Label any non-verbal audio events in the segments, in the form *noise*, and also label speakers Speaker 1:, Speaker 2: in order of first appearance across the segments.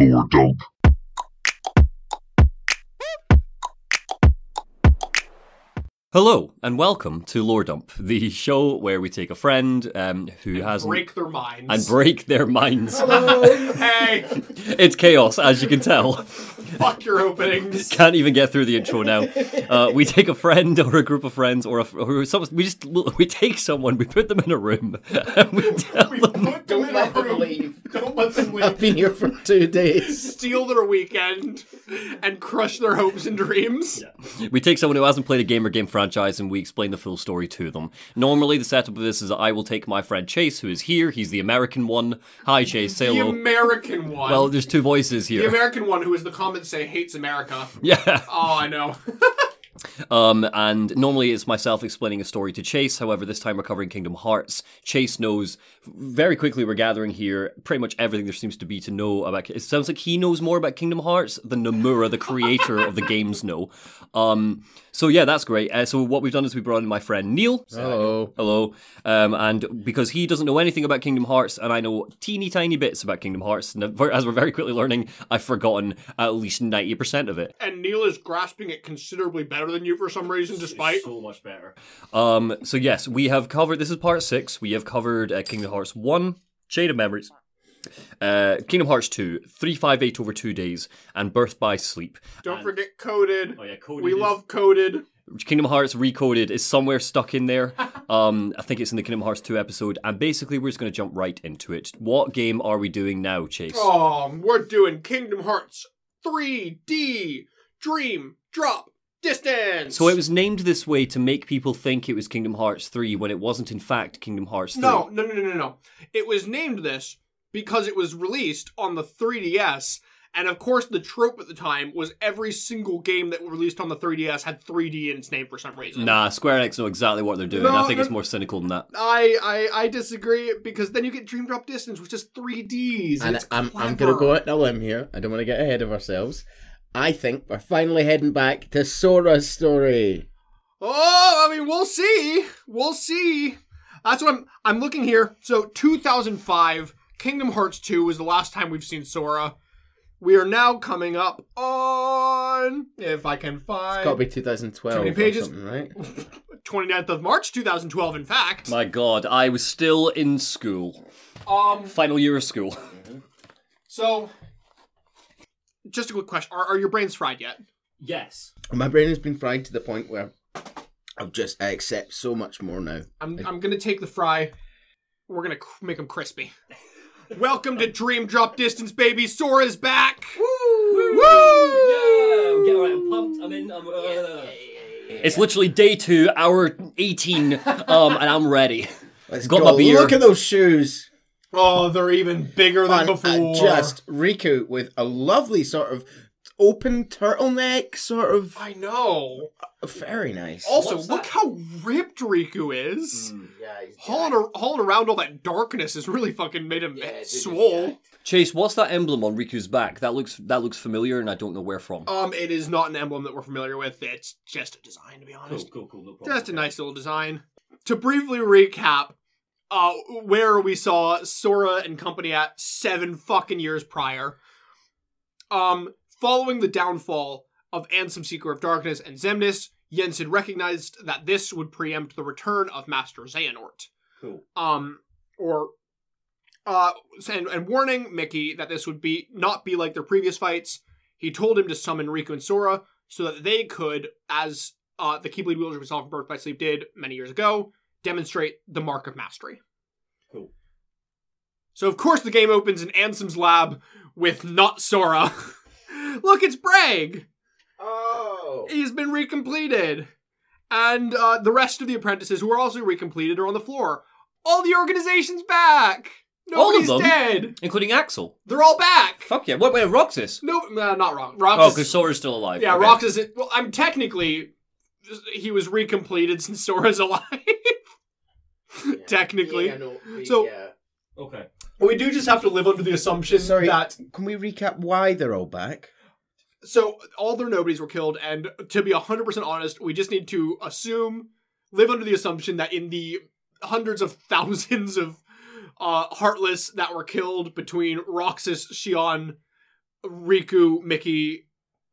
Speaker 1: Lord Dump.
Speaker 2: Hello and welcome to Lore Dump, the show where we take a friend um, who has
Speaker 3: break their minds
Speaker 2: and break their minds.
Speaker 3: hey, *laughs*
Speaker 2: it's chaos, as you can tell.
Speaker 3: fuck your openings.
Speaker 2: Can't even get through the intro now. *laughs* Uh, we take a friend or a group of friends or, a, or some, we just we take someone, we put them in a room, *laughs* and we tell
Speaker 3: We
Speaker 2: them.
Speaker 3: Put them
Speaker 4: Don't
Speaker 3: in
Speaker 4: let them leave.
Speaker 3: Don't let them leave.
Speaker 4: I've been here for two days.
Speaker 3: Steal their weekend and crush their hopes and dreams.
Speaker 2: We take someone who hasn't played a game or game franchise and we explain the full story to them. Normally, the setup of this is that I will take my friend Chase, who is here. He's the American one. Hi, Chase. Say hello. The.
Speaker 3: American one.
Speaker 2: Well, there's two voices here. the.
Speaker 3: American one who is the comments say, hates America. *laughs*
Speaker 2: Yeah.
Speaker 3: Oh, I know. *laughs*
Speaker 2: Um, and normally it's myself explaining a story to Chase. However, this time we're covering Kingdom Hearts. Chase knows very quickly. We're gathering here pretty much everything there seems to be to know about. It sounds like he knows more about Kingdom Hearts than Nomura, the creator of the games, know. Um, so yeah, that's great. Uh, so what we've done is we brought in my friend Neil.
Speaker 4: Hello.
Speaker 2: Hello. Um, and because he doesn't know anything about Kingdom Hearts, and I know teeny tiny bits about Kingdom Hearts, and *laughs* as we're very quickly learning, I've forgotten at least ninety percent of it.
Speaker 3: And Neil is grasping it considerably better than you for some reason, despite.
Speaker 2: so much better. Um, so yes, we have covered. This is part six. We have covered uh, Kingdom Hearts one, Chain of Memories, uh, Kingdom Hearts two, three five eight over two days, and Birth by Sleep.
Speaker 3: Don't forget Coded.
Speaker 2: Oh yeah, coded.
Speaker 3: We love Coded.
Speaker 2: Kingdom Hearts Recoded is somewhere stuck in there. *laughs* Um, I think it's in the Kingdom Hearts two episode, and basically we're just going to jump right into it. What game are we doing now, Chase?
Speaker 3: Oh, we're doing Kingdom Hearts 3D Dream Drop Distance.
Speaker 2: So it was named this way to make people think it was Kingdom Hearts 3 when it wasn't in fact Kingdom Hearts 3.
Speaker 3: No, no, no, no, no, no. It was named this because it was released on the 3DS. And of course, the trope at the time was every single game that released on the 3DS had 3D in its name for some reason.
Speaker 2: Nah, Square Enix know exactly what they're doing.
Speaker 3: No,
Speaker 2: I think
Speaker 3: no-
Speaker 2: it's more cynical than that.
Speaker 3: I, I I disagree because then you get Dream Drop Distance, which is 3Ds.
Speaker 4: And
Speaker 3: it's
Speaker 4: I'm, I'm going to go out on a limb here. I don't want to get ahead of ourselves. I think we're finally heading back to Sora's story.
Speaker 3: Oh, I mean, we'll see. We'll see. That's what I'm. I'm looking here. So, 2005, Kingdom Hearts 2 was the last time we've seen Sora. We are now coming up on, if I can
Speaker 4: It's
Speaker 3: find,
Speaker 4: got to be 2012
Speaker 3: Too many
Speaker 4: or
Speaker 3: pages.
Speaker 4: something, right? *laughs*
Speaker 3: 29th of March, 2012. In fact,
Speaker 2: My god, I was still in school.
Speaker 3: um,
Speaker 2: Final year of school. *laughs*
Speaker 3: so just a quick question: Are, are your brains fried yet?
Speaker 2: Yes.
Speaker 4: My brain has been fried to the point where I've just I accept so much more now.
Speaker 3: I'm I'm gonna take the fry. We're gonna make them crispy. Welcome to Dream Drop Distance, baby. Sora's back. Woo! Woo!
Speaker 2: Yeah, get right, I'm pumped. I'm in. I'm, uh, It's literally day two, hour 18, um, and I'm ready.
Speaker 4: Let's
Speaker 2: Got
Speaker 4: go.
Speaker 2: my beer.
Speaker 4: Look at those shoes.
Speaker 3: Oh, they're even bigger than
Speaker 4: And,
Speaker 3: before.
Speaker 4: uh, just Riku with a lovely sort of open turtleneck, sort of
Speaker 3: I know.
Speaker 4: very nice.
Speaker 3: Also,
Speaker 2: What's
Speaker 3: look
Speaker 2: that?
Speaker 3: how ripped Riku is.
Speaker 4: yeah, he's
Speaker 3: Hauling, ar- hauling around all that darkness has really fucking made him swole.
Speaker 2: Chase, what's that emblem on Riku's back? That looks that looks familiar, and I don't know where from.
Speaker 3: Um, it is not an emblem that we're familiar with. It's just a design, to be honest.
Speaker 2: cool, cool. No
Speaker 3: Just a nice little design. To briefly recap, uh, where we saw Sora and company at seven fucking years prior. Um, following the downfall of Ansem Seeker of Darkness and Xemnas, Jens had recognized that this would preempt the return of Master Xehanort.
Speaker 2: Cool.
Speaker 3: Um, or, uh, and, and warning Mickey that this would be not be like their previous fights. He told him to summon Riku and Sora so that they could, as uh, the Keyblade wielders we saw from Birth by Sleep did many years ago, demonstrate the mark of mastery.
Speaker 2: Cool.
Speaker 3: So of course the game opens in Ansem's lab with not Sora. *laughs* Look, it's Braig.
Speaker 4: Oh.
Speaker 3: He's been recompleted, and uh, the rest of the apprentices who are also recompleted are on the floor. All the organization's back.
Speaker 2: All of
Speaker 3: Nobody's
Speaker 2: them?
Speaker 3: dead.
Speaker 2: Including Axel.
Speaker 3: They're all back.
Speaker 2: Fuck yeah. Wait, wait, Roxas.
Speaker 3: No, nah, not wrong.
Speaker 2: Oh,
Speaker 3: Roxas.
Speaker 2: because Sora's still alive.
Speaker 3: yeah,
Speaker 2: Okay.
Speaker 3: Roxas. Is, well, I'm technically he was recompleted since Sora's *laughs* alive. Technically.
Speaker 4: Yeah, no, we-
Speaker 3: So-
Speaker 4: yeah.
Speaker 2: Okay.
Speaker 3: we do just have to live under the assumption
Speaker 4: Sorry.
Speaker 3: that
Speaker 4: Can we recap why they're all back?
Speaker 3: so all their nobodies were killed, and to be hundred percent honest, we just need to assume, live under the assumption that in the hundreds of thousands of uh, heartless that were killed between Roxas, Xion, Riku, Mickey,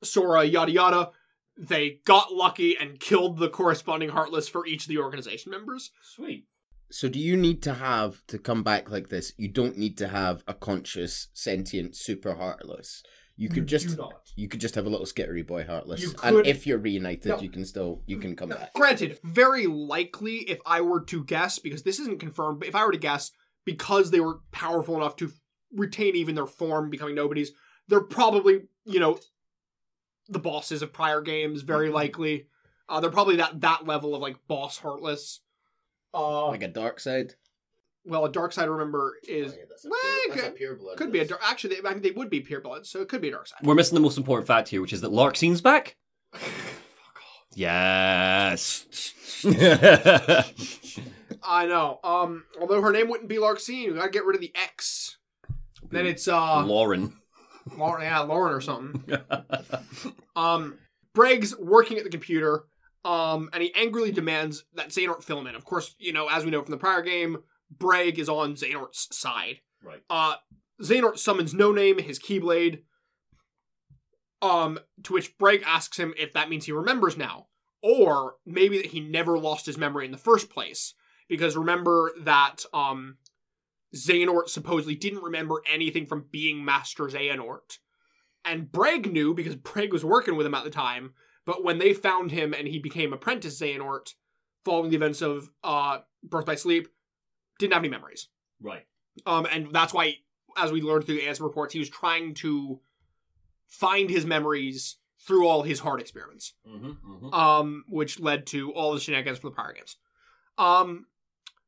Speaker 3: Sora, yada yada. They got lucky and killed the corresponding Heartless for each of the organization members.
Speaker 2: Sweet.
Speaker 4: So do you need to have to come back like this? You don't need to have a conscious, sentient, super heartless. You could just
Speaker 3: not.
Speaker 4: you could just have a little skittery boy heartless.
Speaker 3: You
Speaker 4: and if you're reunited,
Speaker 3: No.
Speaker 4: you can still you can come back.
Speaker 3: Granted, very likely if I were to guess, because this isn't confirmed, but if I were to guess, because they were powerful enough to retain even their form, becoming nobodies, they're probably, you know, the bosses of prior games, very likely. Uh, they're probably that that level of like boss heartless. Uh,
Speaker 4: Like a dark side.
Speaker 3: well, a dark side, remember, is
Speaker 4: that's
Speaker 3: a pure- that's a
Speaker 4: pure blood.
Speaker 3: could be a dark. Actually, they, I mean, they would be pure blood, so it could be a dark side.
Speaker 2: We're missing the most important fact here, which is that Larxene's back. Yes. *laughs*
Speaker 3: I know. Um, although her name wouldn't be Larxene, we gotta get rid of the X. Then it's uh,
Speaker 2: Lauren.
Speaker 3: Lauren, yeah, Lauren or something. *laughs* Um, Braig's working at the computer, um, and he angrily demands that Xehanort fill him in. Of course, you know, as we know from the prior game, Braig is on Xehanort's side.
Speaker 2: Right.
Speaker 3: Uh, Xehanort summons No Name, his Keyblade, um, to which Braig asks him if that means he remembers now, or maybe that he never lost his memory in the first place. Because remember that, um, Xehanort supposedly didn't remember anything from being Master Xehanort. And Braig knew because Braig was working with him at the time, but when they found him and he became Apprentice Xehanort, following the events of uh, Birth by Sleep, didn't have any memories.
Speaker 2: Right.
Speaker 3: Um, and that's why, as we learned through the AS reports, he was trying to find his memories through all his hard experiments
Speaker 2: Mm-hmm, mm-hmm.
Speaker 3: um, which led to all the shenanigans from the prior games. Um,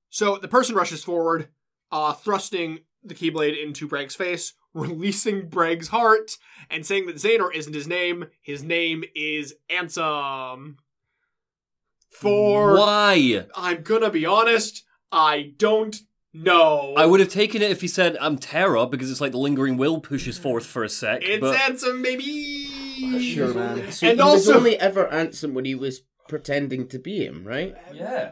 Speaker 3: so the person rushes forward, uh, thrusting the Keyblade into Braig's face, *laughs* releasing Braig's heart, and saying that Xehanort isn't his name. His name is Ansem. For
Speaker 2: Why?
Speaker 3: I'm gonna be honest, I don't know.
Speaker 2: I would have taken it if he said I'm Terra because it's like the lingering will pushes mm. forth for a sec.
Speaker 3: It's
Speaker 2: but
Speaker 3: Ansem, baby.
Speaker 4: Sure, man. So
Speaker 3: And
Speaker 4: he was only ever Ansem when he was pretending to be him, right?
Speaker 2: yeah.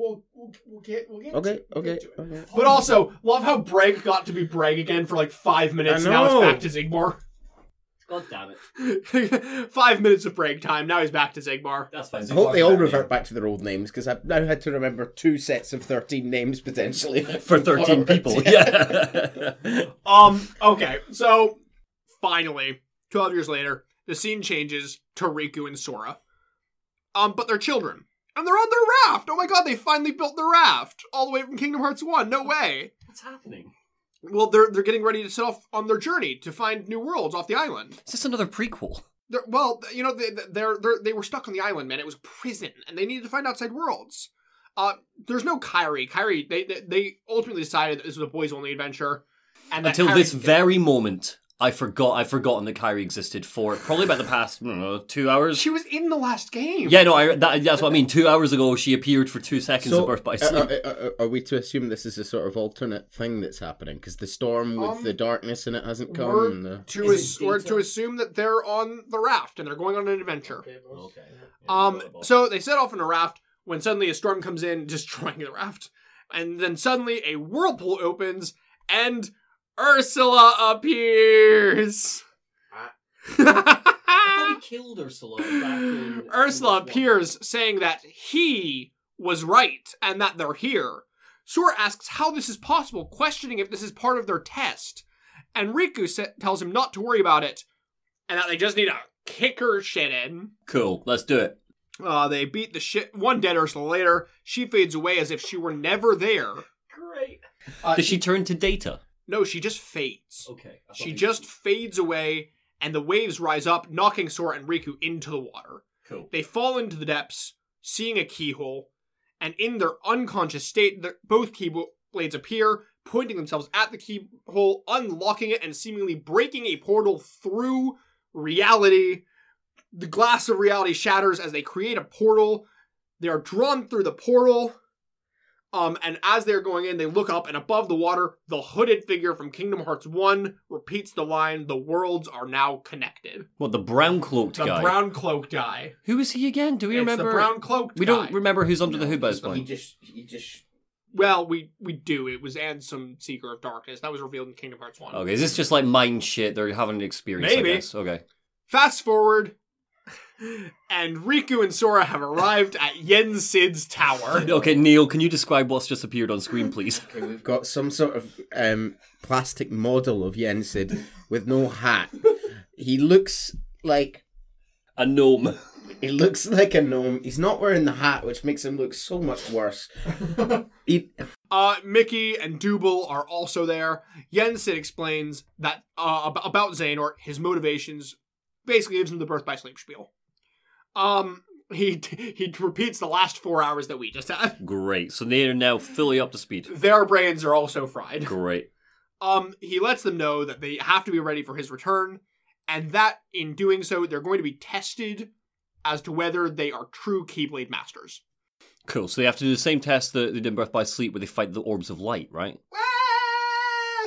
Speaker 3: We'll, we'll, we'll get, we'll get
Speaker 4: Okay,
Speaker 3: to- we'll
Speaker 4: okay,
Speaker 3: get to it.
Speaker 4: okay.
Speaker 3: But also, love how Braig got to be Braig again for like five minutes.
Speaker 4: I
Speaker 3: and Now it's back to Xigbar.
Speaker 2: God damn it. *laughs*
Speaker 3: five minutes of Braig time. Now he's back to Xigbar.
Speaker 2: That's fine.
Speaker 4: I hope they all revert back to their old names because I've now had to remember two sets of thirteen names potentially *laughs*
Speaker 2: for 13 people. *laughs* Yeah.
Speaker 3: Um. Okay. So finally, twelve years later, the scene changes to Riku and Sora. Um, but they're children, and they're on their raft. Oh my god! They finally built the raft all the way from Kingdom Hearts One. No way.
Speaker 2: What's happening?
Speaker 3: Well, they're they're getting ready to set off on their journey to find new worlds off the island.
Speaker 2: Is this another prequel?
Speaker 3: They're, well, you know, they, they're, they're, they were stuck on the island, man. It was prison, and they needed to find outside worlds. Uh, there's no Kairi. Kairi, they, they, they ultimately decided that this was a boys' only adventure. And
Speaker 2: Until
Speaker 3: Kairi
Speaker 2: this very moment, I forgot. I've forgotten that Kairi existed for probably about the past I don't know, two hours.
Speaker 3: She was in the last game.
Speaker 2: Yeah, no, I, that, that's what I mean. Two hours ago, she appeared for two seconds
Speaker 4: So,
Speaker 2: of Birth by Sleep.
Speaker 4: uh, uh, are we to assume this is a sort of alternate thing that's happening? Because the storm with
Speaker 3: Um,
Speaker 4: the darkness in it hasn't come.
Speaker 3: we're
Speaker 4: the-
Speaker 3: To, as,
Speaker 2: it
Speaker 3: or
Speaker 2: data?
Speaker 3: to assume that they're on the raft and they're going on an adventure.
Speaker 2: okay.
Speaker 3: Um, so they set off on a raft when suddenly a storm comes in, *laughs* destroying the raft. And then suddenly a whirlpool opens and Ursula appears.
Speaker 2: I thought he killed Ursula back in. *laughs*
Speaker 3: Ursula appears saying that he was right and that they're here. Sora asks how this is possible, questioning if this is part of their test. And Riku sa- tells him not to worry about it and that they just need to kick her shit in.
Speaker 2: Cool. Let's do it.
Speaker 3: Uh, they beat the shit. One dead Ursula later, she fades away as if she were never there.
Speaker 2: Great.
Speaker 3: Uh,
Speaker 2: Does she turn to Data?
Speaker 3: No, she just fades.
Speaker 2: Okay.
Speaker 3: She just fades away, and the waves rise up, knocking Sora and Riku into the water.
Speaker 2: Cool.
Speaker 3: They fall into the depths, seeing a keyhole, and in their unconscious state, the- both keyblades appear, pointing themselves at the keyhole, unlocking it, and seemingly breaking a portal through reality. The glass of reality shatters as they create a portal. They are drawn through the portal. Um, and as they're going in, they look up, and above the water, the hooded figure from Kingdom Hearts 1 repeats the line, The worlds are now connected.
Speaker 2: What the brown cloaked
Speaker 3: The
Speaker 2: guy?
Speaker 3: The brown cloaked guy.
Speaker 2: Who is he again? Do we
Speaker 3: It's
Speaker 2: remember?
Speaker 3: the brown cloaked
Speaker 2: we
Speaker 3: guy.
Speaker 2: don't remember who's under the hood by this
Speaker 4: he just he just
Speaker 3: Well, we we do. It was Ansem, Seeker of Darkness. That was revealed in Kingdom Hearts One.
Speaker 2: Okay, is this just like mind shit? They're having an experience.
Speaker 3: Maybe.
Speaker 2: I guess. Okay.
Speaker 3: Fast forward, and Riku and Sora have arrived at Yen Sid's tower. *laughs*
Speaker 2: Okay, Neil, can you describe what's just appeared on screen, please? *laughs*
Speaker 4: Okay, we've got some sort of um, plastic model of Yensid with no hat. He looks like
Speaker 2: A gnome.
Speaker 4: he looks like a gnome. He's not wearing the hat, which makes him look so much worse. He,
Speaker 3: Uh, Mickey and Double are also there. Yen Sid explains that uh, ab- about Xehanort, his motivations, basically gives him the birth by sleep spiel. Um, he *laughs* he repeats the last four hours that we just had. *laughs*
Speaker 2: Great. So they are now fully up to speed.
Speaker 3: Their brains are also fried.
Speaker 2: Great.
Speaker 3: Um, he lets them know that they have to be ready for his return, and that in doing so, they're going to be tested as to whether they are true Keyblade masters.
Speaker 2: Cool. So they have to do the same test that they did in Birth by Sleep where they fight the orbs of light, right?
Speaker 3: Ah,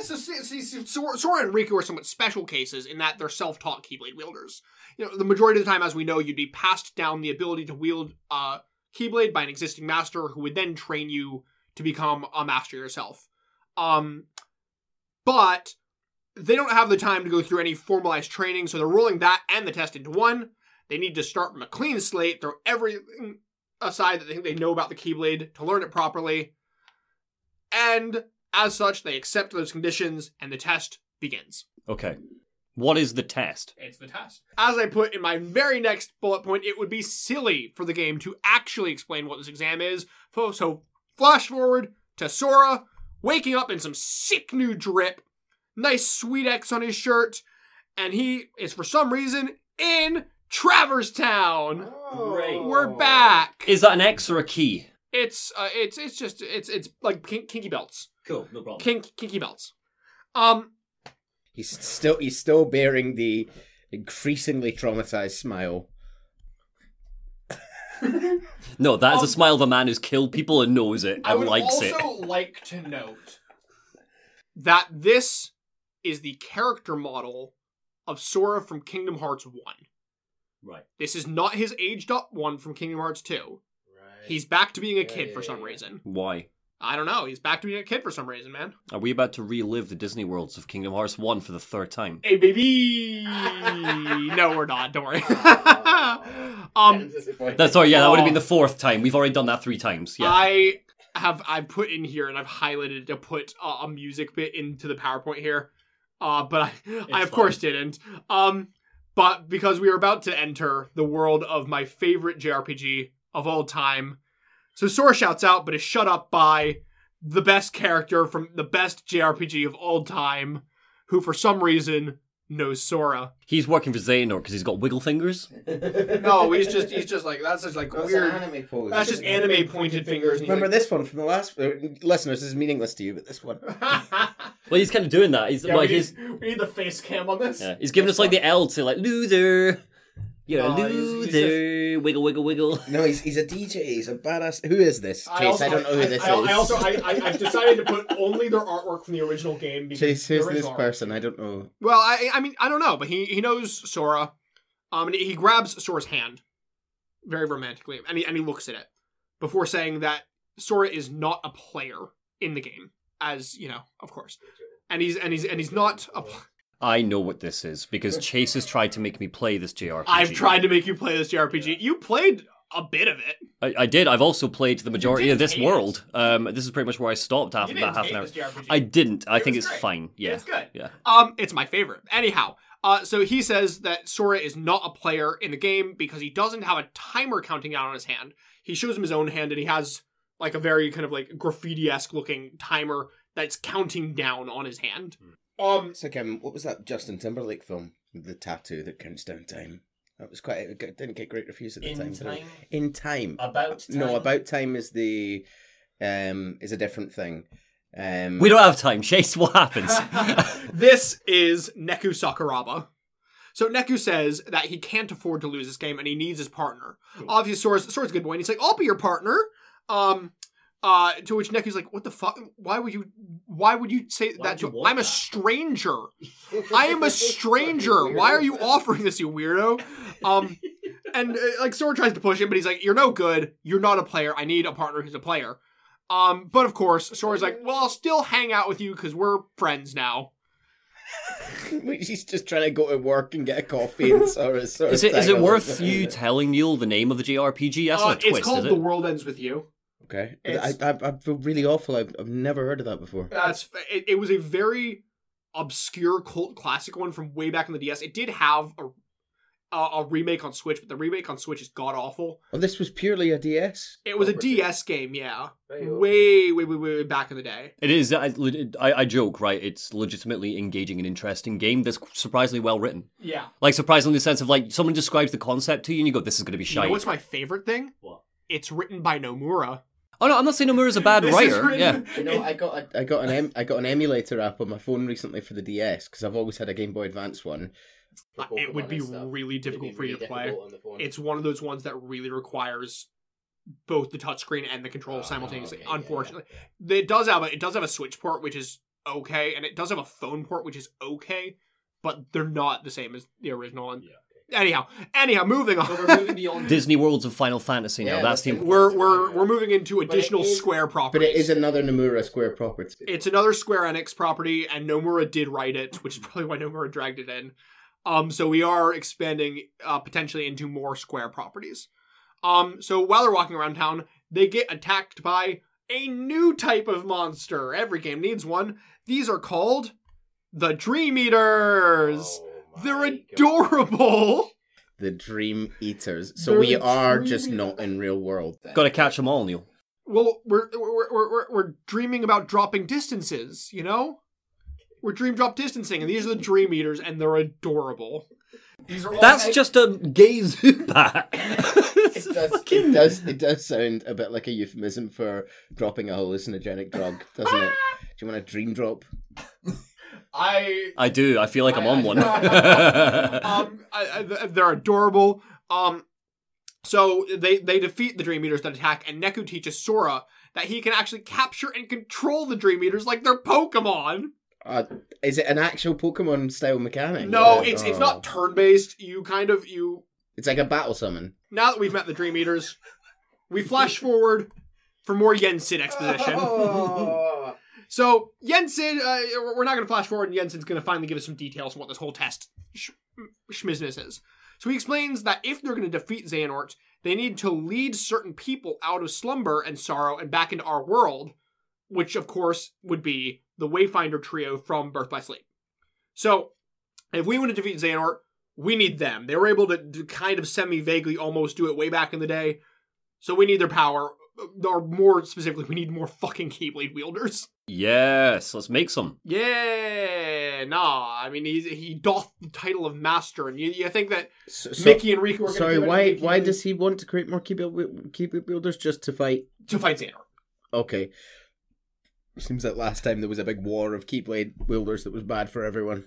Speaker 3: So, see, see, Sora and Riku are somewhat special cases in that they're self-taught Keyblade wielders. You know, the majority of the time, as we know, you'd be passed down the ability to wield uh, Keyblade by an existing master who would then train you to become a master yourself. Um, but they don't have the time to go through any formalized training, so they're rolling that and the test into one. They need to start from a clean slate, throw everything aside that they think they know about the Keyblade to learn it properly. And as such, they accept those conditions and the test begins.
Speaker 2: Okay. What is the test?
Speaker 3: It's the test. As I put in my very next bullet point, it would be silly for the game to actually explain what this exam is. So, so flash forward to Sora waking up in some sick new drip, nice sweet X on his shirt, and he is for some reason in Traverse Town.
Speaker 2: Great.
Speaker 3: We're back.
Speaker 2: Is that an X or a key?
Speaker 3: It's uh, it's it's just it's it's like kinky belts,
Speaker 2: Cool, no problem.
Speaker 3: kink kinky belts. Um,
Speaker 4: he's still he's still bearing the increasingly traumatized smile. *laughs*
Speaker 2: No, that is
Speaker 3: Um,
Speaker 2: a smile of a man who's killed people and knows it
Speaker 3: I
Speaker 2: and
Speaker 3: would
Speaker 2: likes it.
Speaker 3: I also like to note that this is the character model of Sora from Kingdom Hearts 1.
Speaker 2: Right.
Speaker 3: This is not his aged up one from Kingdom Hearts 2. Right. He's back to being a kid for some reason.
Speaker 2: Why?
Speaker 3: I don't know. He's back to being a kid for some reason, man.
Speaker 2: Are we about to relive the Disney worlds of Kingdom Hearts 1 for the third time?
Speaker 3: Hey, baby! *laughs* no, we're not. Don't worry. *laughs* um,
Speaker 2: That's sorry, yeah, that would have
Speaker 3: Oh.
Speaker 2: been the fourth time. We've already done that three times. Yeah.
Speaker 3: I have I put in here and I've highlighted to put uh, a music bit into the PowerPoint here, uh, but I I of
Speaker 2: fine.
Speaker 3: course didn't. Um, but because we are about to enter the world of my favorite JRPG of all time, so Sora shouts out, but is shut up by the best character from the best JRPG of all time, who for some reason knows Sora.
Speaker 2: He's working for Xehanort because he's got wiggle fingers. *laughs*
Speaker 3: No, he's just he's just like that's just like
Speaker 4: That's
Speaker 3: weird.
Speaker 4: an anime pose.
Speaker 3: That's just anime pointed fingers. and he's
Speaker 4: Remember
Speaker 3: like-
Speaker 4: this one from the last uh, listeners. This is meaningless to you, but this one. *laughs*
Speaker 2: Well, he's kind of doing that. He's
Speaker 3: Yeah,
Speaker 2: like
Speaker 3: we,
Speaker 2: his,
Speaker 3: need, we need the face cam on this.
Speaker 2: yeah, he's giving us like the L to like loser. You're a
Speaker 3: Oh, he's- he's
Speaker 2: loser. Wiggle, wiggle, wiggle.
Speaker 4: No, he's he's a DJ. He's a badass. Who is this? Chase, I,
Speaker 3: also-
Speaker 4: don't know who this
Speaker 3: I,
Speaker 4: is.
Speaker 3: I also I, I I've decided to put only their artwork from the original game. Because
Speaker 4: Chase, who's this
Speaker 3: original art-
Speaker 4: person? I don't know.
Speaker 3: Well, I I mean I don't know, but he he knows Sora. Um, and he grabs Sora's hand, very romantically, and he and he looks at it before saying that Sora is not a player in the game, as you know, of course, and he's and he's and he's not a. pl-
Speaker 2: I know what this is because *laughs* Chase has tried to make me play this JRPG.
Speaker 3: I've tried to make you play this JRPG. You played a bit of it.
Speaker 2: I, I did. I've also played the majority of this world. Um, this is pretty much where I stopped after that half an hour. I didn't. I
Speaker 3: It
Speaker 2: think it's
Speaker 3: great.
Speaker 2: fine. Yeah.
Speaker 3: It's good.
Speaker 2: Yeah.
Speaker 3: Um, it's my favorite. Anyhow, uh, so he says that Sora is not a player in the game because he doesn't have a timer counting down on his hand. He shows him his own hand and he has like a very kind of like graffiti esque looking timer that's counting down on his hand. Um,
Speaker 4: It's like um, what was that Justin Timberlake film? The tattoo that counts down time. That was quite. It didn't get great reviews at the time. did it? In time.
Speaker 3: about
Speaker 4: No, about time is the um is a different thing. Um,
Speaker 2: We don't have time. Chase, what happens? *laughs*
Speaker 3: this is Neku Sakuraba. So Neku says that he can't afford to lose this game and he needs his partner. Obviously, Sora's, Sora's a good boy, and he's like, "I'll be your partner." Um, uh, to which Neku's like, "What the fuck? Why would you? Why would you say
Speaker 2: Why
Speaker 3: that?
Speaker 2: you
Speaker 3: To,
Speaker 2: want
Speaker 3: I'm a stranger. *laughs* I am a stranger. Why are you offering this, you weirdo?" Um, and uh, like Sora tries to push him, but he's like, "You're no good. You're not a player. I need a partner who's a player." Um, but of course, Sora's like, well, I'll still hang out with you because we're friends now. *laughs*
Speaker 4: She's just trying to go to work and get a coffee and sort of. Sort
Speaker 2: Is it is it worth you *laughs* telling Neil the name of the JRPG? That's
Speaker 3: Uh,
Speaker 2: not a twist,
Speaker 3: it's called
Speaker 2: is
Speaker 3: The? World Ends With You.
Speaker 4: Okay, I, I I feel really awful. I've, I've never heard of that before.
Speaker 3: That's it, it was a very obscure cult classic one from way back in the DS. It did have a a, a remake on Switch, but the remake on Switch is god awful.
Speaker 4: Oh, this was purely a DS.
Speaker 3: It was a
Speaker 4: property.
Speaker 3: DS game, yeah,
Speaker 4: Right,
Speaker 3: way, way, way, way back in the day.
Speaker 2: It is. I, I, I joke, right? It's legitimately engaging and interesting game that's surprisingly well written.
Speaker 3: Yeah.
Speaker 2: Like surprisingly, in the sense of like someone describes the concept to you, and you go, "This is going to be
Speaker 3: You know what's my favorite thing?
Speaker 2: What?
Speaker 3: It's written by Nomura.
Speaker 2: Oh no, I'm not saying Nomura's a bad *laughs*
Speaker 3: This
Speaker 2: writer.
Speaker 3: written-
Speaker 2: Yeah, *laughs*
Speaker 4: You know, I got a, I got an em, I got an emulator app on my phone recently for the DS because I've always had a Game Boy Advance one.
Speaker 3: Uh, it would be really difficult for you to play. On It's one of those ones that really requires both the touchscreen and the controller
Speaker 4: Oh,
Speaker 3: simultaneously.
Speaker 4: okay, yeah,
Speaker 3: Unfortunately, it does have a it does have a Switch port, which is okay, and it does have a phone port, which is okay, but they're not the same as the original one. Anyhow, anyhow, moving on.
Speaker 4: beyond. *laughs*
Speaker 2: Disney Worlds of Final Fantasy. Now
Speaker 4: Yeah,
Speaker 2: that's the
Speaker 4: that's-
Speaker 3: we're we're we're moving into additional
Speaker 4: is-
Speaker 3: Square
Speaker 4: But it is another Nomura Square property.
Speaker 3: It's another Square Enix property, and Nomura did write it, which is probably why Nomura dragged it in. Um, so we are expanding uh, potentially into more Square properties. Um, so while they're walking around town, they get attacked by a new type of monster. Every game needs one. These are called the Dream Eaters. They're adorable. *laughs*
Speaker 4: The Dream Eaters. So
Speaker 3: They're
Speaker 4: we are
Speaker 3: Dream
Speaker 4: just not in real world. Then.
Speaker 2: got to catch them all, Neil.
Speaker 3: Well, we're we're, we're we're we're dreaming about dropping distances, you know. We're dream drop distancing, and these are the Dream Eaters, and they're adorable. These are all
Speaker 2: That's just a gay Zubat. *laughs*
Speaker 4: It does, it does. It does sound a bit like a euphemism for dropping a hallucinogenic drug, doesn't it? *laughs* Do you want a dream drop?
Speaker 3: I
Speaker 2: I do. I feel like I'm on one. *laughs*
Speaker 3: um I, I, they're adorable. Um, so they they defeat the Dream Eaters that attack, and Neku teaches Sora that he can actually capture and control the Dream Eaters like they're Pokemon.
Speaker 4: Uh, is it an actual Pokemon style mechanic?
Speaker 3: No,
Speaker 4: Oh.
Speaker 3: it's it's not turn based. You kind of you
Speaker 4: It's like a battle summon.
Speaker 3: now that we've met the Dream Eaters, we flash forward for more Yensid exposition.
Speaker 4: Oh. *laughs*
Speaker 3: So Yensid, uh, we're not going to flash forward, and Yensid's going to finally give us some details on what this whole test schmizzness is. So he explains that if they're going to defeat Xehanort, they need to lead certain people out of slumber and sorrow and back into our world, which of course would be the Wayfinder trio from Birth by Sleep. So if we want to defeat Xehanort, we need them. They were able to, to kind of semi-vaguely almost do it way back in the day. So we need their power. Or more specifically, we need more fucking Keyblade wielders.
Speaker 2: Yes, let's make some.
Speaker 3: Yeah, nah. I mean, he he doth the title of master, and you, you think that
Speaker 4: So, so-
Speaker 3: Mickey and Riku are going
Speaker 4: sorry,
Speaker 3: to
Speaker 4: why why does he want to create more Keyblade Keyblade builders just to fight?
Speaker 3: to fight Xehanort?
Speaker 4: Okay. Seems like last time there was a big war of Keyblade wielders that was bad for everyone.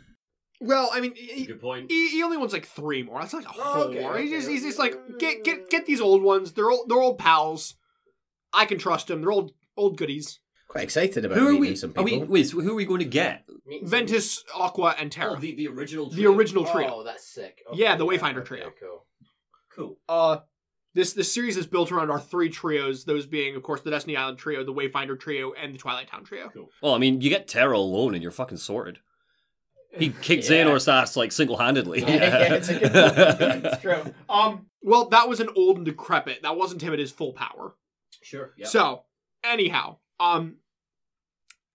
Speaker 3: Well, I mean, he,
Speaker 2: point.
Speaker 3: he, he only wants like three more. That's like a whole
Speaker 4: okay,
Speaker 3: war. He's
Speaker 4: okay,
Speaker 3: just he's just like get get get these old ones. They're old, they're old pals. I can trust them. They're old old goodies.
Speaker 4: Quite excited about
Speaker 2: Who are
Speaker 4: meeting
Speaker 2: we?
Speaker 4: some
Speaker 2: Are
Speaker 4: people.
Speaker 2: we? Wait, so who are we going to get?
Speaker 3: Ventus, Aqua, and Terra.
Speaker 2: Oh, the, the original.
Speaker 3: the original trio.
Speaker 4: Oh, that's sick.
Speaker 3: Yeah, the Wayfinder trio.
Speaker 4: Cool.
Speaker 2: Cool.
Speaker 3: Uh, this this series is built around our three trios. Those being, of course, the Destiny Island trio, the Wayfinder trio, and the Twilight Town trio.
Speaker 2: Cool. Well, I mean, you get Terra alone, and you're fucking sorted. He *laughs* kicks
Speaker 4: Yeah.
Speaker 2: Xehanort's ass like single-handedly.
Speaker 4: Yeah, yeah, it's a good *laughs* point.
Speaker 3: It's true. Um, well, that was an old and decrepit. That wasn't him at his full power.
Speaker 2: sure. Yeah.
Speaker 3: So, anyhow, um,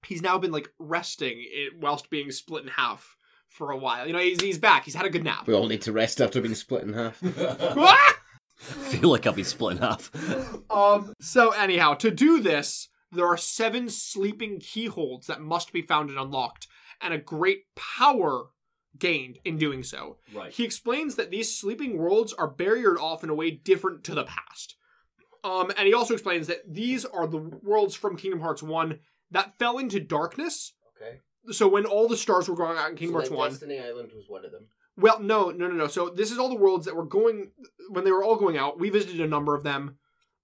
Speaker 3: he's now been like resting it whilst being split in half for a while. You know, he's he's back. He's had a good nap.
Speaker 4: We all need to rest after being split in half. *laughs*
Speaker 2: Feel like I'll be split in half.
Speaker 3: um. So anyhow, to do this, there are seven sleeping keyholes that must be found and unlocked, and a great power gained in doing so.
Speaker 2: Right.
Speaker 3: He explains that these sleeping worlds are barriered off in a way different to the past. Um, and he also explains that these are the worlds from Kingdom Hearts 1 that fell into darkness.
Speaker 4: Okay.
Speaker 3: So when all the stars were going out in Kingdom Hearts 1.
Speaker 4: Destiny Island was one of them.
Speaker 3: Well, no, no, no, no. So this is all the worlds that were going when they were all going out. We visited a number of them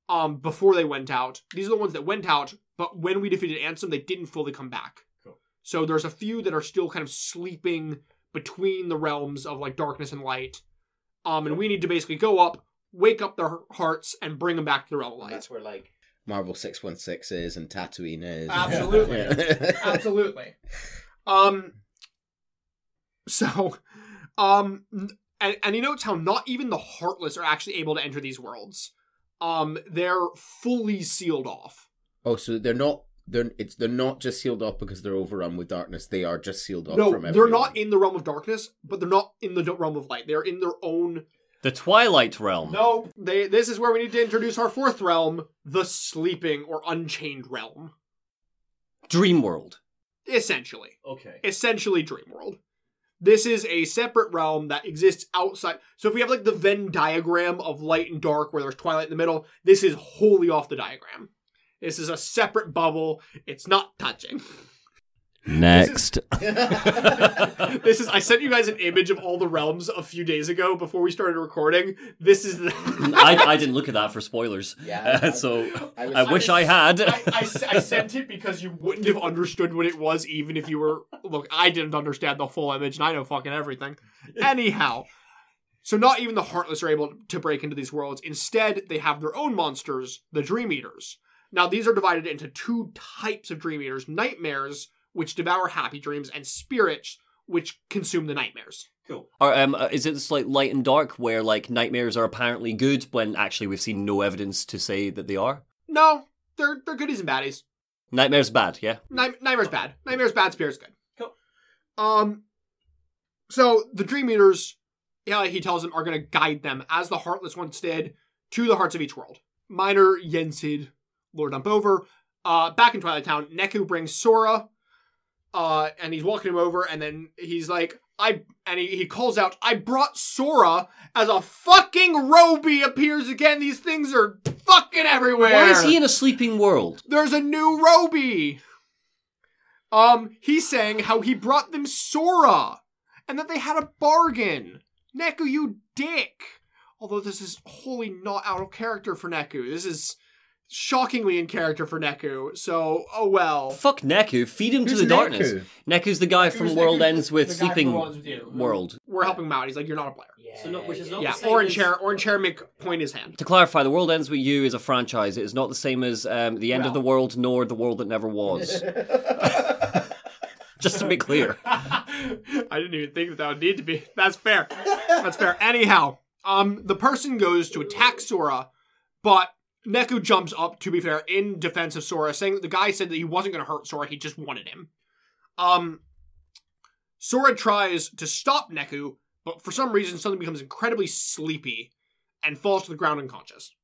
Speaker 3: um before they went out. These are the ones that went out, but when we defeated Ansem, they didn't fully come back.
Speaker 2: Cool.
Speaker 3: So there's a few that are still kind of sleeping between the realms of like darkness and light. Um and we need to basically go up, wake up their hearts and bring them back to the realm of light.
Speaker 4: that's where like Marvel Six One Six is and Tatooine is.
Speaker 3: Absolutely. *laughs*
Speaker 4: Yeah. *laughs*
Speaker 3: Absolutely. Um. So, um, and and he notes how not even the heartless are actually able to enter these worlds. Um, they're fully sealed off.
Speaker 4: oh, so they're not. They're it's they're not just sealed off because they're overrun with darkness. They are just sealed off.
Speaker 3: no, they're not in the realm of darkness, but they're not in the realm of light. They're in their own.
Speaker 2: The Twilight Realm.
Speaker 3: No, they. This is where we need to introduce our fourth realm, the sleeping or unchained realm.
Speaker 2: Dream World.
Speaker 3: Essentially.
Speaker 2: Okay.
Speaker 3: essentially Dream World. This is a separate realm that exists outside. So if we have like the Venn diagram of light and dark where there's twilight in the middle, this is wholly off the diagram. This is a separate bubble. It's not touching.
Speaker 2: Next. *laughs*
Speaker 3: this is I sent you guys an image of all the realms a few days ago before we started recording. This is the *laughs*
Speaker 2: I, I didn't look at that for spoilers.
Speaker 4: Yeah, *laughs* I-
Speaker 2: so
Speaker 4: I was-
Speaker 2: I wish I had.
Speaker 3: I, I, I sent it because you wouldn't have understood what it was, even if you were. Look, I didn't understand the full image, and I know fucking everything. Anyhow, so not even the Heartless are able to break into these worlds. Instead, they have their own monsters, the Dream Eaters. Now, these are divided into two types of Dream Eaters nightmares, which devour happy dreams, and spirits, which consume the nightmares.
Speaker 2: Cool. Or, um, uh, is it just like light and dark, where like nightmares are apparently good when actually we've seen no evidence to say that they are?
Speaker 3: No, they're they're goodies and baddies.
Speaker 2: Nightmares bad, yeah.
Speaker 3: Night- Nightmare's bad. Nightmare's bad. Spirit's good.
Speaker 2: Cool.
Speaker 3: Um, so the Dream Eaters, yeah, he tells them are going to guide them as the Heartless once did to the hearts of each world. Minor, Yensid, Lord Dumpover. Uh, back in Twilight Town, Neku brings Sora, uh, and he's walking him over, and then he's like, I, and he, he calls out, I brought Sora as a fucking Roby appears again. These things are fucking everywhere.
Speaker 2: Why is he in a sleeping world?
Speaker 3: There's a new Roby. Um, he's saying how he brought them Sora and that they had a bargain. Neku, you dick. Although this is wholly not out of character for Neku. This is shockingly in character for Neku. So, oh well.
Speaker 2: Fuck Neku, feed him
Speaker 4: Who's
Speaker 2: to the darkness. Neku's the guy from
Speaker 3: Who's
Speaker 2: World
Speaker 3: Neku's
Speaker 2: Ends with
Speaker 3: the guy from
Speaker 2: Sleeping
Speaker 3: World Ends with You.
Speaker 2: World.
Speaker 3: We're helping him out. He's like, you're not a player.
Speaker 4: Yeah,
Speaker 2: So no- which is not
Speaker 3: Yeah,
Speaker 2: the same
Speaker 3: Orange
Speaker 2: as-
Speaker 3: Hair, Orange Hair make point his hand.
Speaker 2: To clarify, The World Ends with You is a franchise. It is not the same as um, The End of the World nor The World That Never Was. *laughs* *laughs* Just to be clear. *laughs*
Speaker 3: I didn't even think that that would need to be. That's fair. That's fair. Anyhow, um, the person goes to attack Sora, but Neku jumps up. To be fair, in defense of Sora, saying that the guy said that he wasn't going to hurt Sora. He just wanted him. Um, Sora tries to stop Neku, but for some reason, suddenly becomes incredibly sleepy and falls to the ground unconscious.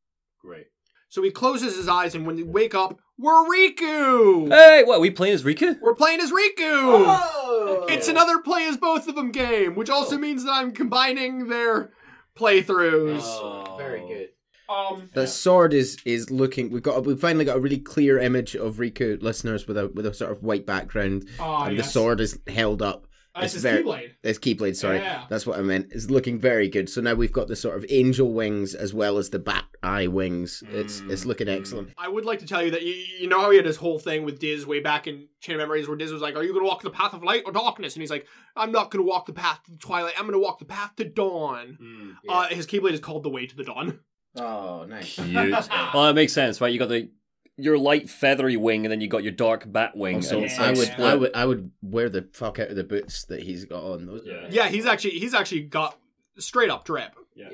Speaker 2: Great.
Speaker 3: So he closes his eyes, and when they wake up, we're Riku.
Speaker 2: Hey, what, we playing as Riku?
Speaker 3: We're playing as Riku.
Speaker 4: Oh!
Speaker 3: It's another play as both of them game, which also means that I'm combining their playthroughs.
Speaker 2: Oh.
Speaker 4: Very good.
Speaker 3: Um,
Speaker 4: The sword is is looking. We've got. We've finally got a really clear image of Riku listeners with a with a sort of white background,
Speaker 3: ah,
Speaker 4: and
Speaker 3: yes.
Speaker 4: the sword is held up.
Speaker 3: That's
Speaker 4: it's
Speaker 3: his
Speaker 4: very-
Speaker 3: keyblade.
Speaker 4: It's Keyblade, sorry.
Speaker 3: Yeah.
Speaker 4: That's what I meant. It's looking very good. So now we've got the sort of angel wings as well as the bat eye wings. It's it's looking excellent.
Speaker 3: I would like to tell you that you, you know how he had his whole thing with Diz way back in Chain of Memories where Diz was like, Are you going to walk the path of light or darkness? And he's like, I'm not going to walk the path to twilight. I'm going to walk the path to dawn. Uh, his Keyblade is called the Way to the Dawn.
Speaker 4: Oh, nice.
Speaker 2: Cute. well, *laughs* that makes sense, right? You got the your light feathery wing, and then you got your dark bat wing.
Speaker 4: Also,
Speaker 2: and it's
Speaker 4: I would. I would, I would wear the fuck out of the boots that he's got on. Those
Speaker 2: Yeah.
Speaker 3: Yeah, he's actually he's actually got straight up drip.
Speaker 4: yeah.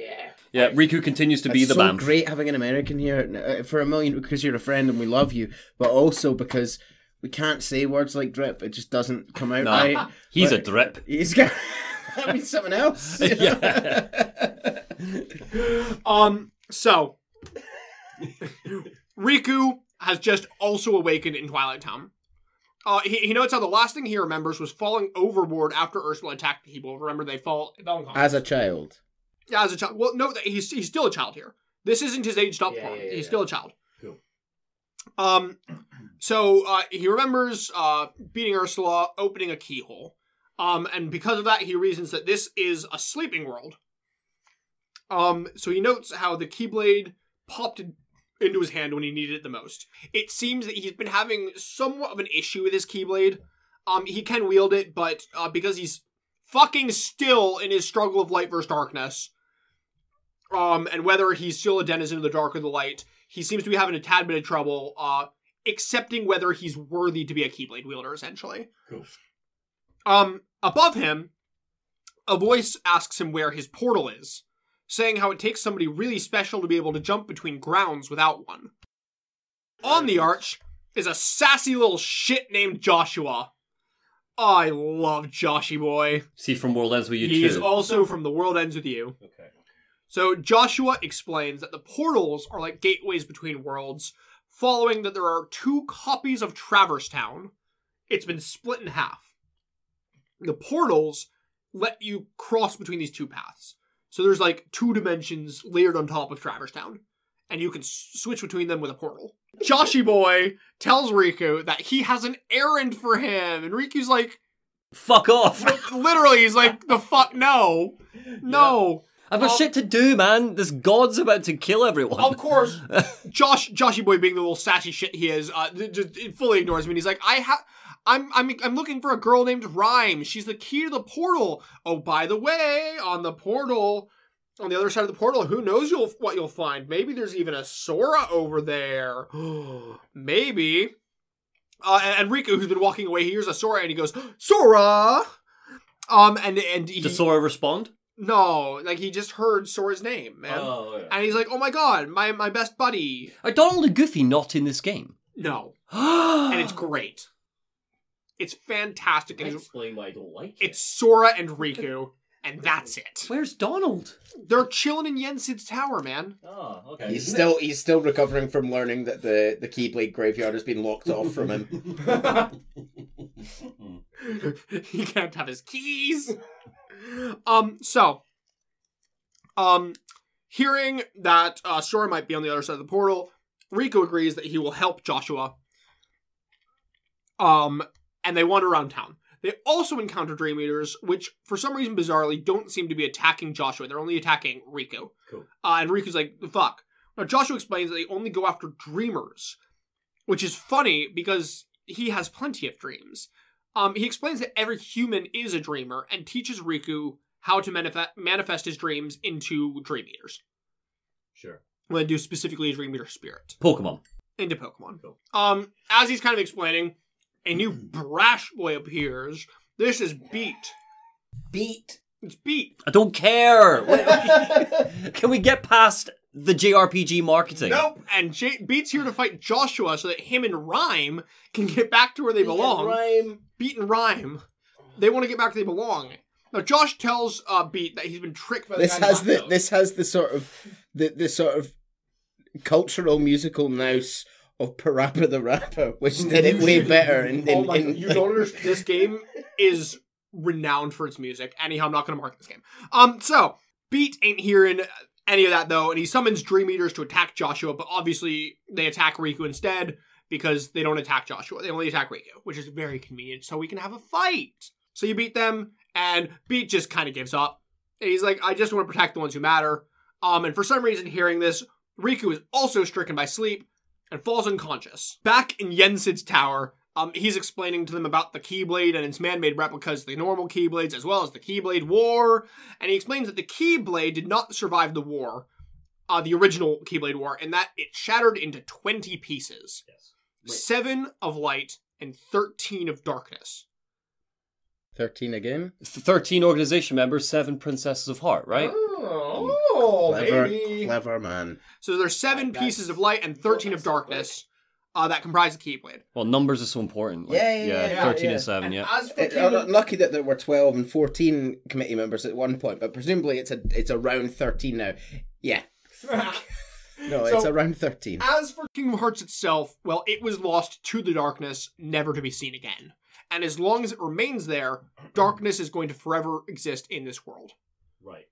Speaker 2: Yeah, Riku continues to be
Speaker 4: It's
Speaker 2: the
Speaker 4: so
Speaker 2: BAMF.
Speaker 4: great having an American here uh, for a million because you're a friend and we love you, but also because we can't say words like drip. It just doesn't come out
Speaker 2: No.
Speaker 4: right. *laughs*
Speaker 2: He's a drip.
Speaker 4: He's got. *laughs* that means something else.
Speaker 2: Yeah.
Speaker 3: Um, so Riku has just also awakened in Twilight Town. Uh, he, he notes how the last thing he remembers was falling overboard after Ursula attacked the people. Remember, they fall.
Speaker 4: As a child.
Speaker 3: yeah, as a child. Well, no, he's he's still a child here. This isn't his aged up
Speaker 4: Yeah,
Speaker 3: form.
Speaker 4: yeah, yeah,
Speaker 3: he's
Speaker 4: yeah.
Speaker 3: still a child.
Speaker 2: Cool.
Speaker 3: Um, so uh, he remembers uh beating Ursula, opening a keyhole. Um, and because of that, he reasons that this is a sleeping world. Um, so he notes how the Keyblade popped into his hand when he needed it the most. It seems that he's been having somewhat of an issue with his Keyblade. Um, he can wield it, but uh, because he's fucking still in his struggle of light versus darkness, um, and whether he's still a denizen of the dark or the light, he seems to be having a tad bit of trouble uh, accepting whether he's worthy to be a Keyblade wielder, essentially.
Speaker 2: Cool.
Speaker 3: Um, above him, a voice asks him where his portal is, saying how it takes somebody really special to be able to jump between grounds without one. On the arch is a sassy little shit named Joshua. I love Joshy Boy.
Speaker 2: See from World Ends with You
Speaker 3: He's
Speaker 2: too.
Speaker 3: also from The World Ends With You.
Speaker 2: okay.
Speaker 3: So Joshua explains that the portals are like gateways between worlds, following that there are two copies of Traverse Town. It's been split in half. The portals let you cross between these two paths. So there's like two dimensions layered on top of Traverse Town, and you can s- switch between them with a portal. Joshy Boy tells Riku that he has an errand for him, and Riku's like,
Speaker 2: Fuck off! *laughs*
Speaker 3: literally, he's like, the fuck no, no.
Speaker 2: I've got
Speaker 3: Um,
Speaker 2: shit to do, man. This god's about to kill everyone.
Speaker 3: Of course, *laughs* Josh, Joshy boy, being the little sassy shit he is, uh, th- just it fully ignores me. And he's like, I have, I'm, I'm, I'm looking for a girl named Rhyme. She's the key to the portal. Oh, by the way, on the portal, on the other side of the portal, who knows you'll what you'll find? Maybe there's even a Sora over there. *gasps* Maybe. Uh, and, and Riku, who's been walking away, he hears a Sora and he goes, Sora. Um, and and he,
Speaker 2: Does Sora respond?
Speaker 3: no, like he just heard Sora's name, man.
Speaker 2: Oh,
Speaker 3: And he's like, "Oh my god, my my best buddy."
Speaker 2: Are Donald and Goofy not in this game?
Speaker 3: No, *gasps*
Speaker 2: and
Speaker 3: it's great. It's fantastic, and it's,
Speaker 2: explain why I don't like it.
Speaker 3: it's Sora and Riku, and *laughs* that's it.
Speaker 2: Where's Donald?
Speaker 3: They're chilling in Yensid's tower, man.
Speaker 2: Oh, okay.
Speaker 4: He's still he's still recovering from learning that the the Keyblade graveyard has been locked off from him. *laughs*
Speaker 3: he can't have his keys. Um, so, um, hearing that uh, Sora might be on the other side of the portal, Riku agrees that he will help Joshua. Um, and they wander around town. They also encounter Dream Eaters, which for some reason bizarrely don't seem to be attacking Joshua. They're only attacking Riku.
Speaker 2: Cool.
Speaker 3: Uh, and Riku's like, fuck. Now Joshua explains that they only go after dreamers, which is funny because he has plenty of dreams. Um, he explains that every human is a dreamer and teaches Riku how to manif- manifest his dreams into Dream Eaters.
Speaker 2: Sure.
Speaker 3: When do specifically a Dream Eater spirit
Speaker 2: Pokemon.
Speaker 3: into Pokemon.
Speaker 2: Cool.
Speaker 3: Um, as he's kind of explaining, a new brash boy appears. This is Beat.
Speaker 4: Beat.
Speaker 3: It's Beat.
Speaker 2: I don't care. *laughs* *laughs* Can we get past the JRPG marketing?
Speaker 3: Nope. And J- Beat's here to fight Joshua so that him and Rhyme can get back to where they belong.
Speaker 4: Rhyme.
Speaker 3: Beat and Rhyme. They want to get back to where they belong. Now Josh tells uh, Beat that he's been tricked by the
Speaker 4: This
Speaker 3: guy
Speaker 4: has the
Speaker 3: Black
Speaker 4: this has the sort of the the sort of cultural musical nous of Parappa the Rapper, which *laughs* did it way better. In, in,
Speaker 3: oh my!
Speaker 4: in-
Speaker 3: you don't understand. This game is renowned for its music. Anyhow, I'm not going to mark this game. Um, so Beat ain't hearing any of that though, and he summons Dream Eaters to attack Joshua, but obviously they attack Riku instead because they don't attack Joshua. They only attack Riku, which is very convenient, so we can have a fight. So you beat them, and Beat just kind of gives up. And he's like, I just want to protect the ones who matter. Um, and for some reason, hearing this, Riku is also stricken by sleep and falls unconscious. Back in Yensid's tower, um, he's explaining to them about the Keyblade and its man-made replicas, the normal Keyblades, as well as the Keyblade War. And he explains that the Keyblade did not survive the war, uh, the original Keyblade War, and that it shattered into 20 pieces.
Speaker 2: Yes.
Speaker 3: Seven of light and 13 of darkness.
Speaker 4: Thirteen again.
Speaker 2: Thirteen organization members, seven princesses of heart, right?
Speaker 3: Oh,
Speaker 4: Clever,
Speaker 3: baby.
Speaker 4: clever man.
Speaker 3: So there's seven
Speaker 4: Like
Speaker 3: pieces of light and 13 of darkness uh, that comprise the Keyblade.
Speaker 2: Well, numbers are so important. Like,
Speaker 4: Yeah, yeah, yeah,
Speaker 2: thirteen
Speaker 4: yeah.
Speaker 2: and seven. Yeah.
Speaker 3: As for
Speaker 4: It,
Speaker 3: King-
Speaker 4: uh, lucky that there were twelve and fourteen committee members at one point, but presumably it's a it's around thirteen now. Yeah, *laughs* no, it's
Speaker 3: So-
Speaker 4: around thirteen.
Speaker 3: As for Kingdom Hearts itself, well, it was lost to the darkness, never to be seen again. And as long as it remains there, darkness is going to forever exist in this world.
Speaker 2: Right.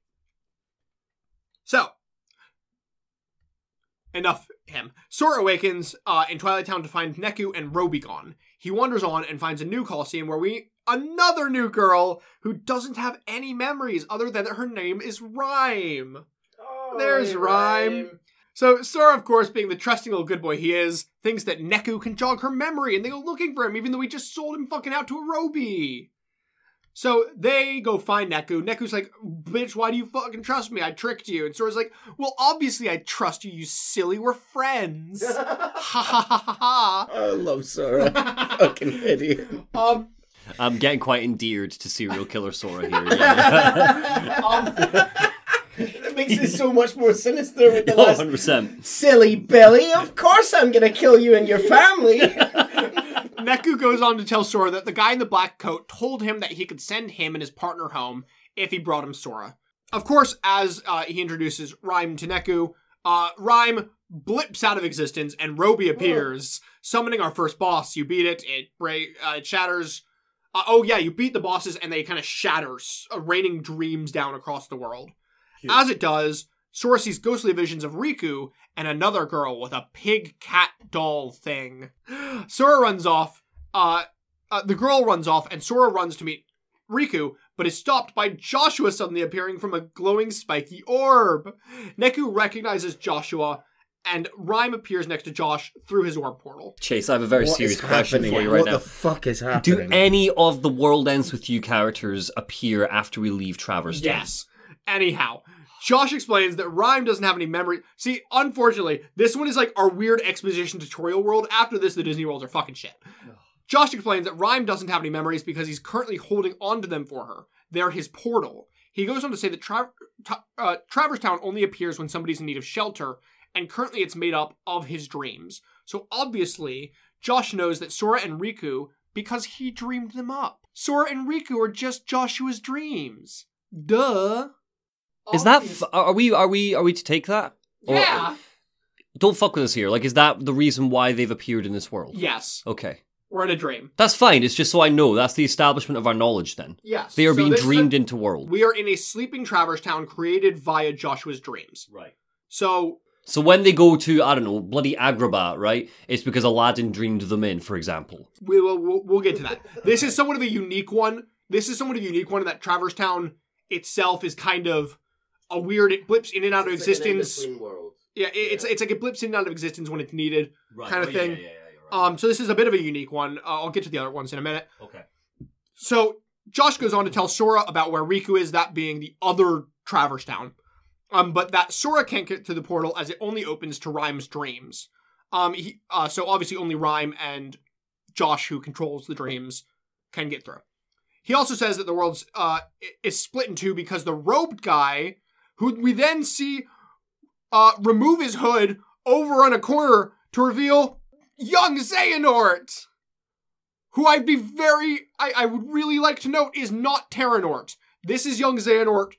Speaker 3: So, enough him. Sora awakens uh, in Twilight Town to find Neku and Roby gone. He wanders on and finds a new Coliseum where we another new girl who doesn't have any memories other than that her name is Rhyme. There's Rhyme. So Sora, of course, being the trusting little good boy he is, thinks that Neku can jog her memory and they go looking for him, even though we just sold him fucking out to a Roby. So they go find Neku. Neku's like, bitch, why do you fucking trust me? I tricked you. And Sora's like, well, obviously I trust you, you silly. We're friends. *laughs* ha ha ha ha ha.
Speaker 4: I love Sora. *laughs* Fucking idiot.
Speaker 3: Um,
Speaker 2: I'm getting quite endeared to serial killer Sora here. Yeah. *laughs*
Speaker 3: um,
Speaker 4: It makes it so much more sinister with the
Speaker 2: Oh,
Speaker 4: last
Speaker 2: 100%.
Speaker 4: silly Billy. Of course I'm gonna kill you and your family.
Speaker 3: Neku goes on to tell Sora that the guy in the black coat told him that he could send him and his partner home if he brought him Sora. Of course, as uh, he introduces Rhyme to Neku, uh, Rhyme blips out of existence and Roby appears, summoning our first boss. You beat it, it, break, uh, it shatters. Uh, oh, yeah, you beat the bosses and they kind of shatters, uh, raining dreams down across the world. As it does, Sora sees ghostly visions of Riku and another girl with a pig cat doll thing. *gasps* Sora runs off. Uh, uh, the girl runs off, and Sora runs to meet Riku, but is stopped by Joshua suddenly appearing from a glowing spiky orb. Neku recognizes Joshua, and Rhyme appears next to Josh through his orb portal.
Speaker 2: Chase, I have a very
Speaker 4: What
Speaker 2: serious question
Speaker 4: happening?
Speaker 2: for you right
Speaker 4: what
Speaker 2: now.
Speaker 4: What the fuck is happening?
Speaker 2: Do any of the World Ends With You characters appear after we leave Traverse Town?
Speaker 3: Yes. Anyhow, Josh explains that Rhyme doesn't have any memory. See, unfortunately, this one is like our weird exposition tutorial world. After this, the Disney worlds are fucking shit. Josh explains that Rhyme doesn't have any memories because he's currently holding onto them for her. They're his portal. He goes on to say that Tra- Tra- uh, Traverse Town only appears when somebody's in need of shelter, and currently it's made up of his dreams. So obviously, Josh knows that Sora and Riku because he dreamed them up. Sora and Riku are just Joshua's dreams. Duh.
Speaker 2: Is that f- are we are we are we to take that? Or-
Speaker 3: yeah.
Speaker 2: don't fuck with us here. Like, is that the reason why they've appeared in this world?
Speaker 3: Yes.
Speaker 2: Okay,
Speaker 3: We're in a dream.
Speaker 2: that's fine. It's just so I know. That's the establishment of our knowledge. Then
Speaker 3: Yes.
Speaker 2: they are
Speaker 3: So
Speaker 2: being
Speaker 3: this is a-
Speaker 2: dreamed into world.
Speaker 3: we are in a sleeping Traverse Town created via Joshua's dreams.
Speaker 2: Right.
Speaker 3: So
Speaker 2: So when they go to I don't know bloody Agrabah, right? It's because Aladdin dreamed them in, for example.
Speaker 3: we will we'll, we'll get to that. This is somewhat of a unique one. This is somewhat of a unique one in that Traverse Town itself is kind of a weird. It blips in and out of existence. Yeah, it, it's it's like it blips in and out of existence when it's needed.
Speaker 2: Right.
Speaker 3: Kind of thing. Um, so this is a bit of a unique one. Uh, I'll get to the other ones in a minute.
Speaker 2: okay.
Speaker 3: So Josh goes on to tell Sora about where Riku is, that being the other Traverse Town. Um, but that Sora can't get to the portal as it only opens to Rhyme's dreams. Um, he, uh, so obviously only Rhyme and Josh, who controls the dreams, can get through. He also says that the world's uh is split in two because the robed guy, who we then see uh remove his hood over on a corner to reveal young Xehanort who I'd be very, I, I would really like to note is not Terranort. This is young Xehanort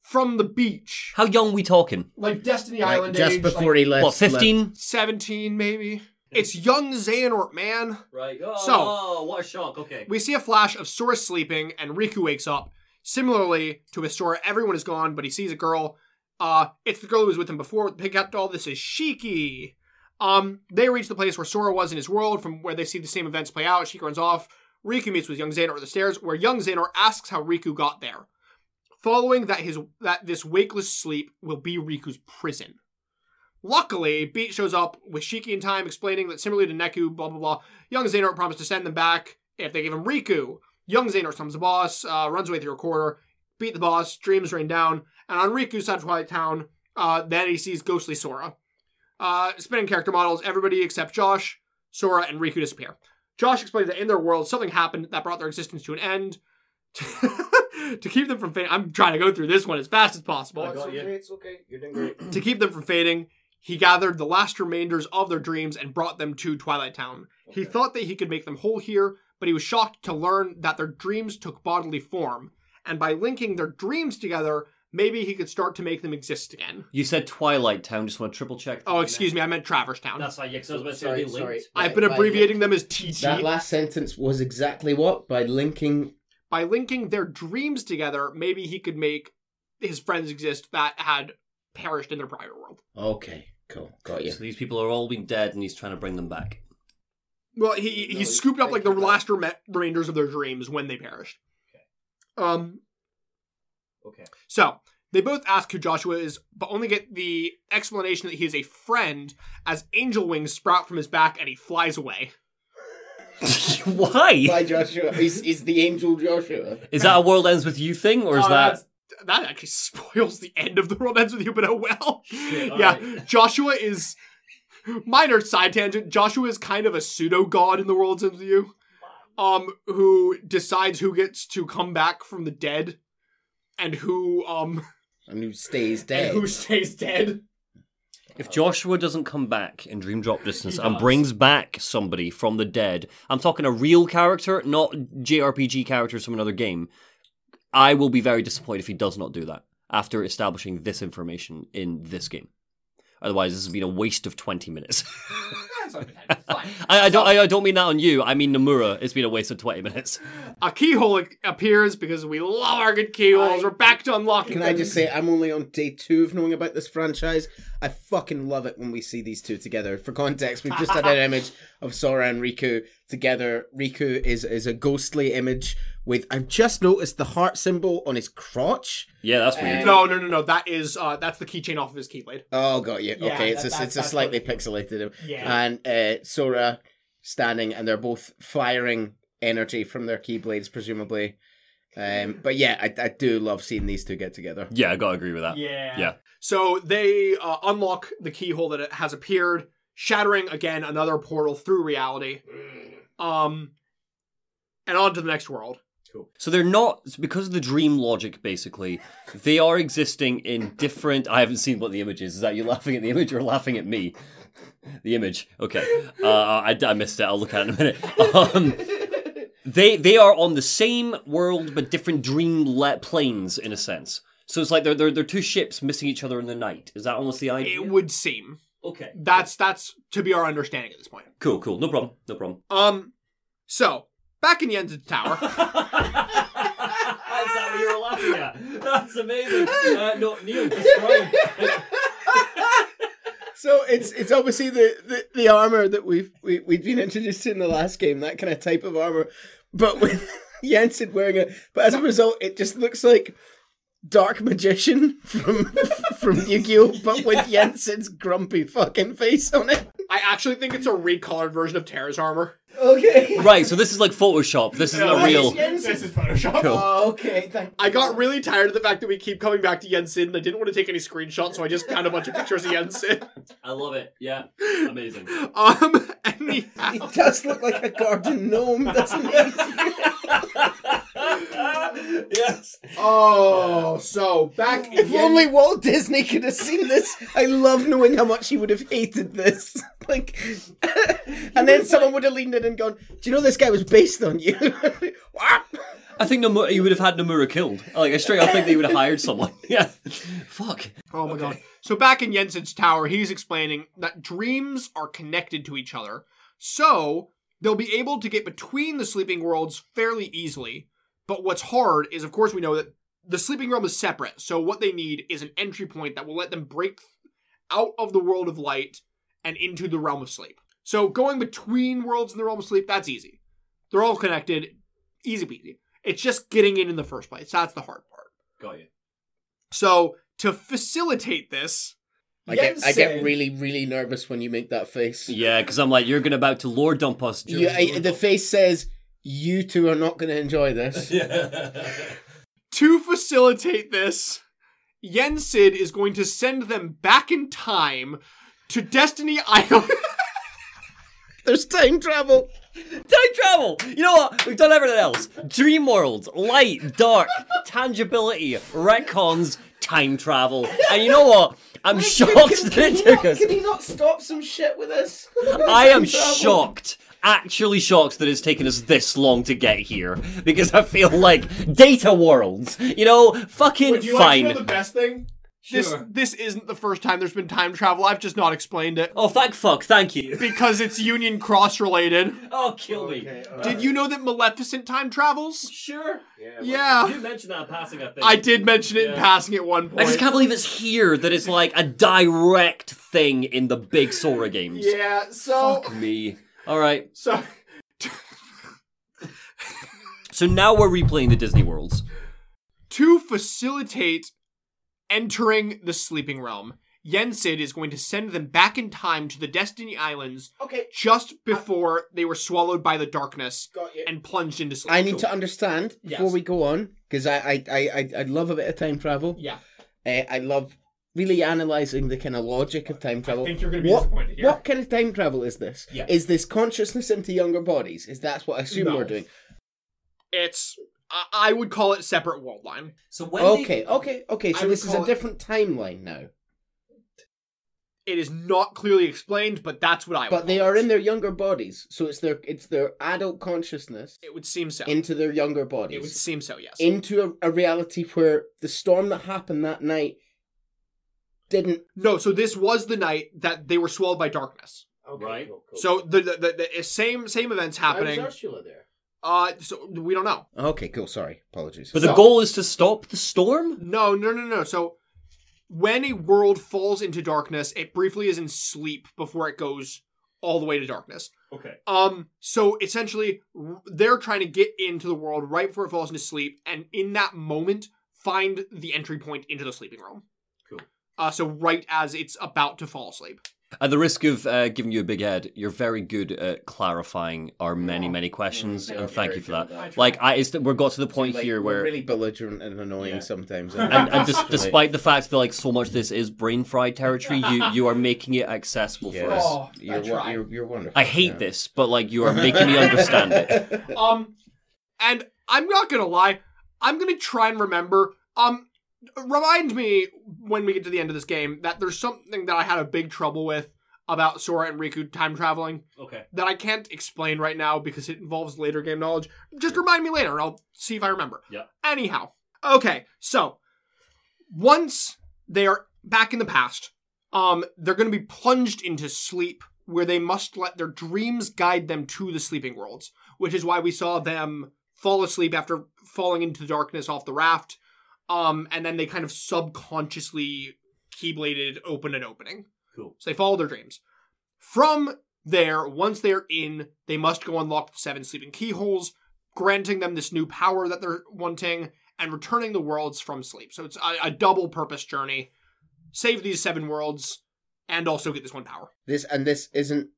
Speaker 3: from the beach.
Speaker 2: How young we talking?
Speaker 3: Like Destiny
Speaker 4: Like,
Speaker 3: Island
Speaker 4: just
Speaker 3: age,
Speaker 4: before
Speaker 3: like
Speaker 4: he left.
Speaker 2: What, 15?
Speaker 3: 17 maybe. It's young Xehanort, man.
Speaker 2: Right. Oh,
Speaker 3: So-
Speaker 2: what a shock. Okay.
Speaker 3: We see a flash of Sora sleeping and Riku wakes up. Similarly to with Sora, everyone is gone, but he sees a girl. Uh, it's the girl who was with him before the pig cat doll. This is Shiki. Um, they reach the place where Sora was in his world, from where they see the same events play out. Shiki runs off. Riku meets with young Xehanort at the stairs, where young Xehanort asks how Riku got there. Following that his that this wakeless sleep will be Riku's prison. Luckily, Beat shows up with Shiki in time, explaining that similarly to Neku, blah blah blah, young Xehanort promised to send them back if they gave him Riku. Young Xehanort summons the boss, uh, runs away through a corridor, beat the boss, dreams rain down, and on Riku's side of Twilight Town, uh, then he sees ghostly Sora. Uh, spinning character models, everybody except Josh, Sora, and Riku disappear. Josh explains that in their world, something happened that brought their existence to an end. *laughs* to keep them from fading, I'm trying to go through this one as fast as possible.
Speaker 4: it's okay, it's okay. You're doing great.
Speaker 3: To keep them from fading, he gathered the last remainders of their dreams and brought them to Twilight Town. He thought that he could make them whole here, but he was shocked to learn that their dreams took bodily form. And by linking their dreams together, maybe he could start to make them exist again.
Speaker 2: You said Twilight Town. Just want to triple check.
Speaker 3: Oh, excuse me, I meant Traverse Town.
Speaker 2: That's fine. Yeah, 'cause I was about to say
Speaker 4: Sorry,
Speaker 2: they linked.
Speaker 3: I've been
Speaker 4: By-
Speaker 3: abbreviating them as TT.
Speaker 4: That last sentence was exactly what? By linking.
Speaker 3: by linking their dreams together, maybe he could make his friends exist that had perished in their prior world.
Speaker 4: Okay, cool. Got you.
Speaker 2: So these people are all been dead, and he's trying to bring them back.
Speaker 3: Well, he he
Speaker 4: No,
Speaker 3: he's scooped up like the last rem- remainders of their dreams when they perished. Um,
Speaker 2: Okay.
Speaker 3: so they both ask who Joshua is, but only get the explanation that he is a friend as angel wings sprout from his back and he flies away. *laughs*
Speaker 2: Why?
Speaker 4: By Joshua. Is, is the angel Joshua.
Speaker 2: Is that a world ends with you thing, or is
Speaker 3: Oh,
Speaker 2: that?
Speaker 3: that's- that actually *laughs* spoils the end of the world ends with you, but oh well.
Speaker 2: Shit,
Speaker 3: yeah,
Speaker 2: alright.
Speaker 3: Joshua is minor side tangent. Joshua is kind of a pseudo god in the world ends with you, um, who decides who gets to come back from the dead, and who um
Speaker 4: And who stays dead.
Speaker 3: and who stays dead.
Speaker 2: If Joshua doesn't come back in Dream Drop Distance and brings back somebody from the dead, I'm talking a real character, not JRPG characters from another game. I will be very disappointed if he does not do that after establishing this information in this game. Otherwise, this has been a waste of 20 minutes. *laughs* *laughs* I, I don't. I, I don't mean that on you. I mean Nomura. It's been a waste of 20 minutes. *laughs*
Speaker 3: A keyhole appears because we love our good keyholes.
Speaker 4: I-
Speaker 3: We're back to unlocking.
Speaker 4: Can I just say, I'm only on day two of knowing about this franchise. I fucking love it when we see these two together. For context, we've just had an image of Sora and Riku together. Riku is is a ghostly image with. I've just noticed the heart symbol on his crotch.
Speaker 2: Yeah, that's weird.
Speaker 4: Um,
Speaker 3: No, no, no, no. That is uh, that's the keychain off of his keyblade.
Speaker 4: Oh, got you.
Speaker 3: Yeah,
Speaker 4: okay, it's
Speaker 3: that-
Speaker 4: a,
Speaker 3: that-
Speaker 4: it's a slightly
Speaker 3: what-
Speaker 4: pixelated.
Speaker 3: Yeah.
Speaker 4: And uh, Sora standing, and they're both firing energy from their keyblades, presumably. Um, but yeah, I, I do love seeing these two get together.
Speaker 2: Yeah, I gotta agree with that.
Speaker 3: Yeah.
Speaker 2: Yeah.
Speaker 3: So they uh, unlock the keyhole that has appeared, shattering again another portal through reality. Um, and on to the next world.
Speaker 2: So they're not because of the dream logic. Basically, they are existing in different. I haven't seen what the image is. Is that you laughing at the image or laughing at me? The image. Okay, uh, I, I missed it. I'll look at it in a minute. Um, they they are on the same world but different dream le- planes in a sense. So it's like they're, they're they're two ships missing each other in the night. Is that almost the idea?
Speaker 3: It would seem
Speaker 2: okay.
Speaker 3: that's that's to be our understanding at this point.
Speaker 2: Cool. Cool. No problem. No problem.
Speaker 3: Um, so back in Yen's tower. *laughs*
Speaker 2: Is that what you were laughing at? That's amazing. Uh, no, Neil, describe. *laughs*
Speaker 4: So it's it's obviously the, the, the armor that we've we, we've been introduced to in the last game, that kind of type of armor, but with *laughs* Jensen wearing it. But as a result, it just looks like Dark Magician from from Yu-Gi-Oh, but with Jensen's grumpy fucking face on it.
Speaker 3: I actually think it's a recolored version of Terra's armor.
Speaker 4: Okay.
Speaker 2: Right. So this is like Photoshop. This isn't a real.
Speaker 3: This is Photoshop.
Speaker 2: Cool.
Speaker 4: Oh, okay. Thank
Speaker 3: I got really tired of the fact that we keep coming back to Yensid, and I didn't want to take any screenshots, so I just found a bunch of pictures of Yensid.
Speaker 2: I love it. Yeah. Amazing. *laughs*
Speaker 3: Um, and he
Speaker 4: He does look like a garden gnome, doesn't he? *laughs* *laughs*
Speaker 2: yes.
Speaker 3: Oh, so back
Speaker 4: If only Walt Disney could have seen this. I love knowing how much he would have hated this. *laughs* Like, *laughs* and then someone would have leaned in and gone, "Do you know this guy was based on you?" What?
Speaker 2: I think Nomura, you would have had Nomura killed. Like I straight up think they would have hired someone. Yeah. Fuck.
Speaker 3: Oh my god. So back in Jensen's tower, he's explaining that dreams are connected to each other. So they'll be able to get between the sleeping worlds fairly easily. But what's hard is, of course, we know that the sleeping realm is separate. So what they need is an entry point that will let them break out of the world of light and into the realm of sleep. So going between worlds in the realm of sleep, that's easy. They're all connected. Easy peasy. It's just getting in in the first place. That's the hard part.
Speaker 2: Got you.
Speaker 3: So to facilitate this,
Speaker 4: I get, I get really, really nervous when you make that face.
Speaker 2: Yeah, because I'm like, you're gonna about to lore dump us.
Speaker 4: You, I, the face says, "You two are not going to enjoy this." *laughs*
Speaker 3: to facilitate this, Yensid is going to send them back in time to Destiny *laughs* Island.
Speaker 4: There's time travel.
Speaker 2: Time travel! You know what? We've done everything else. Dream worlds, light, dark, tangibility, retcons, time travel. And you know what? I'm shocked that it took
Speaker 4: not,
Speaker 2: us.
Speaker 4: Can he not stop some shit with us? *laughs*
Speaker 2: I am
Speaker 4: travel.
Speaker 2: shocked. Actually shocked that it's taken us this long to get here. Because I feel like data worlds. You know, fucking fine.
Speaker 3: best thing? This this isn't the first time there's been time travel. I've just not explained it
Speaker 2: Oh, thank fuck, thank you. *laughs*
Speaker 3: because it's Union Cross related.
Speaker 2: Oh, kill me.
Speaker 3: Did you know that Maleficent time travels?
Speaker 2: Sure.
Speaker 3: Yeah.
Speaker 2: You mentioned that in passing, I think.
Speaker 3: I did mention it in
Speaker 2: Yeah.
Speaker 3: passing at one point.
Speaker 2: I just can't believe it's here that it's like a direct thing in the big Sora games.
Speaker 3: Yeah, so
Speaker 2: Fuck me. Alright.
Speaker 3: so *laughs*
Speaker 2: So now we're replaying the Disney worlds.
Speaker 3: to facilitate entering the sleeping realm, Yensid is going to send them back in time to the Destiny Islands
Speaker 4: Okay,
Speaker 3: just before they were swallowed by the darkness
Speaker 4: got you.
Speaker 3: and plunged into sleep.
Speaker 4: I need to understand before
Speaker 3: Yes.
Speaker 4: we go on because I, I I I I love a bit of time travel.
Speaker 3: Yeah.
Speaker 4: Uh, I love really analyzing the kind of logic of time travel.
Speaker 3: think you're gonna be
Speaker 4: what,
Speaker 3: disappointed here.
Speaker 4: What kind of time travel is this?
Speaker 3: Yeah.
Speaker 4: Is this consciousness into younger bodies? Is that what I assume
Speaker 3: No.
Speaker 4: we're doing?
Speaker 3: It's I- I would call it separate world line.
Speaker 2: So when
Speaker 4: Okay, okay, okay. So this is
Speaker 3: call
Speaker 4: a
Speaker 3: it-
Speaker 4: different timeline now.
Speaker 3: It is not clearly explained, but that's what I. Would
Speaker 4: But they
Speaker 3: call
Speaker 4: are
Speaker 3: it.
Speaker 4: in their younger bodies, so it's their it's their adult consciousness
Speaker 3: It would seem so.
Speaker 4: into their younger bodies.
Speaker 3: it would seem so. Yes.
Speaker 4: into a, a reality where the storm that happened that night didn't.
Speaker 3: no, so this was the night that they were swallowed by darkness.
Speaker 2: Right.
Speaker 3: So the the, the the same same events happening.
Speaker 4: Ursula there?
Speaker 3: Uh, so we don't know.
Speaker 4: Okay, cool. Sorry, apologies.
Speaker 2: But the
Speaker 3: So-
Speaker 2: goal is to stop the storm?
Speaker 3: No, no, no, no. So when a world falls into darkness, it briefly is in sleep before it goes all the way to darkness.
Speaker 2: Okay.
Speaker 3: Um, so essentially, r- they're trying to get into the world right before it falls into sleep, and in that moment, find the entry point into the sleeping room.
Speaker 2: Cool.
Speaker 3: Uh, so right as it's about to fall asleep.
Speaker 2: At the risk of uh, giving you a big head, you're very good at clarifying our many, many questions,
Speaker 4: Yeah,
Speaker 2: and thank you for that.
Speaker 4: that.
Speaker 2: Like, I, it's, we're got to the point
Speaker 4: Like,
Speaker 2: here
Speaker 4: we're
Speaker 2: where,
Speaker 4: really belligerent and annoying
Speaker 2: Yeah.
Speaker 4: sometimes. *laughs*
Speaker 2: and, and dis- *laughs* despite the fact that like so much this is brain fried territory, you you are making it accessible for
Speaker 4: yes,
Speaker 2: us.
Speaker 3: Oh, I
Speaker 4: you're, wo-
Speaker 3: try.
Speaker 4: you're you're wonderful.
Speaker 2: I hate
Speaker 4: yeah.
Speaker 2: this, but like you are making me *laughs* understand it.
Speaker 3: Um, and I'm not gonna lie, I'm gonna try and remember. Um, remind me when we get to the end of this game that there's something that I had a big trouble with about Sora and Riku time traveling
Speaker 2: Okay.
Speaker 3: that I can't explain right now because it involves later game knowledge. Just remind me later, and I'll see if I remember.
Speaker 2: Yeah.
Speaker 3: Anyhow, okay, so once they are back in the past, um, they're going to be plunged into sleep where they must let their dreams guide them to the sleeping worlds, which is why we saw them fall asleep after falling into the darkness off the raft. Um, and then they kind of subconsciously keybladed open an opening.
Speaker 2: Cool.
Speaker 3: So they follow their dreams. From there, once they're in, they must go unlock the seven sleeping keyholes, granting them this new power that they're wanting and returning the worlds from sleep. So it's a, a double purpose journey. Save these seven worlds and also get this one power.
Speaker 4: This and this isn't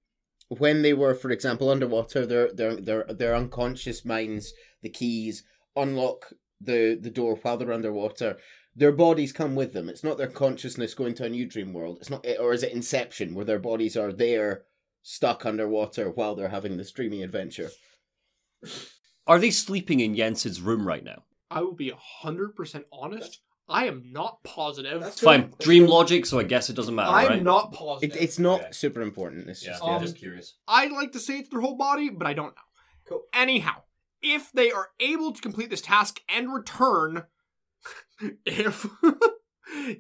Speaker 4: when they were, for example, underwater. Their their their their unconscious minds, the keys unlock the the door while they're underwater. Their bodies come with them. It's not their consciousness going to a new dream world. It's not, or is it Inception where their bodies are there, stuck underwater while they're having this dreamy adventure?
Speaker 2: Are they sleeping in Jensen's room right now?
Speaker 3: I will be 100% honest. I am not positive.
Speaker 4: That's
Speaker 2: Fine. Dream logic, so I guess it doesn't matter,
Speaker 3: I'm
Speaker 2: right?
Speaker 3: not
Speaker 4: It,
Speaker 3: positive.
Speaker 4: it's not
Speaker 2: Okay.
Speaker 4: super important. It's just
Speaker 3: Um,
Speaker 2: just curious.
Speaker 3: I'd like to say it's their whole body, but I don't know.
Speaker 4: Cool.
Speaker 3: Anyhow, if they are able to complete this task and return, *laughs* if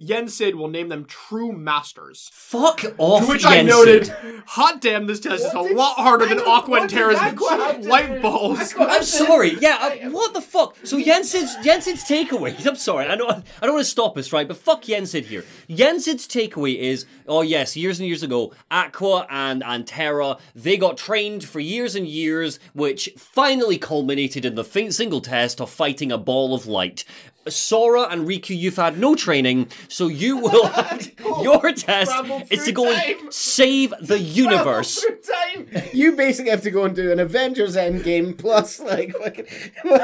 Speaker 3: Yensid will name them true masters.
Speaker 2: Fuck off,
Speaker 3: to which I
Speaker 2: Jensen.
Speaker 3: noted, hot damn, this test is a
Speaker 4: did-
Speaker 3: lot harder
Speaker 4: I
Speaker 3: than Aqua and Terra's
Speaker 4: Aqua
Speaker 3: light *laughs* balls.
Speaker 2: I'm sorry. Yeah, uh, what the fuck? So Jensen's Jensen's takeaway. I'm sorry. I don't. I don't want to stop us, right? But fuck Jensen here. Jensen's takeaway is, oh yes, years and years ago, Aqua and and Terra they got trained for years and years, which finally culminated in the fi- single test of fighting a ball of light. Sora and Riku, you've had no training, so you *laughs* will have your test
Speaker 4: Travel
Speaker 2: is to go
Speaker 4: time.
Speaker 2: and save the universe.
Speaker 4: Time. You basically have to go and do an Avengers Endgame plus like fucking. *laughs*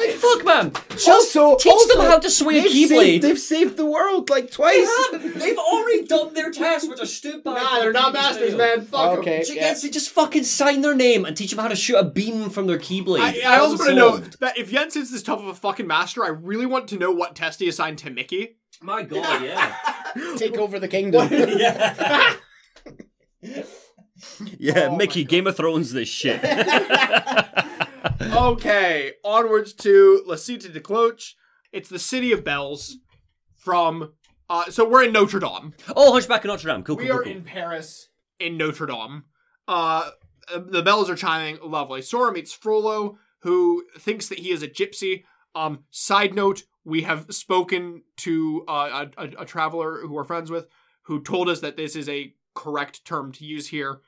Speaker 2: Like, fuck, man. Just
Speaker 4: also,
Speaker 2: teach
Speaker 4: also,
Speaker 2: them how to swing a
Speaker 4: they've
Speaker 2: keyblade.
Speaker 4: saved- They've saved the world like twice.
Speaker 2: They've They've already done their test, which are stood by.
Speaker 3: Nah, they're not masters, man. Fuck 'em.
Speaker 4: Okay.
Speaker 2: Just,
Speaker 4: yeah.
Speaker 2: just fucking sign their name and teach them how to shoot a beam from their keyblade.
Speaker 3: I, I also want to know that if Jensen's this tough of a fucking master, I really want to know what test he assigned to Mickey.
Speaker 2: My god, yeah. *laughs*
Speaker 4: Take over the kingdom. *laughs*
Speaker 2: yeah. *laughs* yeah,
Speaker 3: Oh
Speaker 2: Mickey, Game of Thrones this shit.
Speaker 3: Okay, onwards to La Cité de Cloche. It's the city of bells from. Uh, so we're in Notre Dame.
Speaker 2: oh, Hunchback of Notre Dame. Cool, cool,
Speaker 3: We
Speaker 2: cool,
Speaker 3: are
Speaker 2: cool.
Speaker 3: in Paris in Notre Dame. Uh, the bells are chiming. Lovely. Sora meets Frollo, who thinks that he is a gypsy. Um, side note: We have spoken to uh, a, a, a traveler who we're friends with, who told us that this is a correct term to use here.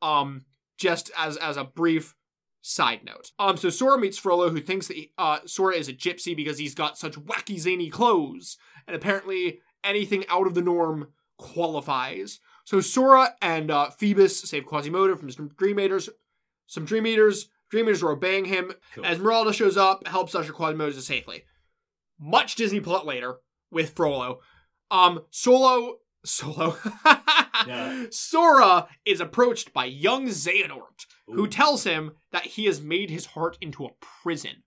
Speaker 3: Um, just as as a brief side note. Um, so Sora meets Frollo, who thinks that he, uh, Sora is a gypsy because he's got such wacky zany clothes, and apparently anything out of the norm qualifies. So Sora and uh, Phoebus save Quasimodo from some Dream Eaters. Some Dream Eaters. Dream Eaters are obeying him.
Speaker 2: Cool.
Speaker 3: Esmeralda shows up, helps usher Quasimodo safely. Much Disney plot later with Frollo. Um, Solo, Solo, *laughs*
Speaker 2: Yeah. *laughs*
Speaker 3: Sora is approached by young Xehanort, who tells him that he has made his heart into a prison.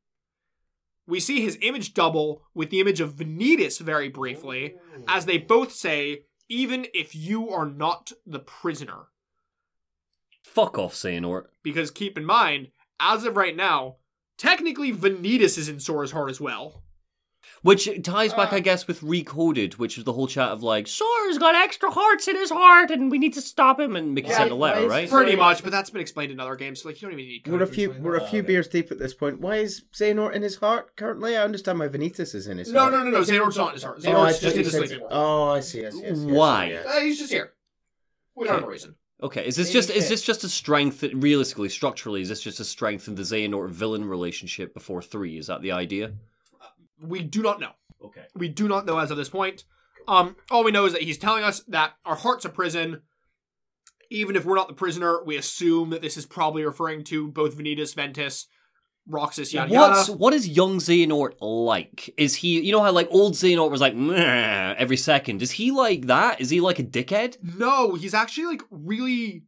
Speaker 3: We see his image double with the image of Vanitas very briefly, as they both say, even if you are not the prisoner.
Speaker 2: Fuck off, Xehanort.
Speaker 3: Because keep in mind, as of right now, technically Vanitas is in Sora's heart as well.
Speaker 2: Which ties back, I guess, with Recoded, which is the whole chat of like, Sora's got extra hearts in his heart and we need to stop him and Mickey
Speaker 4: Yeah,
Speaker 2: sent a letter,
Speaker 4: why
Speaker 2: right?
Speaker 3: Pretty much, but that's been explained in other games, so like you don't even need
Speaker 4: We're a
Speaker 3: to
Speaker 4: few we're a
Speaker 3: that.
Speaker 4: few beers deep at this point. Why is Xehanort in his heart currently? I understand why Vanitas is in his
Speaker 3: No,
Speaker 4: heart.
Speaker 3: no, no, no. Xehanort's not in his heart.
Speaker 4: Oh, I
Speaker 3: Xehanort's
Speaker 4: thought
Speaker 3: just in the sleeping.
Speaker 4: Oh, I see. I see, I see, I see,
Speaker 2: Why?
Speaker 4: yeah.
Speaker 3: Uh, he's just here. We don't have a reason.
Speaker 2: Okay, is this just is this just a strength that realistically, structurally, is this just a strength in the Xehanort villain relationship before three? Is that the idea?
Speaker 3: We do not know.
Speaker 2: Okay.
Speaker 3: We do not know as of this point. Um, all we know is that he's telling us that our heart's a prison. Even if we're not the prisoner, we assume that this is probably referring to both Vanitas, Ventus, Roxas, yada
Speaker 2: What's
Speaker 3: yada.
Speaker 2: what is young Xehanort like? Is he you know how like old Xehanort was like every second? Is he like that? Is he like a dickhead?
Speaker 3: No, he's actually like really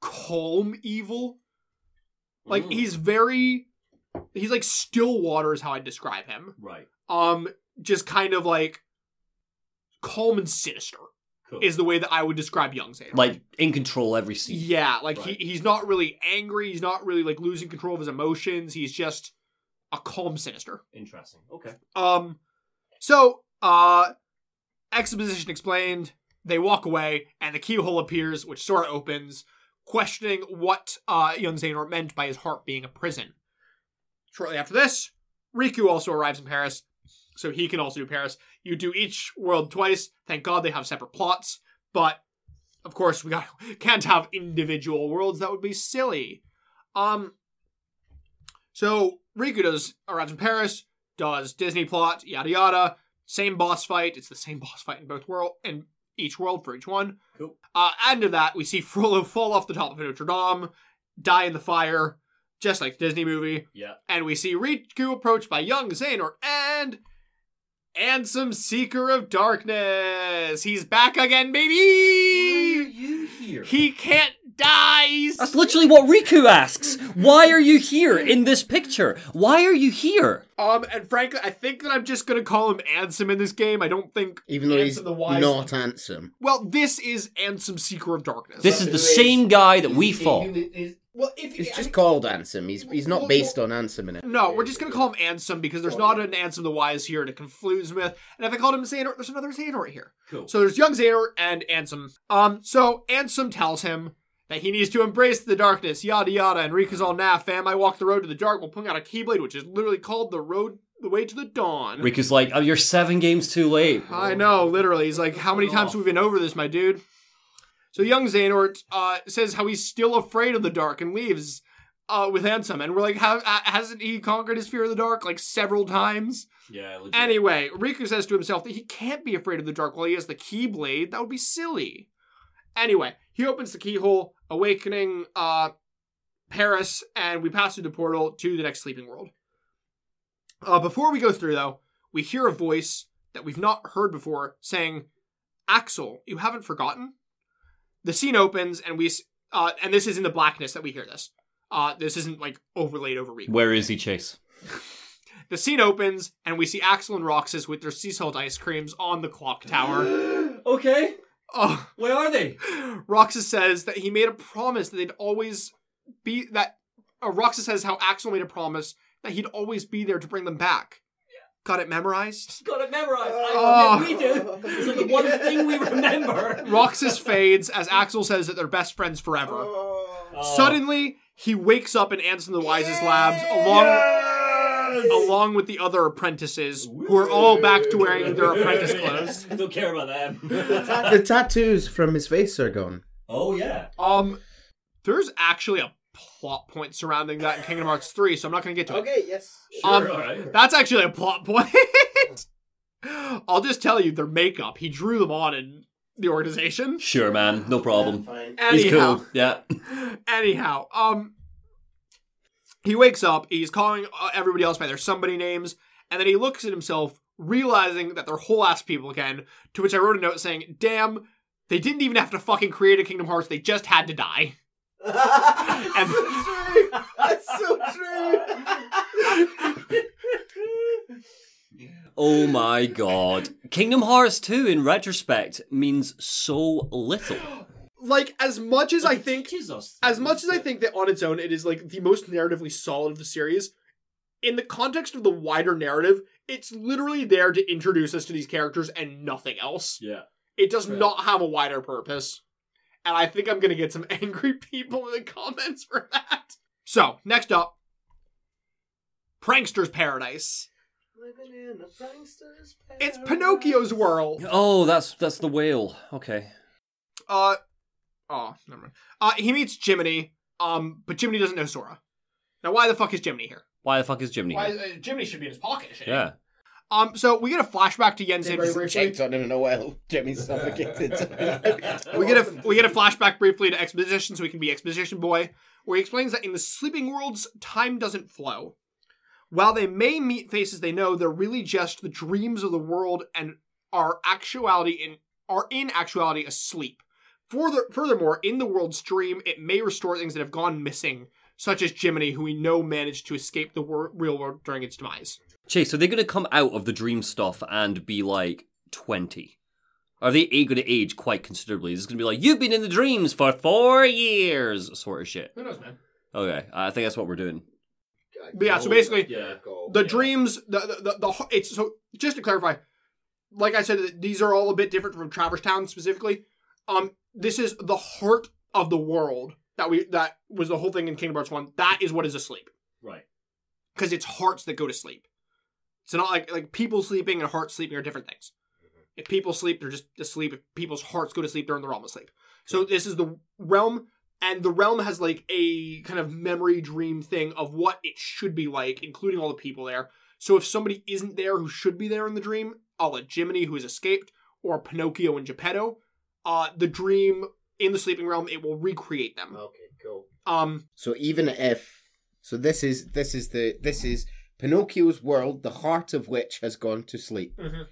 Speaker 3: calm evil. Like
Speaker 2: Mm.
Speaker 3: he's very he's like still water is how I describe him.
Speaker 2: Right.
Speaker 3: Um just kind of like calm and sinister
Speaker 2: Cool.
Speaker 3: is the way that I would describe young Xehanort.
Speaker 2: like in control every scene.
Speaker 3: Yeah, like
Speaker 2: Right.
Speaker 3: he, he's not really angry. He's not really like losing control of his emotions. He's just a calm sinister.
Speaker 2: Interesting. Okay.
Speaker 3: Um, so uh, exposition explained. They walk away, and the keyhole appears, which Sora opens, questioning what uh young Xehanort meant by his heart being a prison. Shortly after this, Riku also arrives in Paris, so he can also do Paris. You do each world twice. Thank God they have separate plots, but of course we got *laughs* can't have individual worlds. That would be silly. Um. So Riku does arrives in Paris, does Disney plot, yada yada. Same boss fight. It's the same *laughs* boss fight in both world in each world for each one.
Speaker 2: Cool.
Speaker 3: Uh, end of that, we see *laughs* Frollo fall off the top of Notre Dame, die in the fire, just like the Disney movie.
Speaker 2: Yeah.
Speaker 3: And we see Riku approached by young Xehanort and Ansem Seeker of Darkness. He's back again, baby!
Speaker 2: Why are you here?
Speaker 3: He can't die! He's-
Speaker 2: That's literally what Riku asks. Why are you here in this picture? Why are you here?
Speaker 3: Um, and frankly, I think that I'm just gonna call him Ansem in this game. I don't think
Speaker 4: Even though
Speaker 3: Ansem
Speaker 4: he's
Speaker 3: the Wise-
Speaker 4: not handsome.
Speaker 3: Well, this is Ansem Seeker of Darkness.
Speaker 2: This is the same guy that we fought.
Speaker 3: well, if
Speaker 4: He's just called handsome. He's he's not
Speaker 3: Well,
Speaker 4: based on handsome in it.
Speaker 3: No, we're just gonna call him Ansem because there's not an Ansem the Wise here to confuse him with. And if I called him Xehanort, there's another Xehanort here.
Speaker 2: Cool.
Speaker 3: So there's young Xehanort and Ansem. Um, so Ansem tells him that he needs to embrace the darkness, yada yada. And Riku's all, nah, fam, I walk the road to the dark while pulling out a Keyblade, which is literally called the road, the way to the dawn.
Speaker 2: Riku's like, oh, you're seven games too late.
Speaker 3: I know, literally. He's like, how many times have we been over this, my dude? So young Xehanort uh, says how he's still afraid of the dark and leaves uh, with Ansem. And we're like, how, uh, hasn't he conquered his fear of the dark like several times?
Speaker 2: Yeah, legit.
Speaker 3: Anyway, Riku says to himself that he can't be afraid of the dark while he has the Keyblade. That would be silly. Anyway, he opens the keyhole, awakening uh, Paris, and we pass through the portal to the next sleeping world. Uh, before we go through, though, we hear a voice that we've not heard before saying, Axel, you haven't forgotten? The scene opens, and we, uh, and this is in the blackness that we hear this. Uh, this isn't like overlaid over Riku.
Speaker 2: Where is he, Chase? *laughs*
Speaker 3: The scene opens, and we see Axel and Roxas with their sea salt ice creams on the clock tower. *gasps*
Speaker 2: okay.
Speaker 3: Oh,
Speaker 2: Where are they?
Speaker 3: Roxas says that he made a promise that they'd always be that. Uh, Roxas says how Axel made a promise that he'd always be there to bring them back. Got it memorized?
Speaker 2: Got it memorized.
Speaker 3: Oh.
Speaker 2: we do. It's like the one *laughs* thing we remember.
Speaker 3: Roxas fades as Axel says that they're best friends forever.
Speaker 2: Oh.
Speaker 3: Suddenly, he wakes up in Ansem the Wise's labs along along with the other apprentices who are all back to wearing their apprentice *laughs* clothes.
Speaker 2: I don't care about them.
Speaker 4: The tattoos from his face are gone.
Speaker 2: oh yeah.
Speaker 3: Um, there's actually a plot point surrounding that in Kingdom Hearts 3, so I'm not going to get to it.
Speaker 4: Okay, yes.
Speaker 3: Um,
Speaker 2: alright.
Speaker 3: That's actually a plot point. *laughs* I'll just tell you their makeup. He drew them on in the organization.
Speaker 2: Sure, man. No problem.
Speaker 4: Fine.
Speaker 2: He's cool. Yeah. *laughs*
Speaker 3: anyhow, um, he wakes up. He's calling uh, everybody else by their somebody names, and then he looks at himself, realizing that they're whole ass people again. To which I wrote a note saying, "Damn, they didn't even have to fucking create a Kingdom Hearts. They just had to die."
Speaker 4: That's so true. That's so true. *laughs*
Speaker 2: Oh my god. Kingdom Hearts 2, in retrospect, means so little. *gasps* *gasps*
Speaker 3: Like as much as I think
Speaker 1: teaches us
Speaker 3: as much as I think that on its own it is like the most narratively solid of the series, in the context of the wider narrative, it's literally there to introduce us to these characters and nothing else.
Speaker 1: Yeah.
Speaker 3: It does
Speaker 1: Right.
Speaker 3: not have a wider purpose. And I think I'm gonna get some *laughs* angry people in the comments for that. So, next up Prankster's Paradise.
Speaker 4: Living in a prankster's
Speaker 3: It's. Pinocchio's world.
Speaker 2: Oh, that's that's the whale. Okay.
Speaker 3: Uh oh, never mind. Uh he meets Jiminy, um, but Jiminy doesn't know Sora. Now why the fuck is Jiminy here?
Speaker 2: Why the fuck is Jiminy
Speaker 3: Why
Speaker 2: here?
Speaker 3: uh, Jiminy should be in his pocket, shouldn't?
Speaker 2: Yeah.
Speaker 3: Um, so we get a flashback to Yensid.
Speaker 4: Never
Speaker 3: briefly.
Speaker 4: checked on him in a while. Jimmy's suffocated. *laughs*
Speaker 3: We get a we get a flashback briefly to exposition, so he can be exposition boy, where he explains that in the sleeping worlds, time doesn't flow. While they may meet faces they know, they're really just the dreams of the world and are actuality in are in actuality asleep. Further, furthermore, in the world's dream, it may restore things that have gone missing, such as Jiminy, who we know managed to escape the wor- real world during its demise.
Speaker 2: Chase, are they going to come out of the dream stuff and be like 20? Are they going to age quite considerably? Is this going to be like, you've been in the dreams for four years, sort of shit?
Speaker 3: Who knows, man?
Speaker 2: Okay, I think that's what we're doing.
Speaker 3: But yeah, so basically,
Speaker 1: Yeah.
Speaker 3: the dreams the, the the the it's so just to clarify like i said these are all a bit different from traverse town specifically um this is the heart of the world that we that was the whole thing in kingdom hearts 1 that is what is asleep.
Speaker 1: Right.
Speaker 3: because it's hearts that go to sleep. It's not like like people sleeping and hearts sleeping are different things. If people sleep they're just asleep. If people's hearts go to sleep they're in the realm of sleep. So this is the realm and the realm has like a kind of memory dream thing of what it should be like including all the people there. So if somebody isn't there who should be there in the dream a la jiminy who has escaped or pinocchio and geppetto uh the dream in the sleeping realm it will recreate them
Speaker 4: Okay, cool.
Speaker 3: um
Speaker 4: So even if so this is this is the this is Pinocchio's world, the heart of which has gone to sleep.
Speaker 3: Mhm.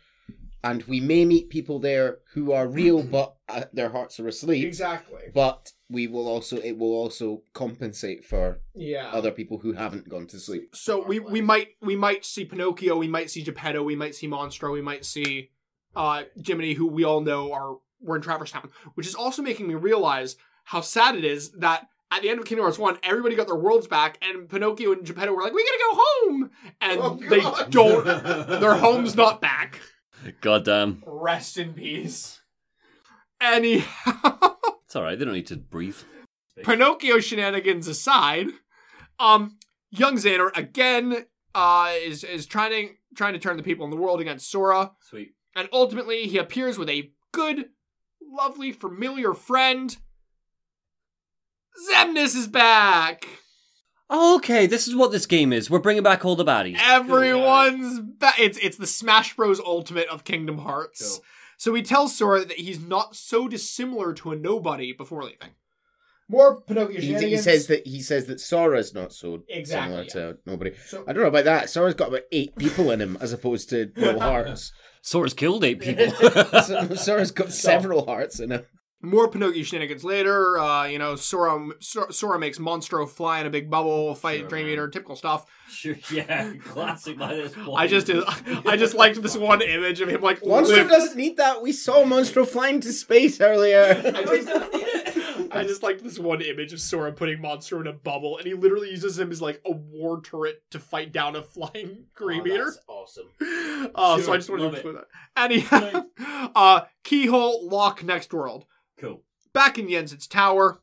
Speaker 4: And we may meet people there who are real but uh, their hearts are asleep.
Speaker 3: exactly
Speaker 4: But we will also it will also compensate for
Speaker 3: yeah
Speaker 4: other people who haven't gone to sleep.
Speaker 3: so we we might we might see Pinocchio, we might see Geppetto, we might see Monstro, we might see uh Jiminy, who we all know are were in Traverse Town, which is also making me realize how sad it is that at the end of Kingdom Hearts One, everybody got their worlds back, and Pinocchio and Geppetto were like, "We gotta go home," and
Speaker 4: Oh,
Speaker 3: they don't. *laughs* Their home's not back.
Speaker 2: Goddamn.
Speaker 3: Rest in peace. Anyhow, *laughs*
Speaker 2: It's alright, they don't need to breathe.
Speaker 3: Pinocchio shenanigans aside, um, young Xander again uh is is trying to trying to turn the people in the world against Sora,
Speaker 1: Sweet.
Speaker 3: and ultimately he appears with a good, lovely, familiar friend. Xemnas is back.
Speaker 2: Okay, this is what this game is. We're bringing back all the baddies.
Speaker 3: Everyone's back. It's it's the Smash Bros. Ultimate of Kingdom Hearts.
Speaker 1: Cool.
Speaker 3: So he tells Sora that he's not so dissimilar to a nobody before leaving. More Pinocchio
Speaker 4: He,
Speaker 3: shenanigans.
Speaker 4: he says that he says that Sora's not so
Speaker 3: Exactly,
Speaker 4: similar to nobody.
Speaker 3: So-
Speaker 4: I don't know about that. Sora's got about eight people in him as opposed to no *laughs* hearts.
Speaker 2: Sora's killed eight people. *laughs*
Speaker 4: So- Sora's got several hearts in him.
Speaker 3: More Pinocchio shenanigans later. Uh, you know, Sora, Sora, Sora makes Monstro fly in a big bubble, fight
Speaker 1: Sure,
Speaker 3: Dream
Speaker 1: man.
Speaker 3: Eater, typical stuff.
Speaker 1: Sure. Yeah. *laughs* Classic by this.
Speaker 3: I just, I just liked this one image of him like
Speaker 4: Monstro
Speaker 3: lift-
Speaker 4: doesn't need that. We saw Monstro flying to space earlier. *laughs*
Speaker 3: I just, I just liked this one image of Sora putting Monstro in a bubble, and he literally uses him as like a war turret to fight down a flying *laughs* Dream Eater.
Speaker 4: awesome.
Speaker 3: Uh, so I just wanted to
Speaker 1: love
Speaker 3: include that. Anyhow, uh, keyhole lock next world.
Speaker 1: Cool.
Speaker 3: Back in Jensen's tower,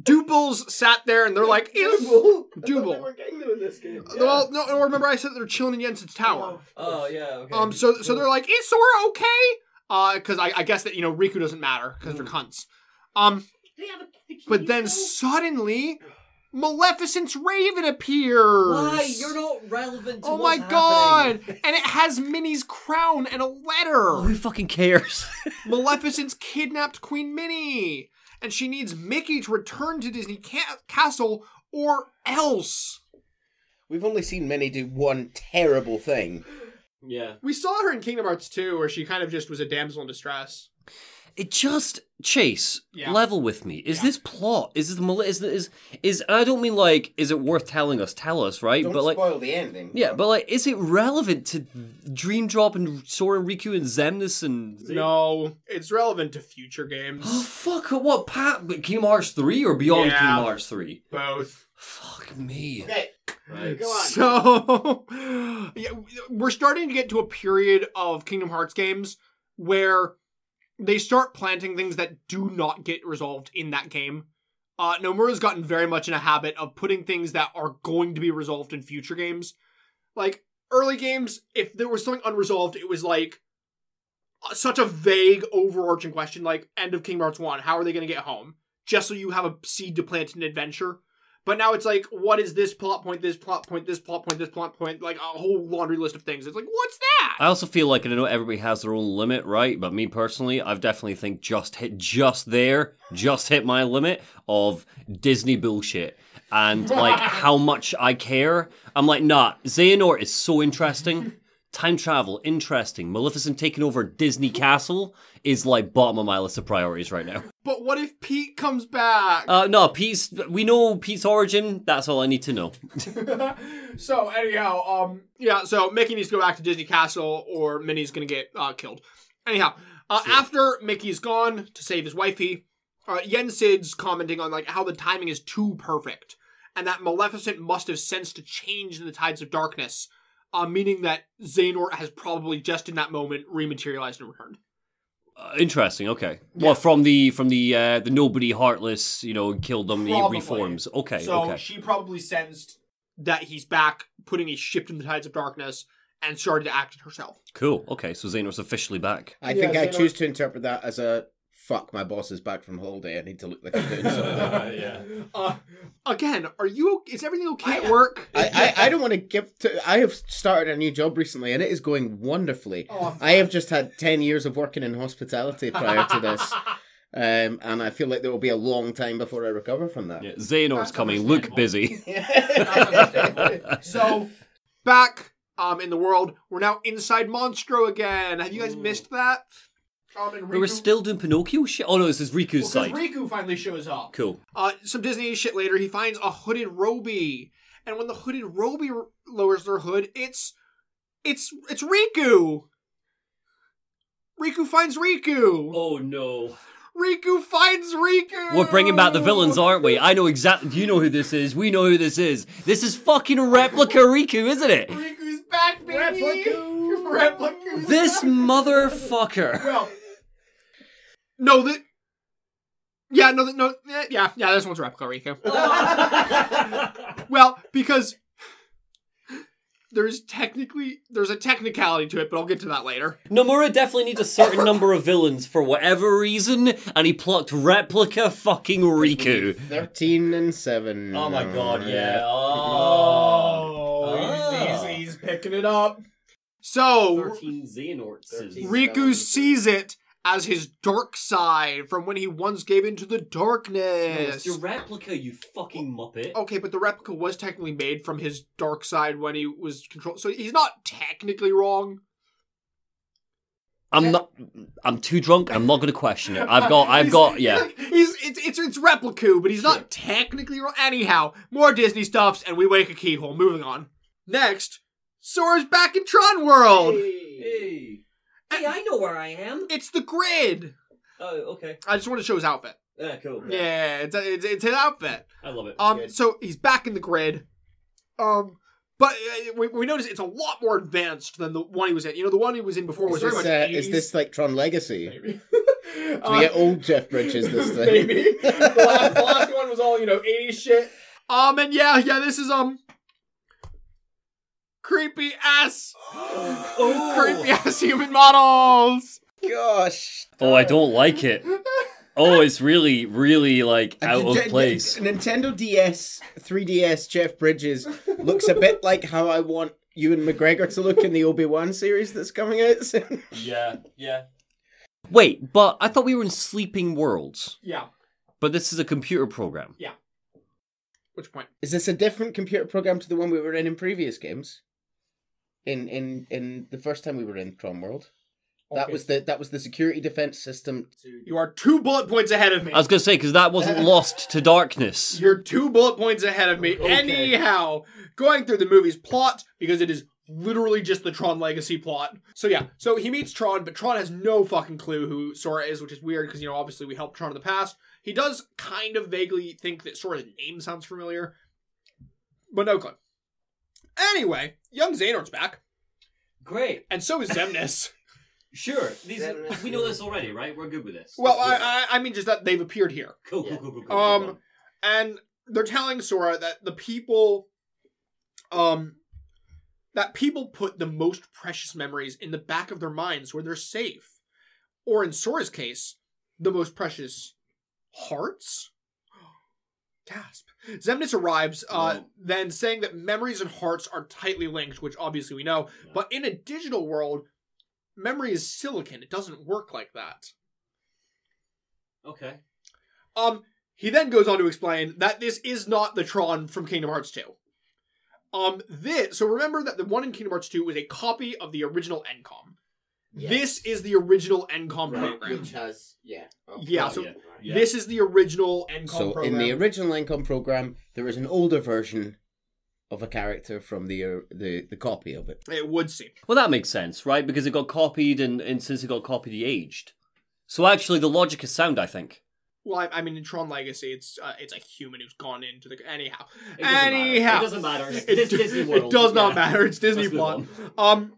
Speaker 3: Doobles sat there and they're like, "Is *laughs* Double.
Speaker 4: We're Kingdom in this game.
Speaker 3: Well, no, no, remember I said they're chilling in Jensen's tower.
Speaker 1: Oh yeah. Okay.
Speaker 3: Um, so so they're like, is Sora okay? Uh, because I, I guess that you know Riku doesn't matter because they're cunts. Um, but then suddenly Maleficent's Raven appears.
Speaker 1: Why? You're not relevant to
Speaker 3: Oh my god!
Speaker 1: happening. *laughs*
Speaker 3: And it has Minnie's crown and a letter.
Speaker 2: Oh, Who fucking cares? *laughs*
Speaker 3: Maleficent's kidnapped Queen Minnie, and she needs Mickey to return to Disney ca- Castle or else.
Speaker 4: We've only seen Minnie do one terrible thing.
Speaker 1: Yeah.
Speaker 3: We saw her in Kingdom Hearts 2, where she kind of just was a damsel in distress.
Speaker 2: It just Chase
Speaker 3: Yeah.
Speaker 2: level with me. Is
Speaker 3: Yeah.
Speaker 2: this plot? Is this mal- is is is? I don't mean like is it worth telling us? Tell us, right?
Speaker 4: Don't
Speaker 2: but like
Speaker 4: spoil the ending.
Speaker 2: yeah, but like is it relevant to Dream Drop and Sora and Riku and Xemnas and
Speaker 3: No, it's relevant to future
Speaker 2: Oh
Speaker 3: games. *gasps*
Speaker 2: fuck! Uh, what Pat? But Kingdom Hearts three or beyond
Speaker 3: Yeah.
Speaker 2: Kingdom Hearts three?
Speaker 3: Both.
Speaker 2: Fuck me.
Speaker 4: Okay,
Speaker 1: Right.
Speaker 4: go on.
Speaker 3: So, *laughs* yeah, we're starting to get to a period of Kingdom Hearts games where they start planting things that do not get resolved in that game. Uh, Nomura's gotten very much in a habit of putting things that are going to be resolved in future games. Like, early games, if there was something unresolved, it was like uh, such a vague, overarching question, like, end of Kingdom Hearts 1, how are they going to get home? Just so you have a seed to plant an adventure. But now it's like, what is this plot point, this plot point, this plot point, this plot point, like a whole laundry list of things. It's like, what's that?
Speaker 2: I also feel like and I know everybody has their own limit, right? But me personally, I've definitely think just hit just there, just hit my limit of Disney bullshit. And like *laughs* how much I care. I'm like, nah, Xehanort is so interesting. Time travel, interesting. Maleficent taking over Disney Castle is like bottom of my list of priorities right now.
Speaker 3: But what if Pete comes back?
Speaker 2: Uh no, Pete's we know Pete's origin, that's all I need to know. *laughs*
Speaker 3: so anyhow, um, yeah. So Mickey needs to go back to Disney Castle, or Minnie's gonna get uh, killed. Anyhow, uh, after Mickey's gone to save his wifey, uh, Yen Sid's commenting on like how the timing is too perfect, and that Maleficent must have sensed a change in the tides of darkness, uh, meaning that Xehanort has probably just in that moment rematerialized and returned.
Speaker 2: Uh, interesting, okay. Well from the from the uh the nobody heartless, you know, killed them, he reforms. Okay,
Speaker 3: So
Speaker 2: okay.
Speaker 3: she probably sensed that he's back, putting a shift in the tides of darkness, and started to act it herself.
Speaker 2: Cool. Okay, so Xehanort's officially back.
Speaker 4: I
Speaker 3: Yeah,
Speaker 4: think I choose to interpret that as a fuck. My boss is back from holiday. I need to look like I'm doing *laughs* something.
Speaker 1: yeah. *laughs*
Speaker 3: Uh, again, are you? Is everything okay
Speaker 4: I-
Speaker 3: at work?
Speaker 4: I, I, I don't want to give to. I have started a new job recently, and it is going wonderfully.
Speaker 3: Oh,
Speaker 4: I have just had ten years of working in hospitality prior to this, *laughs* um, and I feel like there will be a long time before I recover from that.
Speaker 2: Yeah, Xehanort's coming. Look busy.
Speaker 3: so back um in the world, we're now inside Monstro again. Have you guys missed that? Um, and
Speaker 2: We were still doing Pinocchio shit. Oh no, this is Riku's
Speaker 3: Well, 'cause
Speaker 2: side.
Speaker 3: Riku finally shows up.
Speaker 2: Cool.
Speaker 3: Uh, some Disney shit later, he finds a hooded Roby, and when the hooded Roby r- lowers their hood, it's it's it's Riku. Riku finds Riku.
Speaker 1: Oh no.
Speaker 3: Riku finds Riku.
Speaker 2: We're bringing back the villains, aren't we? I know exactly. You know who this is. We know who this is. This is fucking replica Riku, isn't it?
Speaker 3: Riku's back, baby.
Speaker 4: Repliku. *laughs*
Speaker 3: Repliku.
Speaker 2: This motherfucker.
Speaker 3: Well, no, that. Yeah, no, that- no, eh, yeah, yeah. This one's replica Riku. *laughs* Well, because there's technically there's a technicality to it, but I'll get to that later.
Speaker 2: Nomura definitely needs a certain *laughs* number of villains for whatever reason, and he plucked replica fucking Riku.
Speaker 4: Thirteen and seven.
Speaker 1: Oh my god, yeah.
Speaker 3: Oh,
Speaker 1: Oh.
Speaker 3: he's, he's, he's picking it up. So
Speaker 1: 13 Xehanorts.
Speaker 3: Riku sees it as his dark side from when he once gave into the
Speaker 1: No,
Speaker 3: darkness.
Speaker 1: it's your replica, you fucking muppet.
Speaker 3: Okay, but the replica was technically made from his dark side when he was controlled. So he's not technically wrong.
Speaker 2: I'm not. I'm too drunk. I'm not going to question it. I've got. I've got. Yeah.
Speaker 3: He's it's it's it's Repliku, but he's not technically wrong. Anyhow, more Disney stuffs, and we wake a keyhole. Moving on. Next, Sora's back in Tron World.
Speaker 1: Hey. Hey, I know where I am.
Speaker 3: It's the grid.
Speaker 1: Oh, okay.
Speaker 3: I just want to show his outfit.
Speaker 1: Yeah, cool.
Speaker 3: Yeah, it's it's, it's his outfit.
Speaker 1: I love it.
Speaker 3: Um,
Speaker 4: Good.
Speaker 3: so he's back in the grid. Um, but uh, we, we notice it's a lot more advanced than the one he was in. You know, the one he was in before was
Speaker 4: Is
Speaker 3: very
Speaker 4: this,
Speaker 3: much
Speaker 4: uh, is
Speaker 3: 80s.
Speaker 4: this like Tron Legacy?
Speaker 3: Maybe. *laughs*
Speaker 4: Do we get old Jeff Bridges this *laughs* thing?
Speaker 3: Maybe. the, last, the last *laughs* one was all, you know, 80s shit. Um, and yeah, yeah, this is, um, creepy ass, *gasps*
Speaker 1: Oh.
Speaker 3: creepy ass human models.
Speaker 4: Gosh.
Speaker 2: Oh, I don't like it. Oh, it's really, really like out
Speaker 4: d-
Speaker 2: of place.
Speaker 4: d- Nintendo DS, 3DS, Jeff Bridges looks a bit like how I want Ewan McGregor to look in the Obi Wan series that's coming out soon. *laughs*
Speaker 1: Yeah, yeah.
Speaker 2: Wait, but I thought we were in Sleeping Worlds.
Speaker 3: Yeah.
Speaker 2: But this is a computer program. Yeah.
Speaker 3: Which point?
Speaker 4: Is this a different computer program to the one we were in in previous games? In in in the first time we were in Tron World, that
Speaker 3: Okay.
Speaker 4: was the that was the security defense system.
Speaker 3: You are two bullet points ahead of me.
Speaker 2: I was gonna say because that wasn't *laughs* lost to darkness.
Speaker 3: You're two bullet points ahead of me. Oh, Anyhow, going through the movie's plot because it is literally just the Tron Legacy plot. So yeah, so he meets Tron, but Tron has no fucking clue who Sora is, which is weird because you know obviously we helped Tron in the past. He does kind of vaguely think that Sora's name sounds familiar, but no clue. Anyway, young Xehanort's back,
Speaker 1: Great.
Speaker 3: and so is Xemnas. *laughs*
Speaker 1: Sure. These
Speaker 4: That is-
Speaker 1: we know this already, right? We're good with this.
Speaker 3: well, I, I I mean just that they've appeared here.
Speaker 1: cool,
Speaker 4: Yeah.
Speaker 1: cool, cool, cool, cool.
Speaker 3: Um, and they're telling Sora that the people, um, that people put the most precious memories in the back of their minds where they're safe, or in Sora's case, the most precious hearts. Gasp. Xemnas arrives, uh,
Speaker 1: Whoa.
Speaker 3: then saying that memories and hearts are tightly linked, which obviously we know.
Speaker 1: Yeah.
Speaker 3: But in a digital world, memory is silicon. It doesn't work like that.
Speaker 1: okay.
Speaker 3: Um, he then goes on to explain that this is not the Tron from Kingdom Hearts 2. Um, this so remember that the one in Kingdom Hearts 2 was a copy of the original ENCOM. This is the original ENCOM program.
Speaker 4: which has yeah.
Speaker 3: Yeah,
Speaker 1: Oh,
Speaker 3: so
Speaker 1: yeah. Yeah.
Speaker 3: this is the original ENCOM
Speaker 4: So
Speaker 3: program.
Speaker 4: in the original ENCOM program, there is an older version of a character from the uh, the the copy of it.
Speaker 3: it would seem.
Speaker 2: Well, that makes sense, right? Because it got copied, and, and since it got copied, he aged. So actually, the logic is sound. I think.
Speaker 3: Well, I, I mean, in Tron Legacy, it's uh, it's a human who's gone into the anyhow.
Speaker 1: It doesn't matter.
Speaker 3: anyhow,
Speaker 1: It doesn't matter. *laughs* It's
Speaker 3: It,
Speaker 1: Dis- Disney
Speaker 3: it
Speaker 1: World.
Speaker 3: does not
Speaker 1: Yeah.
Speaker 3: matter. It's Disney plot. *laughs* Um,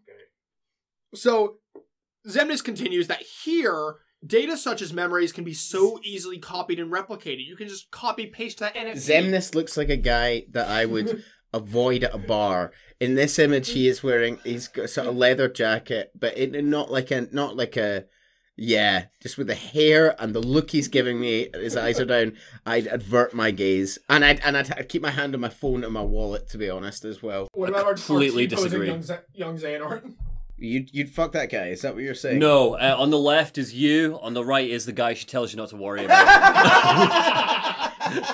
Speaker 3: so Xemnas continues that here, data such as memories can be so easily copied and replicated. You can just copy paste that NFT.
Speaker 4: Xemnas looks like a guy that I would *laughs* avoid at a bar. In this image, he is wearing he's got sort of leather jacket, but it, not like a not like a yeah, just with the hair and the look he's giving me. His eyes are down. I'd avert my gaze, and I'd and I'd, I'd keep my hand on my phone and my wallet to be honest as well.
Speaker 3: What about
Speaker 2: I completely disagree.
Speaker 3: young, Z- young Xehanort?
Speaker 4: You'd you'd fuck that guy. Is that what you're saying?
Speaker 2: No, uh, on the left is you. On the right is the guy she tells you not to worry about.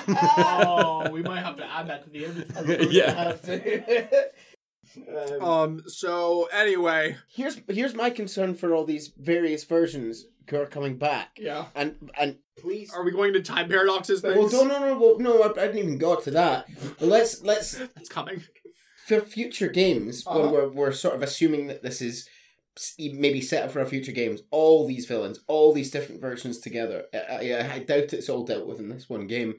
Speaker 3: oh, we might have to add that to the image. *laughs*
Speaker 2: yeah.
Speaker 4: Um, *laughs*
Speaker 3: Um. So anyway,
Speaker 4: here's here's my concern for all these various versions who are coming back.
Speaker 3: yeah.
Speaker 4: And and please
Speaker 3: Are we going to time paradoxes?
Speaker 4: Well, no, no, no, well, no. I, I didn't even got to that. But let's let's
Speaker 3: It's coming.
Speaker 4: For future games
Speaker 3: Uh-huh.
Speaker 4: when we're we're sort of assuming that this is maybe set up for our future games. All these villains, all these different versions together. I, I, I doubt it's all dealt with in this one game.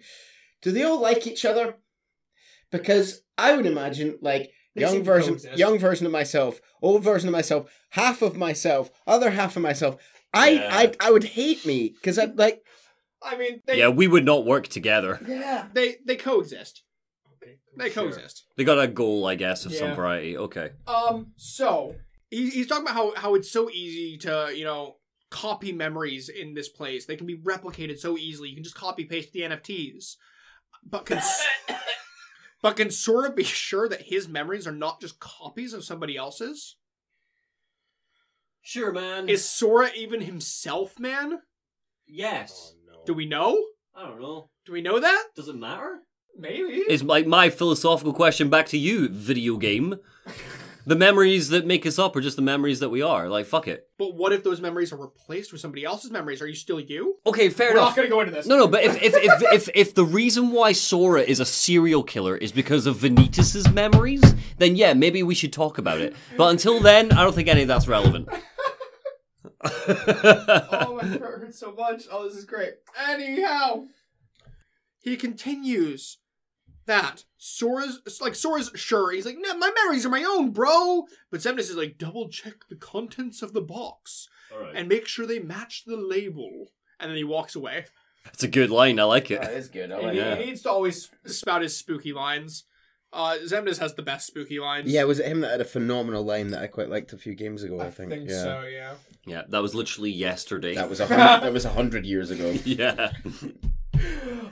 Speaker 4: Do they all like each other? Because I would imagine like
Speaker 3: They
Speaker 4: young version, young version of myself, old version of myself, half of myself, other half of myself. I
Speaker 2: Yeah.
Speaker 4: I I would hate me because I'm like
Speaker 3: I mean, they,
Speaker 2: yeah, we would not work together.
Speaker 4: yeah.
Speaker 3: they they coexist.
Speaker 1: Okay.
Speaker 3: They
Speaker 1: Sure.
Speaker 3: coexist.
Speaker 2: They got a goal, I guess, of
Speaker 3: Yeah.
Speaker 2: some variety. Okay.
Speaker 3: Um, so he, he's talking about how how it's so easy to you know copy memories in this place. They can be replicated so easily. You can just copy paste the NFTs. But can *laughs* but can Sora be sure that his memories are not just copies of somebody else's?
Speaker 1: Sure, man.
Speaker 3: Is Sora even himself, man?
Speaker 1: yes.
Speaker 3: Do we know?
Speaker 1: I don't know.
Speaker 3: Do we know that?
Speaker 1: Does it matter?
Speaker 3: Maybe.
Speaker 2: Is like my philosophical question back to you, video game. *laughs* The memories that make us up are just the memories that we are. Like, fuck it.
Speaker 3: But what if those memories are replaced with somebody else's memories? Are you still you?
Speaker 2: Okay, fair
Speaker 3: We're
Speaker 2: enough.
Speaker 3: not going to go into this.
Speaker 2: No, no, but if if, if if if the reason why Sora is a serial killer is because of Vanitas's memories, then yeah, maybe we should talk about it. But until then, I don't think any of that's relevant. *laughs* *laughs*
Speaker 3: oh, my throat hurts so much. Oh, this is great. Anyhow, he continues that Sora's like Sora's sure. He's like, no, my memories are my own, bro. But Xemnas is like, double check the contents of the box
Speaker 1: All right.
Speaker 3: and make sure they match the label. And then he walks away.
Speaker 2: It's a good line. I like it.
Speaker 4: That is good. I like
Speaker 3: he,
Speaker 2: yeah.
Speaker 3: he needs to always spout his spooky lines. Uh, Xemnas has the best spooky lines.
Speaker 4: Yeah, was it him that had a phenomenal line that I quite liked a few games ago? I,
Speaker 3: I
Speaker 4: think.
Speaker 3: think
Speaker 4: yeah.
Speaker 3: so. Yeah.
Speaker 2: Yeah, that was literally yesterday.
Speaker 4: That was a hundred, that was a hundred years ago. *laughs*
Speaker 2: yeah. *laughs*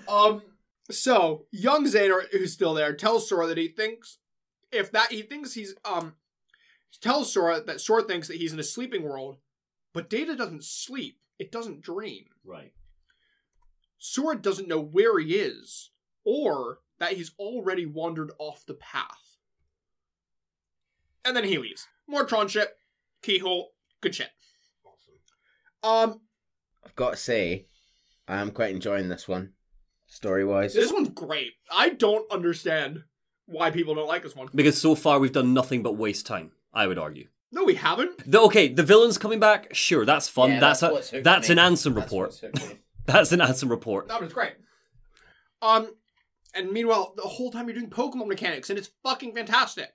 Speaker 3: Um. So young Xehanort, who's still there, tells Sora that he thinks if that he thinks he's um tells Sora that Sora thinks that he's in a sleeping world, but Data doesn't sleep. It doesn't dream.
Speaker 1: Right.
Speaker 3: Sora doesn't know where he is, or that he's already wandered off the path. And then he leaves. More Tron shit, keyhole, good shit. Awesome. Um,
Speaker 4: I've got to say, I am quite enjoying this one, story wise.
Speaker 3: this one's great. I don't understand why people don't like this one.
Speaker 2: Because so far we've done nothing but waste time, I would argue.
Speaker 3: No, we haven't.
Speaker 2: The, okay, the villain's coming back, sure, that's fun.
Speaker 4: Yeah,
Speaker 2: that's
Speaker 4: what's
Speaker 2: a,
Speaker 4: hooked
Speaker 2: that's an Ansem
Speaker 4: That's
Speaker 2: report.
Speaker 4: what's. *laughs*
Speaker 2: That's an Ansem report.
Speaker 3: That was great. Um, and meanwhile, the whole time you're doing Pokemon mechanics, and it's fucking fantastic.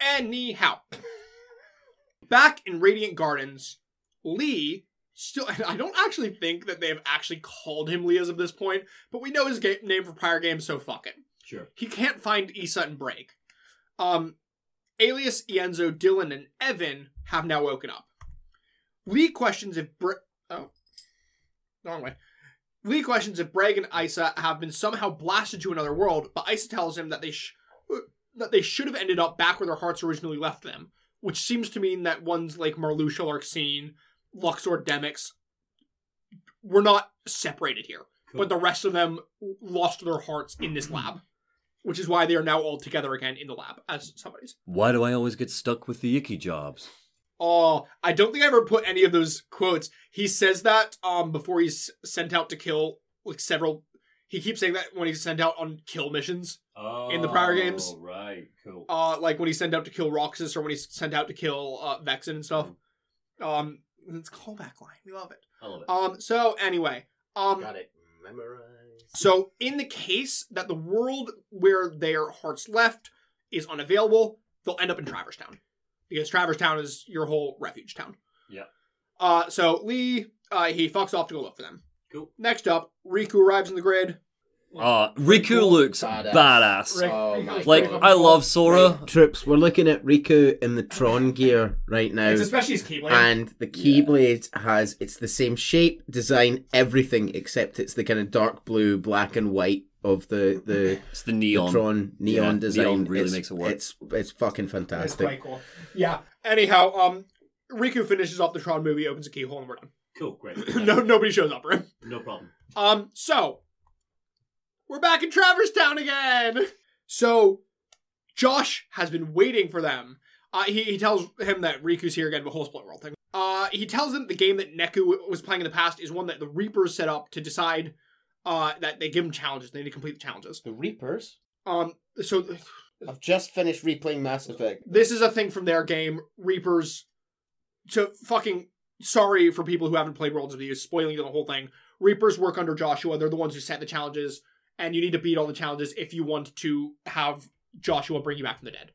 Speaker 3: Anyhow, *laughs* back in Radiant Gardens, Lea still. *laughs* I don't actually think that they have actually called him Lea as of this point, but we know his ga- name for prior games, so fuck it.
Speaker 1: Sure.
Speaker 3: He can't find Isa and Braig. Um, Aeleus, Ienzo, Dilan, and Even have now woken up. Lea questions if Bre- oh, wrong way. Lea questions if Braig and Isa have been somehow blasted to another world, but Isa tells him that they sh- that they should have ended up back where their hearts originally left them, which seems to mean that ones like Marluxia, Larxene, Luxord, Demyx were not separated here,
Speaker 1: Cool.
Speaker 3: but the rest of them lost their hearts in this lab, which is why they are now all together again in the lab as somebody's.
Speaker 2: Why do I always get stuck with the icky jobs?
Speaker 3: Oh, I don't think I ever put any of those quotes. He says that um before he's sent out to kill like several. He keeps saying that when he's sent out on kill missions.
Speaker 1: Oh,
Speaker 3: In the prior games?
Speaker 1: Right. Cool.
Speaker 3: Uh, like when he's sent out to kill Roxas or when he's sent out to kill uh, Vexen and stuff. Um, it's callback line. We love it.
Speaker 1: I love it.
Speaker 3: Um, so anyway, um,
Speaker 4: Got it memorized.
Speaker 3: so in the case that the world where their hearts left is unavailable, they'll end up in Traverse Town. Because Traverse Town is your whole refuge town.
Speaker 1: Yeah.
Speaker 3: Uh so Lea uh he fucks off to go look for them.
Speaker 1: Cool.
Speaker 3: Next up, Riku arrives in the grid.
Speaker 2: Uh, Riku looks
Speaker 4: Badass.
Speaker 2: badass.
Speaker 3: Rick-
Speaker 4: Oh
Speaker 3: Riku
Speaker 4: my
Speaker 3: is
Speaker 2: Like, I love Sora.
Speaker 4: Troops, we're looking at Riku in the Tron gear right now.
Speaker 3: It's especially his keyblade.
Speaker 4: and the Keyblade has it's the same shape, design, everything except it's the kind of dark blue, black and white of the the,
Speaker 2: It's the
Speaker 4: the
Speaker 2: neon.
Speaker 4: Tron neon
Speaker 2: Yeah,
Speaker 4: design.
Speaker 2: neon really
Speaker 4: It's-
Speaker 2: makes it work.
Speaker 4: It's it's fucking
Speaker 3: It's
Speaker 4: fantastic.
Speaker 3: quite cool. Yeah. Anyhow, um Riku finishes off the Tron movie, opens a keyhole, and we're done.
Speaker 1: Cool. Great. *clears throat*
Speaker 3: no nobody shows up for him.
Speaker 1: No problem.
Speaker 3: Um, so we're back in Traverse Town again. So Josh has been waiting for them. Uh, he, he tells him that Riku's here again, the whole split world thing. Uh, he tells them the game that Neku was playing in the past is one that the Reapers set up to decide uh, that they give him challenges. They need to complete the challenges.
Speaker 4: The Reapers.
Speaker 3: Um, so
Speaker 4: I've just finished replaying Mass Effect.
Speaker 3: this is a thing from their game. Reapers. So fucking sorry for people who haven't played World Ends with You, spoiling the whole thing. Reapers work under Joshua. They're the ones who set the challenges, and you need to beat all the challenges if you want to have Joshua bring you back from the dead.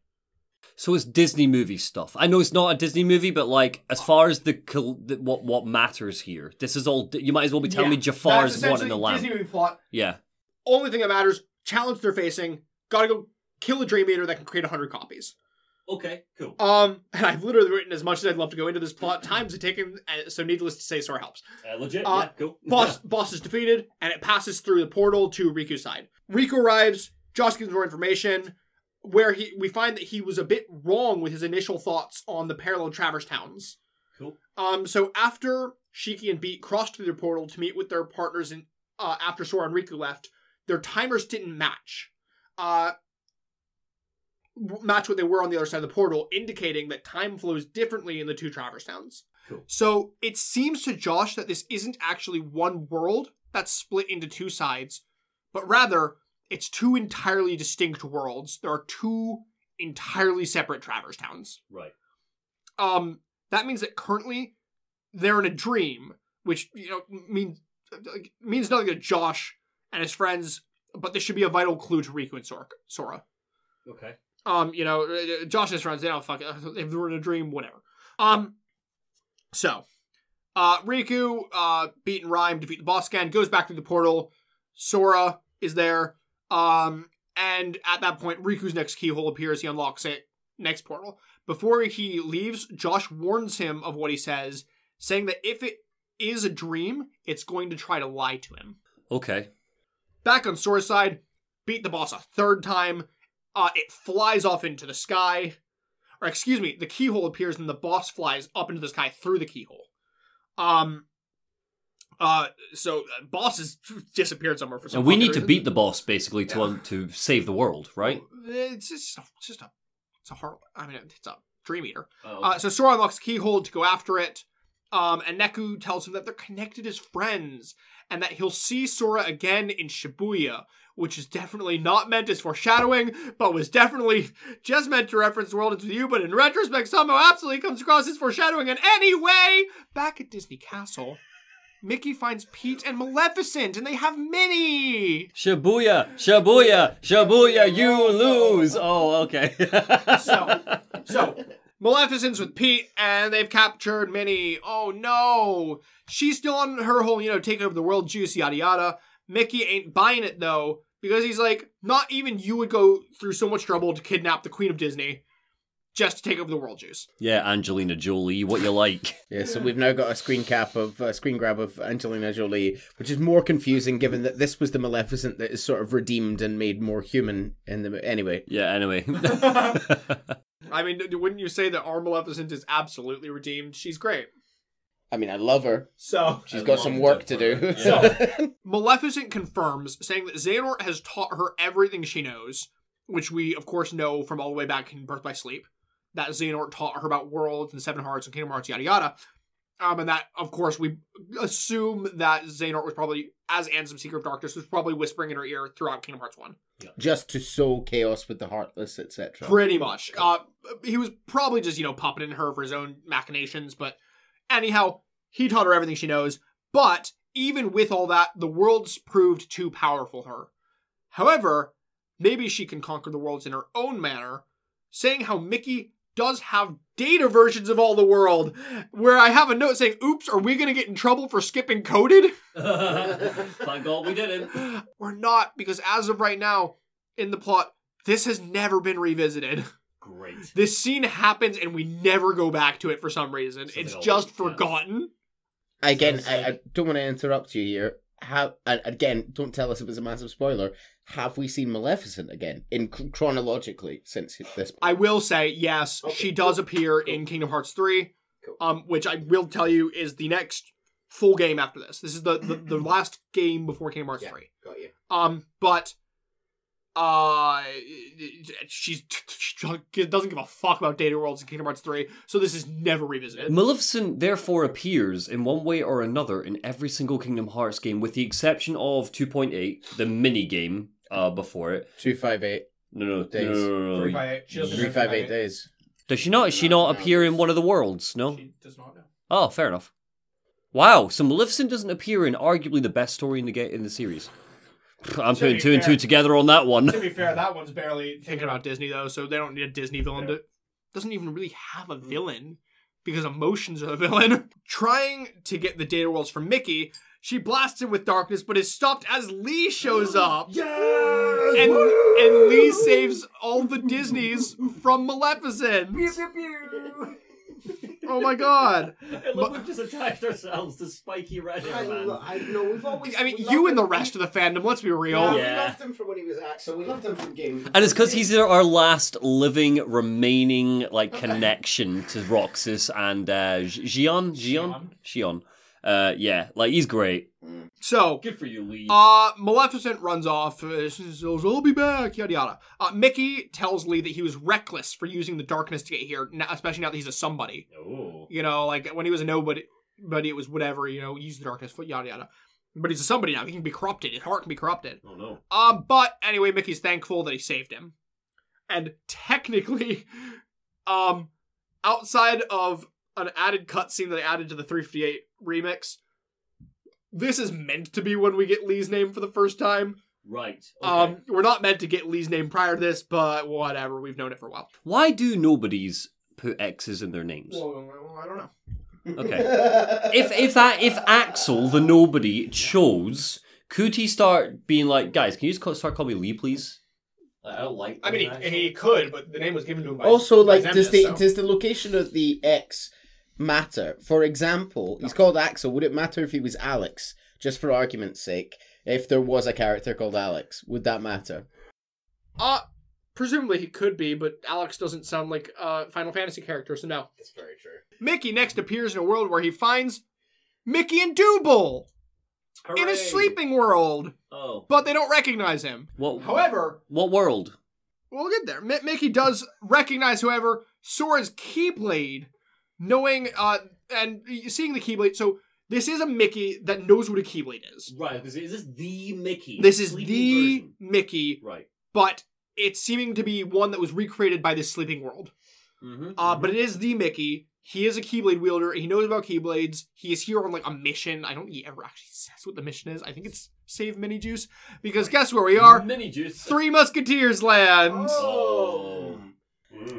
Speaker 2: So it's Disney movie stuff. I know it's not a Disney movie, but like as far as the, the what what matters here, this is all. You might as well be telling me Jafar's one in the lamp.
Speaker 3: Disney movie plot.
Speaker 2: Yeah.
Speaker 3: Only thing that matters: challenge they're facing. Gotta go kill a Dream Eater that can create hundred copies.
Speaker 1: Okay. Cool.
Speaker 3: Um, *laughs* and I've literally written as much as I'd love to go into this plot. Times have taken, uh, so needless to say, Sora helps.
Speaker 1: Uh, legit.
Speaker 3: Uh,
Speaker 1: yeah. Cool. *laughs*
Speaker 3: Boss boss is defeated, and it passes through the portal to Riku's side. Riku arrives. Josh gives more information, where he we find that he was a bit wrong with his initial thoughts on the parallel Traverse towns.
Speaker 1: Cool.
Speaker 3: Um, so after Shiki and Beat crossed through the portal to meet with their partners, in uh, after Sora and Riku left, their timers didn't match. Uh, match what they were on the other side of the portal, indicating that time flows differently in the two Traverse towns.
Speaker 1: Cool.
Speaker 3: So it seems to Josh that this isn't actually one world that's split into two sides, but rather it's two entirely distinct worlds. There are two entirely separate Traverse towns.
Speaker 1: Right.
Speaker 3: Um, that means that currently they're in a dream, which you know means means nothing to Josh and his friends, but this should be a vital clue to Riku and Sora. Sora.
Speaker 1: Okay.
Speaker 3: Um, you know, uh, Josh just runs they don't fuck it. *laughs* If they were in a dream, whatever. Um, so, uh, Riku, uh, beat and rhyme, defeat the boss again, goes back through the portal. Sora is there. Um, and at that point, Riku's next keyhole appears. He unlocks it. Next portal. Before he leaves, Josh warns him of what he says, saying that if it is a dream, it's going to try to lie to him.
Speaker 2: Okay.
Speaker 3: Back on Sora's side, beat the boss a third time. Uh, it flies off into the sky. Or excuse me, the keyhole appears and the boss flies up into the sky through the keyhole. Um. Uh. So uh, boss has disappeared somewhere for some.
Speaker 2: And we need to beat the boss basically to
Speaker 3: Yeah.
Speaker 2: um, to save the world, right?
Speaker 3: It's just it's just a it's a hard. I mean, it's a dream eater.
Speaker 1: Oh,
Speaker 3: Uh, so Sora unlocks Keyhole to go after it. Um, and Neku tells him that they're connected as friends, and that he'll see Sora again in Shibuya, which is definitely not meant as foreshadowing, but was definitely just meant to reference the world into you. But in retrospect, somehow absolutely comes across as foreshadowing. in any way. back at Disney Castle, Mickey finds Pete and Maleficent, and they have Minnie.
Speaker 2: Shibuya, Shibuya, Shibuya, you lose. Oh, okay.
Speaker 3: So, *laughs* so Maleficent's with Pete, and they've captured Minnie. Oh no, she's still on her whole, you know, take over the world juice, yada yada. Mickey ain't buying it though because he's like, not even you would go through so much trouble to kidnap the Queen of Disney just to take over the world juice.
Speaker 2: yeah, Angelina Jolie, what you like? *laughs*
Speaker 4: Yeah, so we've now got a screen cap of a screen grab of Angelina Jolie, which is more confusing given that this was the Maleficent that is sort of redeemed and made more human in the anyway.
Speaker 2: Yeah. Anyway. *laughs* *laughs*
Speaker 3: I mean, wouldn't you say that our Maleficent is absolutely redeemed? She's great.
Speaker 4: I mean, I love her.
Speaker 3: So
Speaker 4: She's
Speaker 1: I
Speaker 4: got some work to do.
Speaker 1: Yeah. *laughs*
Speaker 3: Maleficent confirms, saying that Xehanort has taught her everything she knows, which we, of course, know from all the way back in Birth by Sleep. That Xehanort taught her about worlds and Seven Hearts and Kingdom Hearts, yada yada. Um, and that, of course, we assume that Xehanort was probably, as Ansem Seeker of Darkness, was probably whispering in her ear throughout Kingdom Hearts 1.
Speaker 4: Just to sow chaos with the heartless, etc.
Speaker 3: Pretty much. Uh, he was probably just, you know, puppeting her for his own machinations, but anyhow, he taught her everything she knows. But even with all that, the worlds proved too powerful for her. However, maybe she can conquer the worlds in her own manner, saying how Mickey does have data versions of all the world, where I have a note saying, oops, are we going to get in trouble for skipping coded? *laughs* *laughs*
Speaker 1: Thank God we didn't.
Speaker 3: We're not, because as of right now, in the plot, this has never been revisited.
Speaker 1: Great.
Speaker 3: This scene happens and we never go back to it for some reason.
Speaker 1: Something
Speaker 3: it's just
Speaker 1: yeah.
Speaker 3: forgotten.
Speaker 4: Again,
Speaker 1: So
Speaker 4: I, I don't want to interrupt you here. How and again? Don't tell us if it's a massive spoiler. Have we seen Maleficent again in chronologically since this?
Speaker 3: I will say, yes,
Speaker 1: Okay,
Speaker 3: she does
Speaker 1: cool,
Speaker 3: appear
Speaker 1: cool.
Speaker 3: in Kingdom Hearts 3,
Speaker 1: Cool.
Speaker 3: um, which I will tell you is the next full game after this. This is the, the, the *clears throat* last game before Kingdom Hearts
Speaker 4: Yeah.
Speaker 3: 3.
Speaker 4: Got you.
Speaker 3: Um, but uh, she's she doesn't give a fuck about Data Worlds in Kingdom Hearts 3, so this is never revisited.
Speaker 2: Maleficent therefore appears in one way or another in every single Kingdom Hearts game, with the exception of 2.8, the mini game uh, before it.
Speaker 4: Two five eight.
Speaker 2: No, no, no,
Speaker 4: Days.
Speaker 2: no, no, no,
Speaker 5: Three
Speaker 2: no.
Speaker 5: by eight. Doesn't
Speaker 4: Three
Speaker 5: know
Speaker 4: five
Speaker 5: by
Speaker 4: eight days.
Speaker 2: Does she not? Does she not appear in one of the worlds? No.
Speaker 5: She does not know.
Speaker 2: Oh, fair enough. Wow, so Maleficent doesn't appear in arguably the best story in the ga- in the series. I'm
Speaker 5: To
Speaker 2: putting
Speaker 5: be
Speaker 2: two and two together on that one.
Speaker 5: To be fair, that one's barely
Speaker 3: Thinking about Disney, though, so they don't need a Disney villain to. Doesn't even really have a villain because emotions are the *laughs* villain. Trying to get the data worlds from Mickey, she blasts him with darkness, but is stopped as Lea shows *gasps* up. And, and Lea saves all the Disneys from Maleficent. Oh my god. *laughs*
Speaker 1: I love we've just attached ourselves to spiky red hair, man.
Speaker 4: I know we've always.
Speaker 3: I mean, you and the rest of the fandom, let's be real.
Speaker 4: Yeah,
Speaker 1: Yeah.
Speaker 4: we loved him for when he was Axel. We loved him from game.
Speaker 2: And it's because he's our last living, remaining like connection to Roxas and uh, Xion, Xion, Xion. Uh, yeah, like he's great.
Speaker 3: So,
Speaker 1: Good for you, Lea.
Speaker 3: Uh, Maleficent runs off. Uh, she says, I'll be back. Yada yada. Uh, Mickey tells Lea that he was reckless for using the darkness to get here, especially now that he's a somebody.
Speaker 1: oh.
Speaker 3: You know, like when he was a nobody, but it was whatever. You know, use the darkness, yada yada. But he's a somebody now. He can be corrupted. His heart can be corrupted.
Speaker 1: Oh no.
Speaker 3: Um, but anyway, Mickey's thankful that he saved him. And technically, *laughs* um, outside of an added cutscene that I added to the 358 remix, this is meant to be when we get Lea's name for the first time.
Speaker 1: Right. Okay.
Speaker 3: Um, we're not meant to get Lea's name prior to this, but whatever. We've known it for a while.
Speaker 2: Why do nobodies put X's in their names?
Speaker 3: Well, well, I don't know.
Speaker 2: Okay. if if that if Axel the nobody chose, could he start being like, guys, can you just call, start calling me Lea, please?
Speaker 1: I don't like.
Speaker 5: I mean, he, he could, but the name was given to him by
Speaker 4: Also,
Speaker 5: by
Speaker 4: like, does the
Speaker 5: Xemnas, so-
Speaker 4: does the location of the X matter? For example, he's called Axel. Would it matter if he was Alex? Just for argument's sake, if there was a character called Alex, would that matter?
Speaker 3: Uh, presumably he could be, but Alex doesn't sound like a Final Fantasy character, so no.
Speaker 4: That's very true.
Speaker 3: Mickey next appears in a world where he finds Mickey and Dooble in a sleeping world,
Speaker 1: Oh,
Speaker 3: but they don't recognize him.
Speaker 2: What?
Speaker 3: However,
Speaker 2: what world?
Speaker 3: we'll get there. Mi- Mickey does recognize, however, Sora's Keyblade, knowing uh and seeing the Keyblade. So this is a Mickey that knows what a Keyblade is.
Speaker 1: right. Because is this the Mickey?
Speaker 3: This is
Speaker 1: Sleeping
Speaker 3: the
Speaker 1: version?
Speaker 3: Mickey,
Speaker 1: right.
Speaker 3: but it's seeming to be one that was recreated by this sleeping world.
Speaker 1: Mm-hmm.
Speaker 3: Uh, but it is the Mickey. He is a Keyblade wielder. He knows about Keyblades. He is here on like a mission. I don't think he ever actually says what the mission is. I think it's save Minnie Juice. Because guess where we are?
Speaker 1: Minnie juice.
Speaker 3: Three Musketeers land.
Speaker 1: Oh.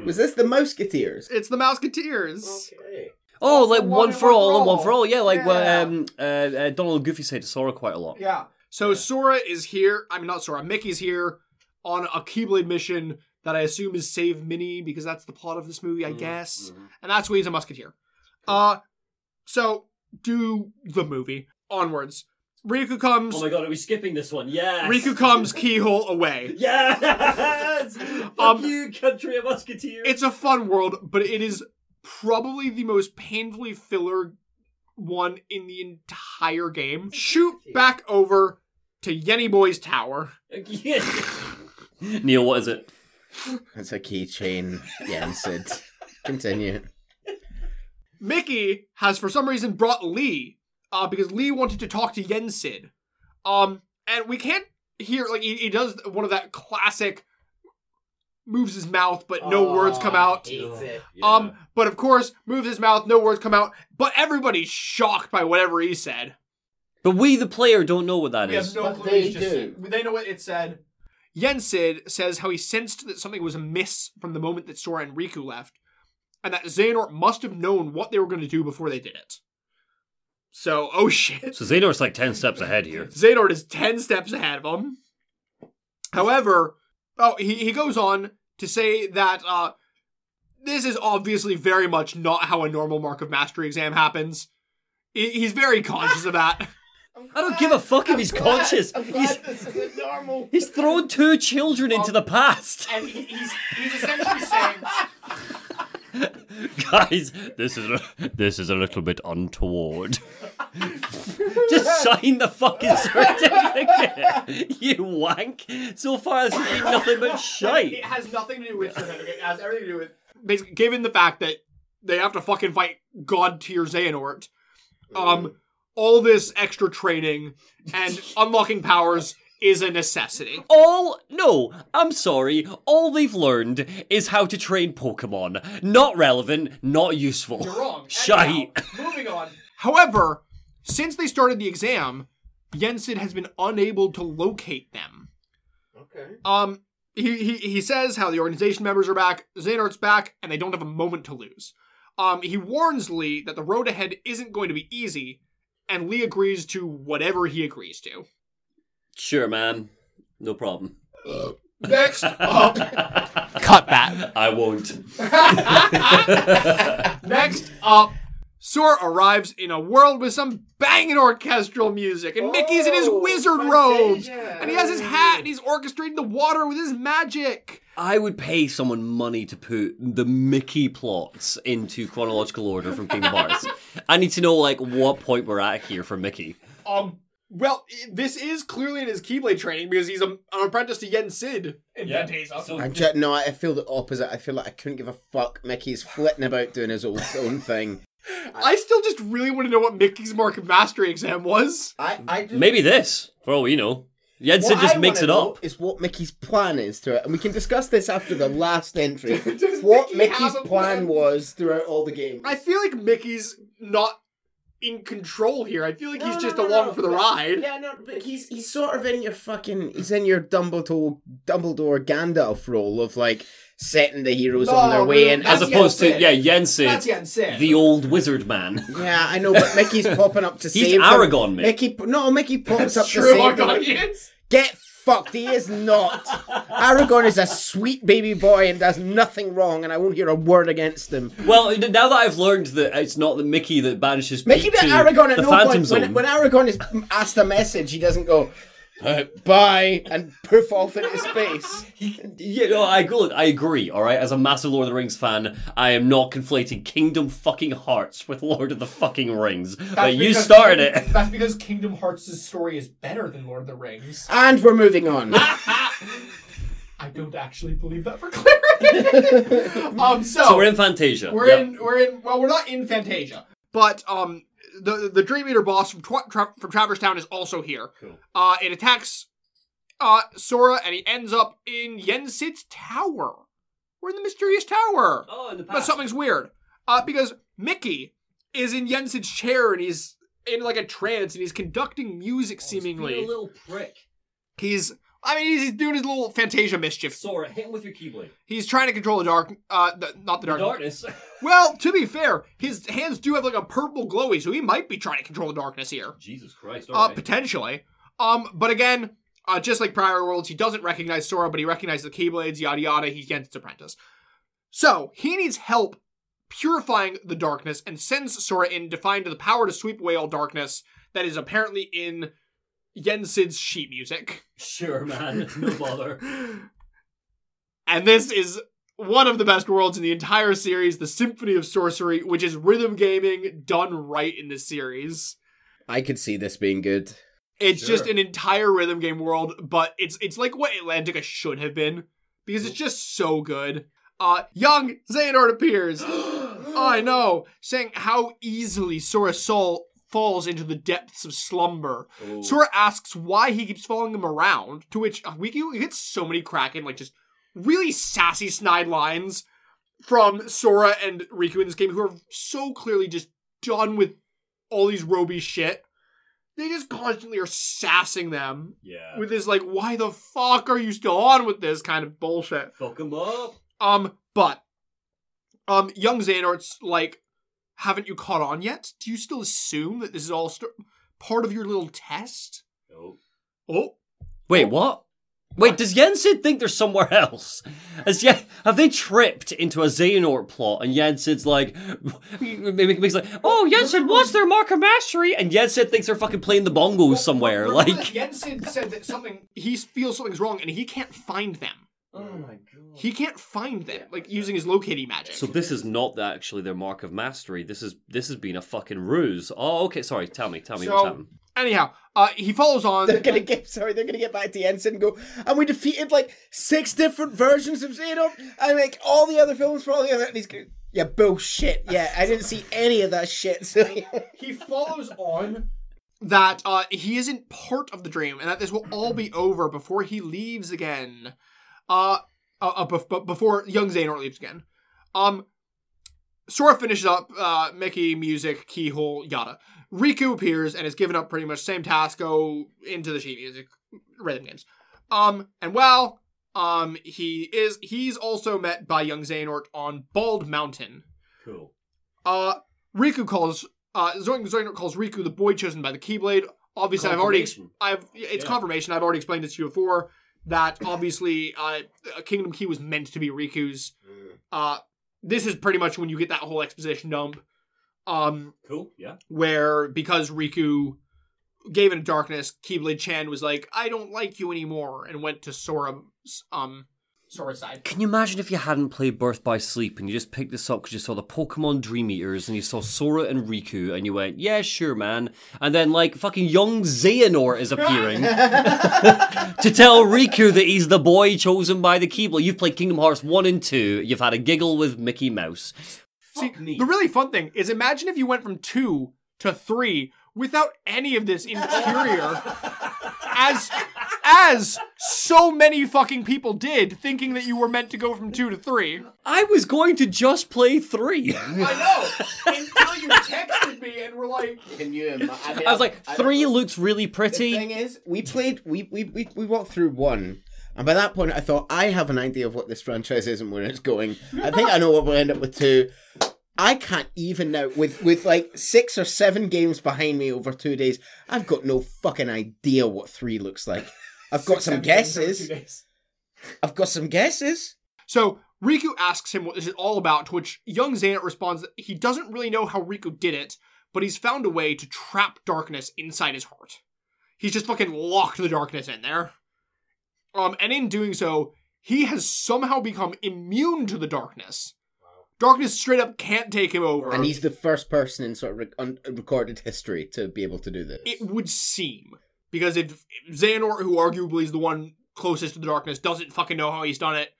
Speaker 4: Was this the Mouseketeers?
Speaker 3: It's the Mouseketeers.
Speaker 4: Okay.
Speaker 2: Oh, like
Speaker 5: one
Speaker 2: one, for
Speaker 5: one
Speaker 2: all and one for all. Yeah, like what
Speaker 5: Yeah.
Speaker 2: um, uh, uh, Donald and Goofy say to Sora quite a lot.
Speaker 5: Yeah.
Speaker 3: So Sora is here. I mean, not Sora. Mickey's here on a Keyblade mission that I assume is save Minnie because that's the plot of this movie, I guess. And that's why he's a musketeer. Uh, so do the movie onwards. Riku comes.
Speaker 1: Oh my god, are we skipping this one? Yes.
Speaker 3: Riku comes keyhole away.
Speaker 1: Yes. *laughs* Fuck
Speaker 3: Um,
Speaker 1: you, country of musketeers.
Speaker 3: It's a fun world, but it is probably the most painfully filler one in the entire game. Shoot back over to Yenny Boy's tower.
Speaker 1: Yeah. *laughs*
Speaker 2: Neil, what is it?
Speaker 4: It's a keychain. Yeah, Sid. *laughs* Continue.
Speaker 3: Mickey has for some reason brought Lea, uh, because Lea wanted to talk to Yensid. Um, and we can't hear like he, he does one of that classic moves his mouth, but no words come out. Um, but of course, moves his mouth, no words come out, but everybody's shocked by whatever he said.
Speaker 2: But we, the player, don't know what that
Speaker 5: We have
Speaker 2: is.
Speaker 5: no
Speaker 4: But
Speaker 5: clue.
Speaker 4: they
Speaker 5: just
Speaker 4: do.
Speaker 5: said- They know what it said.
Speaker 3: Yensid says how he sensed that something was amiss from the moment that Sora and Riku left, and that Xehanort must have known what they were going to do before they did it. So, *laughs* oh shit.
Speaker 2: So Xehanort's like ten steps ahead here.
Speaker 3: Xehanort is 10 steps ahead of him. However, oh, he, he goes on to say that uh, this is obviously very much not how a normal Mark of Mastery exam happens. He- He's very conscious of that. *laughs*
Speaker 2: I don't give a fuck if he's conscious. He's,
Speaker 4: this isn't normal.
Speaker 2: he's thrown two children into the past.
Speaker 5: And he, he's he's essentially saying *laughs*
Speaker 2: Guys, this is a, this is a little bit untoward. Just sign the fucking certificate, you wank. So far, has been nothing but shite.
Speaker 5: it has nothing to do with certificate. It has everything to do with
Speaker 3: Basically, given the fact that they have to fucking fight God tier Xehanort, um, all this extra training and unlocking powers is a necessity.
Speaker 2: All no, I'm sorry. All they've learned is how to train Pokemon. Not relevant, not useful.
Speaker 5: you're wrong. *laughs*
Speaker 2: Shite.
Speaker 5: Moving on.
Speaker 3: However, since they started the exam, Yensid has been unable to locate them.
Speaker 4: Okay.
Speaker 3: Um, he, he he says how the organization members are back, Xehanort's back, and they don't have a moment to lose. Um, he warns Lea that the road ahead isn't going to be easy, and Lea agrees to whatever he agrees to.
Speaker 2: Sure, man. No problem.
Speaker 3: Next up, *laughs* cut that.
Speaker 2: I won't. *laughs*
Speaker 3: Next up, Sora arrives in a world with some banging orchestral music, and Mickey's in his
Speaker 4: Oh,
Speaker 3: wizard
Speaker 4: Fantasia.
Speaker 3: robes, and he has his hat, and he's orchestrating the water with his magic.
Speaker 2: I would pay someone money to put the Mickey plots into chronological order from Kingdom Hearts. I need to know like what point we're at here for Mickey.
Speaker 3: Um, well, this is clearly in his Keyblade training because he's a, an apprentice to Yen Sid.
Speaker 5: In
Speaker 1: Yeah.
Speaker 5: Fantasia.
Speaker 1: So
Speaker 4: I ju- no, I feel the opposite. I feel like I couldn't give a fuck. Mickey's flitting about doing his own, own thing. *laughs*
Speaker 3: I still just really want to know what Mickey's Mark of Mastery exam was.
Speaker 4: I, I just,
Speaker 2: Maybe this, for all we know. Yensid
Speaker 4: What
Speaker 2: just
Speaker 4: I
Speaker 2: makes it up.
Speaker 4: Is what Mickey's plan is to it, and we can discuss this after the last entry. *laughs* What
Speaker 5: Mickey
Speaker 4: Mickey's plan
Speaker 5: plan?
Speaker 4: was throughout all the games.
Speaker 3: I feel like Mickey's not in control here. I feel like he's
Speaker 4: No,
Speaker 3: just
Speaker 4: no, no,
Speaker 3: along
Speaker 4: no,
Speaker 3: for the
Speaker 4: but-
Speaker 3: ride.
Speaker 4: Yeah, no, but he's he's sort of in your fucking he's in your Dumbledore Dumbledore Gandalf role of like setting the heroes
Speaker 5: No,
Speaker 4: on their way
Speaker 5: no,
Speaker 4: and
Speaker 2: As
Speaker 5: That's
Speaker 2: opposed to,
Speaker 5: Yensid.
Speaker 2: yeah, Yensid,
Speaker 5: That's
Speaker 2: the old wizard man.
Speaker 4: yeah, I know, but Mickey's *laughs* popping up to
Speaker 2: He's
Speaker 4: save them.
Speaker 2: Aragorn, mate.
Speaker 4: Mickey, no, Mickey pops
Speaker 5: That's
Speaker 4: up to
Speaker 5: true.
Speaker 4: save them.
Speaker 5: god, yes.
Speaker 4: Get fucked. He is not. Aragorn is a sweet baby boy and does nothing wrong, and I won't hear a word against him.
Speaker 2: Well, now that I've learned that it's not the Mickey that banishes
Speaker 4: Mickey
Speaker 2: Pete
Speaker 4: to Aragorn at
Speaker 2: the
Speaker 4: no
Speaker 2: Phantom
Speaker 4: point.
Speaker 2: Zone.
Speaker 4: When, when Aragorn is asked a message, he doesn't go, uh, bye, and poof off into space. *laughs*
Speaker 2: Yeah, no, I look, I agree. All right, as a massive Lord of the Rings fan, I am not conflating Kingdom fucking Hearts with Lord of the fucking Rings. Like, you
Speaker 5: because
Speaker 2: started it. *laughs*
Speaker 5: That's because Kingdom Hearts' story is better than Lord of the Rings.
Speaker 4: And we're moving on. *laughs*
Speaker 5: I don't actually believe that for clarity. um, so,
Speaker 2: So we're in Fantasia.
Speaker 5: we're
Speaker 2: Yep.
Speaker 5: in we're in well we're not in Fantasia.
Speaker 3: But um, the the Dream Eater boss from Twa- Tra- from Traverse Town is also here.
Speaker 2: Cool.
Speaker 3: Uh, it attacks uh Sora, and he ends up in Yensid's tower. We're in the mysterious tower.
Speaker 2: Oh, in the
Speaker 3: But something's weird. Uh, because Mickey is in Yensid's chair, and he's in like a trance, and he's conducting music seemingly.
Speaker 2: a little prick.
Speaker 3: He's I mean, he's doing his little Fantasia mischief.
Speaker 2: Sora, hit him with your Keyblade.
Speaker 3: He's trying to control the dark, uh, the, not the
Speaker 2: The
Speaker 3: dark.
Speaker 2: darkness. *laughs*
Speaker 3: Well, to be fair, his hands do have like a purple glowy, so he might be trying to control the darkness here.
Speaker 2: Jesus Christ.
Speaker 3: Uh,
Speaker 2: alright.
Speaker 3: potentially. Um, but again, uh, just like prior worlds, he doesn't recognize Sora, but he recognizes the Keyblades, yada yada. He's Yensid's apprentice. So he needs help purifying the darkness and sends Sora in to find the power to sweep away all darkness that is apparently in Yensid's sheet music.
Speaker 2: Sure, man. No bother. *laughs*
Speaker 3: And this is one of the best worlds in the entire series, the Symphony of Sorcery, which is rhythm gaming done right in this series.
Speaker 4: I could see this being good.
Speaker 3: It's just an entire rhythm game world, but it's it's like what Atlantica should have been because it's just so good. Uh, young Xehanort appears. *gasps* I know, saying how easily Sora's soul falls into the depths of slumber.
Speaker 2: Oh.
Speaker 3: Sora asks why he keeps following him around, to which uh, we we get so many cracking, like just really sassy snide lines from Sora and Riku in this game, who are so clearly just done with all these Roby shit. They just constantly are sassing them
Speaker 2: Yeah.
Speaker 3: with this like, why the fuck are you still on with this kind of bullshit?
Speaker 2: Fuck him up.
Speaker 3: Um, but um, young Xehanort's like, haven't you caught on yet? Do you still assume that this is all st- part of your little test?
Speaker 2: Oh.
Speaker 3: Oh,
Speaker 2: Wait, oh. what? Wait, does Yensid think they're somewhere *laughs* else? Has Yen- have they tripped into a Xehanort plot and Yensid's like, *laughs* maybe makes like, oh, oh Yensid, what's their mark of mastery? And Yensid thinks they're fucking playing the bongos somewhere. Like,
Speaker 5: that Yensid said that something.
Speaker 3: he feels something's wrong and he can't find them.
Speaker 2: oh my god.
Speaker 3: He can't find them, like using his locating magic.
Speaker 2: So this is not actually their mark of mastery. This is this has been a fucking ruse. Oh, okay. Sorry. Tell me. Tell me what's happened.
Speaker 3: anyhow, uh, he follows on.
Speaker 4: They're gonna get sorry, they're gonna get back to Yensid and go, and we defeated like six different versions of Xehanort, and like all the other films for all the other and he's going, Yeah, bullshit. Yeah, I didn't see any of that shit. *laughs* So
Speaker 3: he follows on that uh, he isn't part of the dream and that this will all be over before he leaves again. Uh, uh, uh bef- bef- before young Xehanort leaves again. Um, Sora finishes up uh, Mickey, music, keyhole, yada. Riku appears and is given up pretty much same task, go into the sheet music rhythm games. Um, and well, um, he is he's also met by young Xehanort on Bald Mountain.
Speaker 2: Cool.
Speaker 3: Uh, Riku calls uh Zoin Zoinort calls Riku the boy chosen by the Keyblade. Obviously, I've already I've it's
Speaker 2: Yeah.
Speaker 3: confirmation. I've already explained this to you before that obviously uh Kingdom Key was meant to be Riku's. Uh, this is pretty much when you get that whole exposition dump. Um,
Speaker 2: Cool. Yeah.
Speaker 3: where because Riku gave into darkness, Keyblade Chan was like, "I don't like you anymore," and went to Sora's um Sora's side.
Speaker 2: Can you imagine if you hadn't played Birth by Sleep and you just picked this up because you saw the Pokemon Dream Eaters and you saw Sora and Riku and you went, yeah, sure, man. And then, like, fucking young Xehanort is appearing *laughs* to tell Riku that he's the boy chosen by the Keyblade. You've played Kingdom Hearts 1 and 2. You've had a giggle with Mickey Mouse.
Speaker 3: See,
Speaker 2: me.
Speaker 3: the really fun thing is imagine if you went from two to three without any of this interior, as as so many fucking people did, thinking that you were meant to go from two to three.
Speaker 2: I was going to just play 3.
Speaker 5: I know until you texted me and were like,
Speaker 4: can you? Ima- I, mean,
Speaker 2: I was like,
Speaker 4: I
Speaker 2: 3
Speaker 4: know.
Speaker 2: looks really pretty
Speaker 4: The
Speaker 2: pretty.
Speaker 4: thing is, we played, we, we, we, we walked through one. And by that point, I thought, I have an idea of what this franchise is and where it's going. I think I know what we'll end up with two. I can't even now, with, with like six or seven games behind me over two days, I've got no fucking idea what three looks like. I've got some
Speaker 5: Six episodes
Speaker 4: guesses. I've got some guesses.
Speaker 3: So Riku asks him what this is all about, to which young Xehanort responds that he doesn't really know how Riku did it, but he's found a way to trap darkness inside his heart. He's just fucking locked the darkness in there. Um, and in doing so, he has somehow become immune to the darkness. Darkness straight up can't take him over.
Speaker 4: And he's the first person in sort of rec- un- recorded history to be able to do this.
Speaker 3: it would seem because if, if Xehanort, who arguably is the one closest to the darkness, doesn't fucking know how he's done it,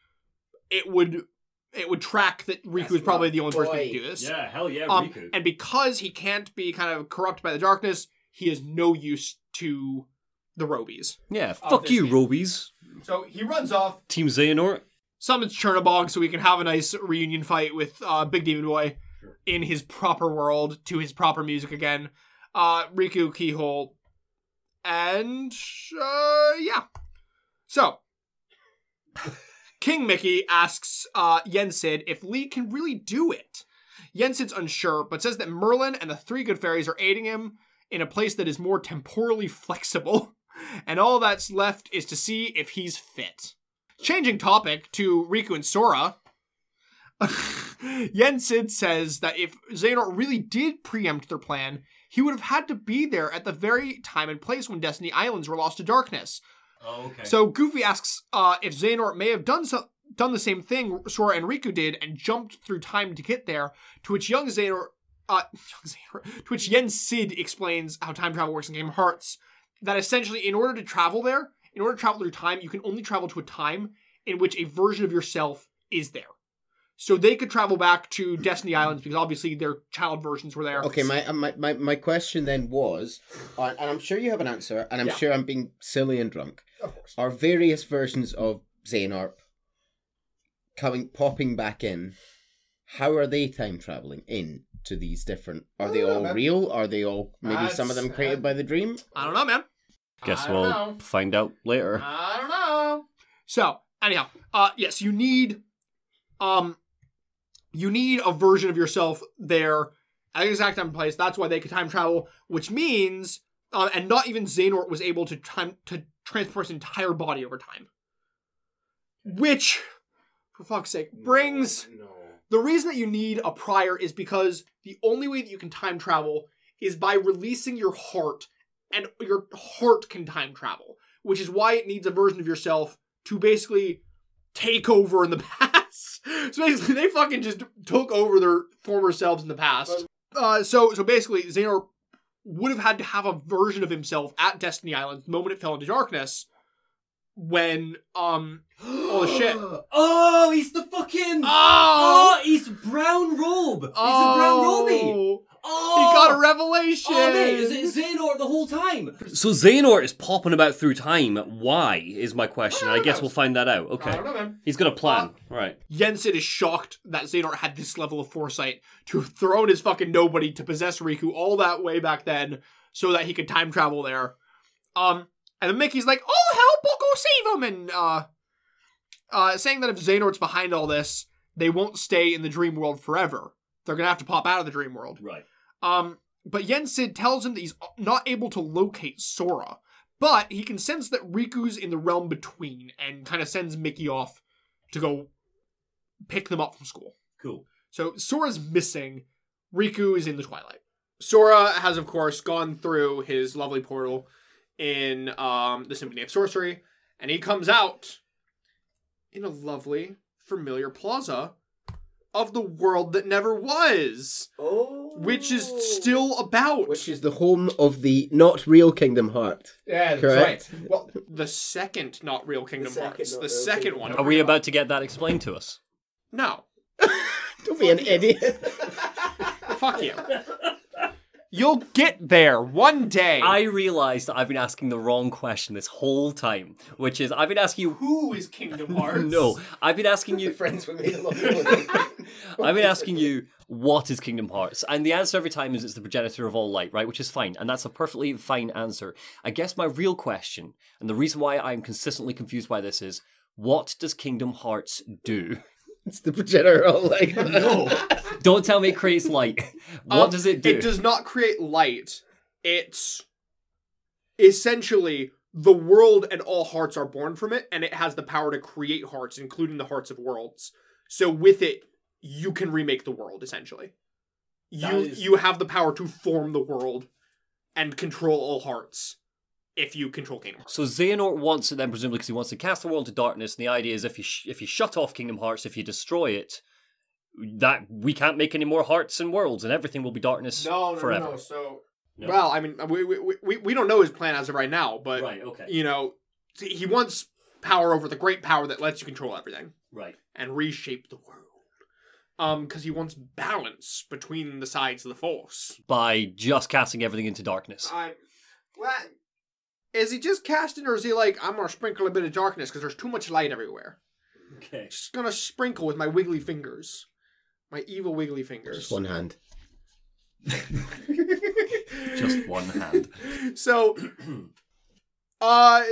Speaker 3: it would it would track that Riku
Speaker 4: That's
Speaker 3: is probably the only person to do this.
Speaker 1: Yeah, hell yeah,
Speaker 3: Um,
Speaker 1: Riku.
Speaker 3: and because he can't be kind of corrupted by the darkness, he is no use to the Robies.
Speaker 2: Yeah,
Speaker 5: Oh,
Speaker 2: fuck you,
Speaker 5: game.
Speaker 2: Robies.
Speaker 5: So he runs off.
Speaker 2: Team Xehanort.
Speaker 3: Summons Chernobog so we can have a nice reunion fight with uh, Big Demon Boy in his proper world to his proper music again. Uh, Riku, Keyhole, and uh, yeah. So, King Mickey asks uh, Yensid if Lea can really do it. Yensid's unsure, but says that Merlin and the three good fairies are aiding him in a place that is more temporally *laughs* flexible, and all that's left is to see if he's fit. Changing topic to Riku and Sora. *laughs* Yensid says that if Xehanort really did preempt their plan, he would have had to be there at the very time and place when Destiny Islands were lost to darkness.
Speaker 1: oh, okay.
Speaker 3: So Goofy asks uh, if Xehanort may have done so- done the same thing Sora and Riku did and jumped through time to get there. To which young Xehanort, uh, *laughs* young Xehanort, to which Yen Sid explains how time travel works in Game Hearts. That essentially, in order to travel there, in order to travel through time, you can only travel to a time in which a version of yourself is there. So they could travel back to Destiny Islands because obviously their child versions were there.
Speaker 4: Okay, my, uh, my my my question then was, uh, and I'm sure you have an answer, and I'm
Speaker 3: Yeah.
Speaker 4: sure I'm being silly and drunk.
Speaker 5: Of course.
Speaker 4: Are various versions of Xehanort coming popping back in? How are they time traveling in to these different? Are they
Speaker 5: I
Speaker 4: all
Speaker 5: know.
Speaker 4: real? Are they all maybe some of them created
Speaker 5: that-
Speaker 4: by the dream?
Speaker 3: I don't know, man.
Speaker 2: Guess
Speaker 5: I
Speaker 2: we'll
Speaker 5: know.
Speaker 2: find out later.
Speaker 5: I don't know.
Speaker 3: So, anyhow, uh yes, you need um you need a version of yourself there at the exact time and place. That's why they could time travel, which means uh, and not even Xehanort was able to time to transport his entire body over time. Which, for fuck's sake, brings the reason that you need a prior is because the only way that you can time travel is by releasing your heart, and your heart can time travel, which is why it needs a version of yourself to basically take over in the *laughs* past. so basically, they fucking just took over their former selves in the past. Uh, so so basically, Xehanort would have had to have a version of himself at Destiny Island the moment it fell into darkness. When um oh shit *gasps*
Speaker 1: Oh, he's the fucking.
Speaker 3: oh,
Speaker 1: Oh, he's brown robe. He's a brown roby. Oh,
Speaker 3: He got a revelation.
Speaker 1: Oh, mate, is it Xehanort the whole time?
Speaker 2: So Xehanort is popping about through time. Why is my question? I guess we'll find that out.
Speaker 5: I
Speaker 2: Okay.
Speaker 5: don't know, man.
Speaker 2: He's got a plan. Right.
Speaker 3: Yensid is shocked that Xehanort had this level of foresight to have thrown his fucking nobody to possess Riku all that way back then so that he could time travel there. Um, and then Mickey's like, "Oh help! I'll go save him!" And uh, uh, saying that if Xehanort's behind all this, they won't stay in the dream world forever. They're gonna have to pop out of the dream world.
Speaker 1: Right.
Speaker 3: Um, but Yensid tells him that he's not able to locate Sora, but he can sense that Riku's in the realm between, and kind of sends Mickey off to go pick them up from school.
Speaker 1: Cool.
Speaker 3: So Sora's missing. Riku is in the Twilight. Sora has, of course, gone through his lovely portal in um, the Symphony of Sorcery, and he comes out in a lovely, familiar plaza of the world that never was,
Speaker 4: Oh,
Speaker 3: which is still oh. about
Speaker 4: which is the home of the not real Kingdom Heart.
Speaker 5: Yeah, that's
Speaker 4: Correct.
Speaker 5: right. Well,
Speaker 3: the second not real Kingdom
Speaker 4: second
Speaker 3: Hearts. The second
Speaker 4: Kingdom
Speaker 3: one.
Speaker 2: Are we about to get that explained to us?
Speaker 3: No. *laughs*
Speaker 4: Don't be an idiot.
Speaker 3: Fuck you. *laughs* You'll get there one day.
Speaker 2: I realised that I've been asking the wrong question this whole time, which is I've been asking you.
Speaker 3: Who is Kingdom *laughs* Hearts?
Speaker 2: No, I've been asking you. *laughs*
Speaker 4: friends with me. a lot of *laughs*
Speaker 2: I've been asking you what is Kingdom Hearts, and the answer every time is it's the progenitor of all light, right? Which is fine, and that's a perfectly fine answer. I guess my real question, and the reason why I'm consistently confused by this is, what does Kingdom Hearts do?
Speaker 4: It's the progenitor all like *laughs*
Speaker 1: No. *laughs*
Speaker 2: Don't tell me it creates light. What
Speaker 3: Um,
Speaker 2: does it do?
Speaker 3: It does not create light. It's essentially the world and all hearts are born from it, and it has the power to create hearts, including the hearts of worlds. So with it, you can remake the world essentially. You
Speaker 1: That is-
Speaker 3: you have the power to form the world and control all hearts if you control Kingdom Hearts.
Speaker 2: So Xehanort wants it then, presumably because he wants to cast the world to darkness. And the idea is if you sh- if you shut off Kingdom Hearts, if you destroy it, that we can't make any more hearts and worlds, and everything will be darkness forever.
Speaker 3: So,
Speaker 2: No.
Speaker 3: well, I mean, we, we we we don't know his plan as of right now, but
Speaker 2: Right. Okay.
Speaker 3: you know, he wants power over the great power that lets you control everything
Speaker 2: Right.
Speaker 3: and reshape the world. Um, because he wants balance between the sides of the force.
Speaker 2: By just casting everything into darkness.
Speaker 3: I, what? Is he just casting, or is he like, I'm gonna sprinkle a bit of darkness because there's too much light everywhere?
Speaker 2: Okay.
Speaker 3: Just gonna sprinkle with my wiggly fingers, my evil wiggly fingers.
Speaker 4: Just one hand. *laughs*
Speaker 2: Just one hand. *laughs*
Speaker 3: So, *clears throat* uh,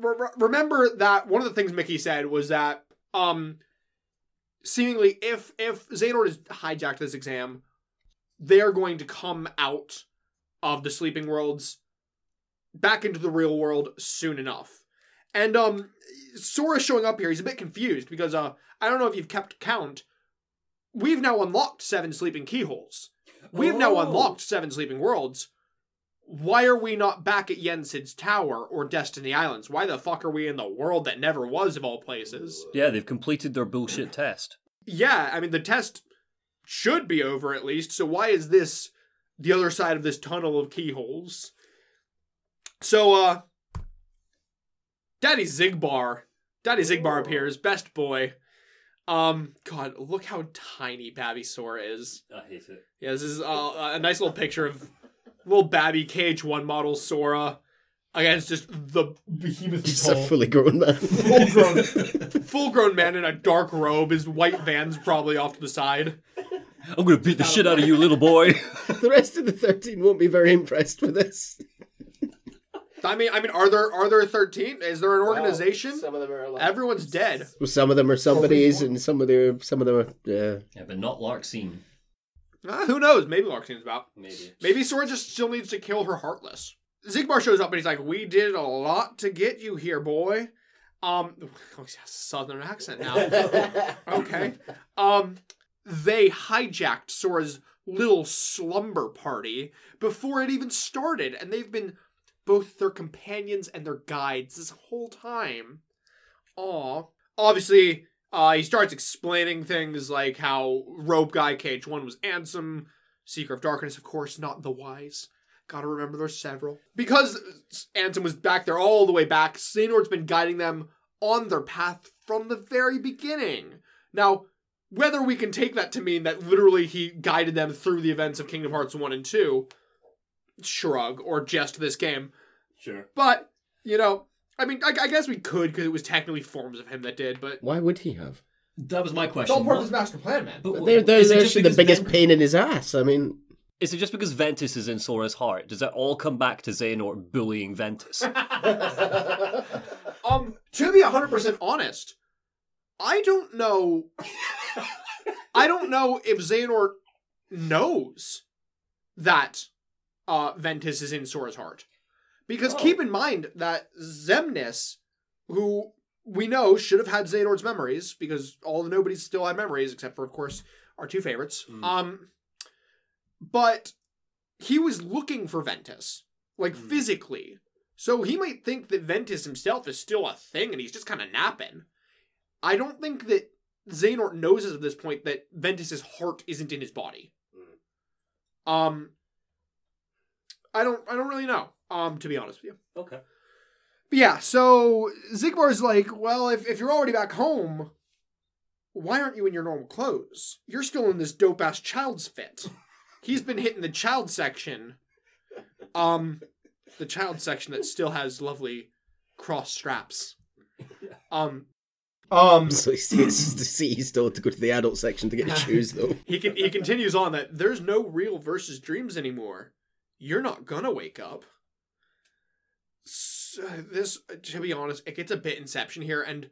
Speaker 3: re- re- remember that one of the things Mickey said was that, um, seemingly if if Xehanort has hijacked this exam, they're going to come out of the sleeping worlds back into the real world soon enough. And um, Sora showing up here, he's a bit confused because uh, I don't know if you've kept count. We've now unlocked seven sleeping keyholes. We've now
Speaker 1: Oh.
Speaker 3: unlocked seven sleeping worlds. Why are we not back at Yensid's Tower or Destiny Islands? Why the fuck are we in the world that never was, of all places?
Speaker 2: Yeah, they've completed their bullshit test.
Speaker 3: Yeah, I mean, the test should be over at least, so why is this the other side of this tunnel of keyholes? So, uh, Daddy Xigbar, Daddy Xigbar appears, best boy. Um, God, look how tiny Babby Sora is.
Speaker 2: I hate it.
Speaker 3: Yeah, this is uh, a nice little picture of little Babby Cage One model Sora against just the
Speaker 5: Behemoth
Speaker 4: Just a
Speaker 5: tall.
Speaker 4: fully grown man.
Speaker 5: Full grown. *laughs*
Speaker 3: full grown man in a dark robe. His white van's probably off to the side.
Speaker 2: I'm gonna beat the shit out of you, little boy. *laughs*
Speaker 4: the rest of the 13 won't be very impressed with this.
Speaker 3: I mean, I mean, are there are there thirteen? Is there an organization?
Speaker 4: Some of them are alive.
Speaker 3: Everyone's dead.
Speaker 4: Well, some of them are somebody's, and some of them, some of them are. Yeah.
Speaker 2: yeah, but not Larxene.
Speaker 3: Uh, who knows? Maybe Larxene's about.
Speaker 2: Maybe.
Speaker 3: Maybe Sora just still needs to kill her Heartless. Xigbar shows up and he's like, "We did a lot to get you here, boy." Um, *laughs* oh, he has a southern accent now. *laughs* okay. Um, they hijacked Sora's little slumber party before it even started, and they've been both their companions and their guides this whole time. Aw. Obviously, uh, he starts explaining things like how Rope Guy KH1 was Ansem, Seeker of Darkness, of course, not the Wise. Gotta remember there's several. Because Ansem was back there all the way back, Xehanort's been guiding them on their path from the very beginning. Now, whether we can take that to mean that literally he guided them through the events of Kingdom Hearts 1 and 2, shrug, or just this game.
Speaker 2: Sure.
Speaker 3: But, you know, I mean, I, I guess we could because it was technically forms of him that did, but
Speaker 4: Why would he have?
Speaker 2: That was my
Speaker 5: It's
Speaker 2: question.
Speaker 5: all part of
Speaker 2: What-
Speaker 5: his master plan, man.
Speaker 2: But
Speaker 4: They're, they're,
Speaker 2: is it
Speaker 4: they're
Speaker 2: just
Speaker 4: the
Speaker 2: because
Speaker 4: biggest
Speaker 2: Ven-
Speaker 4: pain in his ass. I mean,
Speaker 2: Is it just because Ventus is in Sora's heart? Does that all come back to Xehanort bullying Ventus? *laughs* *laughs*
Speaker 3: um, to be 100% honest, I don't know. I don't know if Xehanort knows that uh, Ventus is in Sora's heart. Because
Speaker 2: Oh.
Speaker 3: keep in mind that Xemnas, who we know should have had Xehanort's memories, because all the nobodies still had memories, except for, of course, our two favorites.
Speaker 2: Mm.
Speaker 3: Um, but he was looking for Ventus, like
Speaker 2: Mm.
Speaker 3: physically. So he might think that Ventus himself is still a thing and he's just kind of napping. I don't think that Xehanort knows as of this point that Ventus's heart isn't in his body. Um I don't I don't really know, um, to be honest with you.
Speaker 2: okay.
Speaker 3: But yeah, so Xigbar's like, well, if, if you're already back home, why aren't you in your normal clothes? You're still in this dope ass child's fit. He's been hitting the child section. Um the child section that still has lovely cross straps. *laughs* Um
Speaker 5: Um, *laughs*
Speaker 4: so he sees to see he's still to go to the adult section to get his *laughs* shoes though.
Speaker 3: he can he continues on that there's no real versus dreams anymore. You're not gonna wake up. So this, to be honest, it gets a bit Inception here, and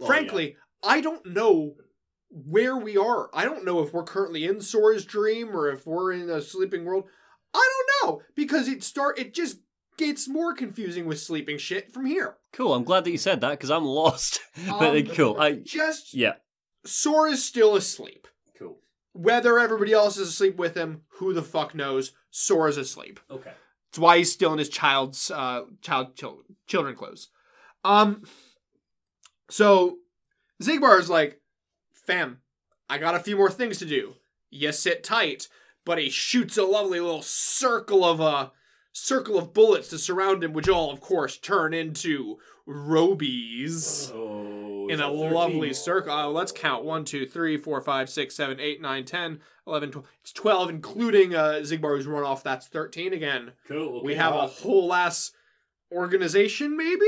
Speaker 2: Oh,
Speaker 3: frankly, I don't know where we are. I don't know if we're currently in Sora's dream or if we're in a sleeping world. I don't know because it start it just gets more confusing with sleeping shit from here.
Speaker 2: Cool. I'm glad that you said that because I'm lost. *laughs* but
Speaker 3: Um,
Speaker 2: uh, cool. I
Speaker 3: Just
Speaker 2: yeah.
Speaker 3: Sora's still asleep. Whether everybody else is asleep with him, who the fuck knows? Sora's asleep.
Speaker 1: Okay.
Speaker 3: It's why he's still in his child's uh child chil- children clothes. Um so Xigbar is like, fam, I got a few more things to do. You sit tight, but he shoots a lovely little circle of a circle of bullets to surround him, which all of course turn into robies
Speaker 1: Oh.
Speaker 3: In a lovely circle. Uh, let's count 1, 2, 3, 4, 5, 6, 7, 8, 9, 10, 11, 12. It's 12, including uh, Xigbar who's run off. That's 13 again.
Speaker 1: Cool. Okay.
Speaker 3: we have a whole ass organization, maybe?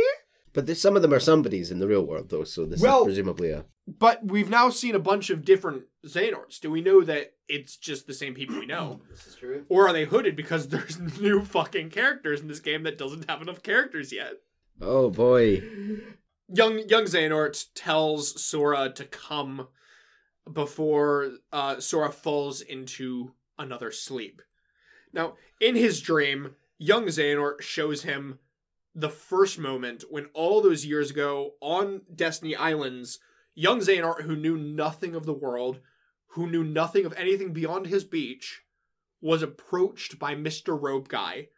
Speaker 4: But there's, some of them are somebodies in the real world, though. So this
Speaker 3: Well-
Speaker 4: is presumably a.
Speaker 3: But we've now seen a bunch of different Xehanorts. Do we know that it's just the same people we know? *clears throat*
Speaker 1: This is true.
Speaker 3: Or are they hooded because *laughs* there's new fucking characters in this game that doesn't have enough characters yet?
Speaker 4: Oh boy.
Speaker 3: Young young Xehanort tells Sora to come before uh, Sora falls into another sleep. Now, in his dream, young Xehanort shows him the first moment when all those years ago on Destiny Islands, young Xehanort, who knew nothing of the world, who knew nothing of anything beyond his beach, was approached by Mr. Robe Guy,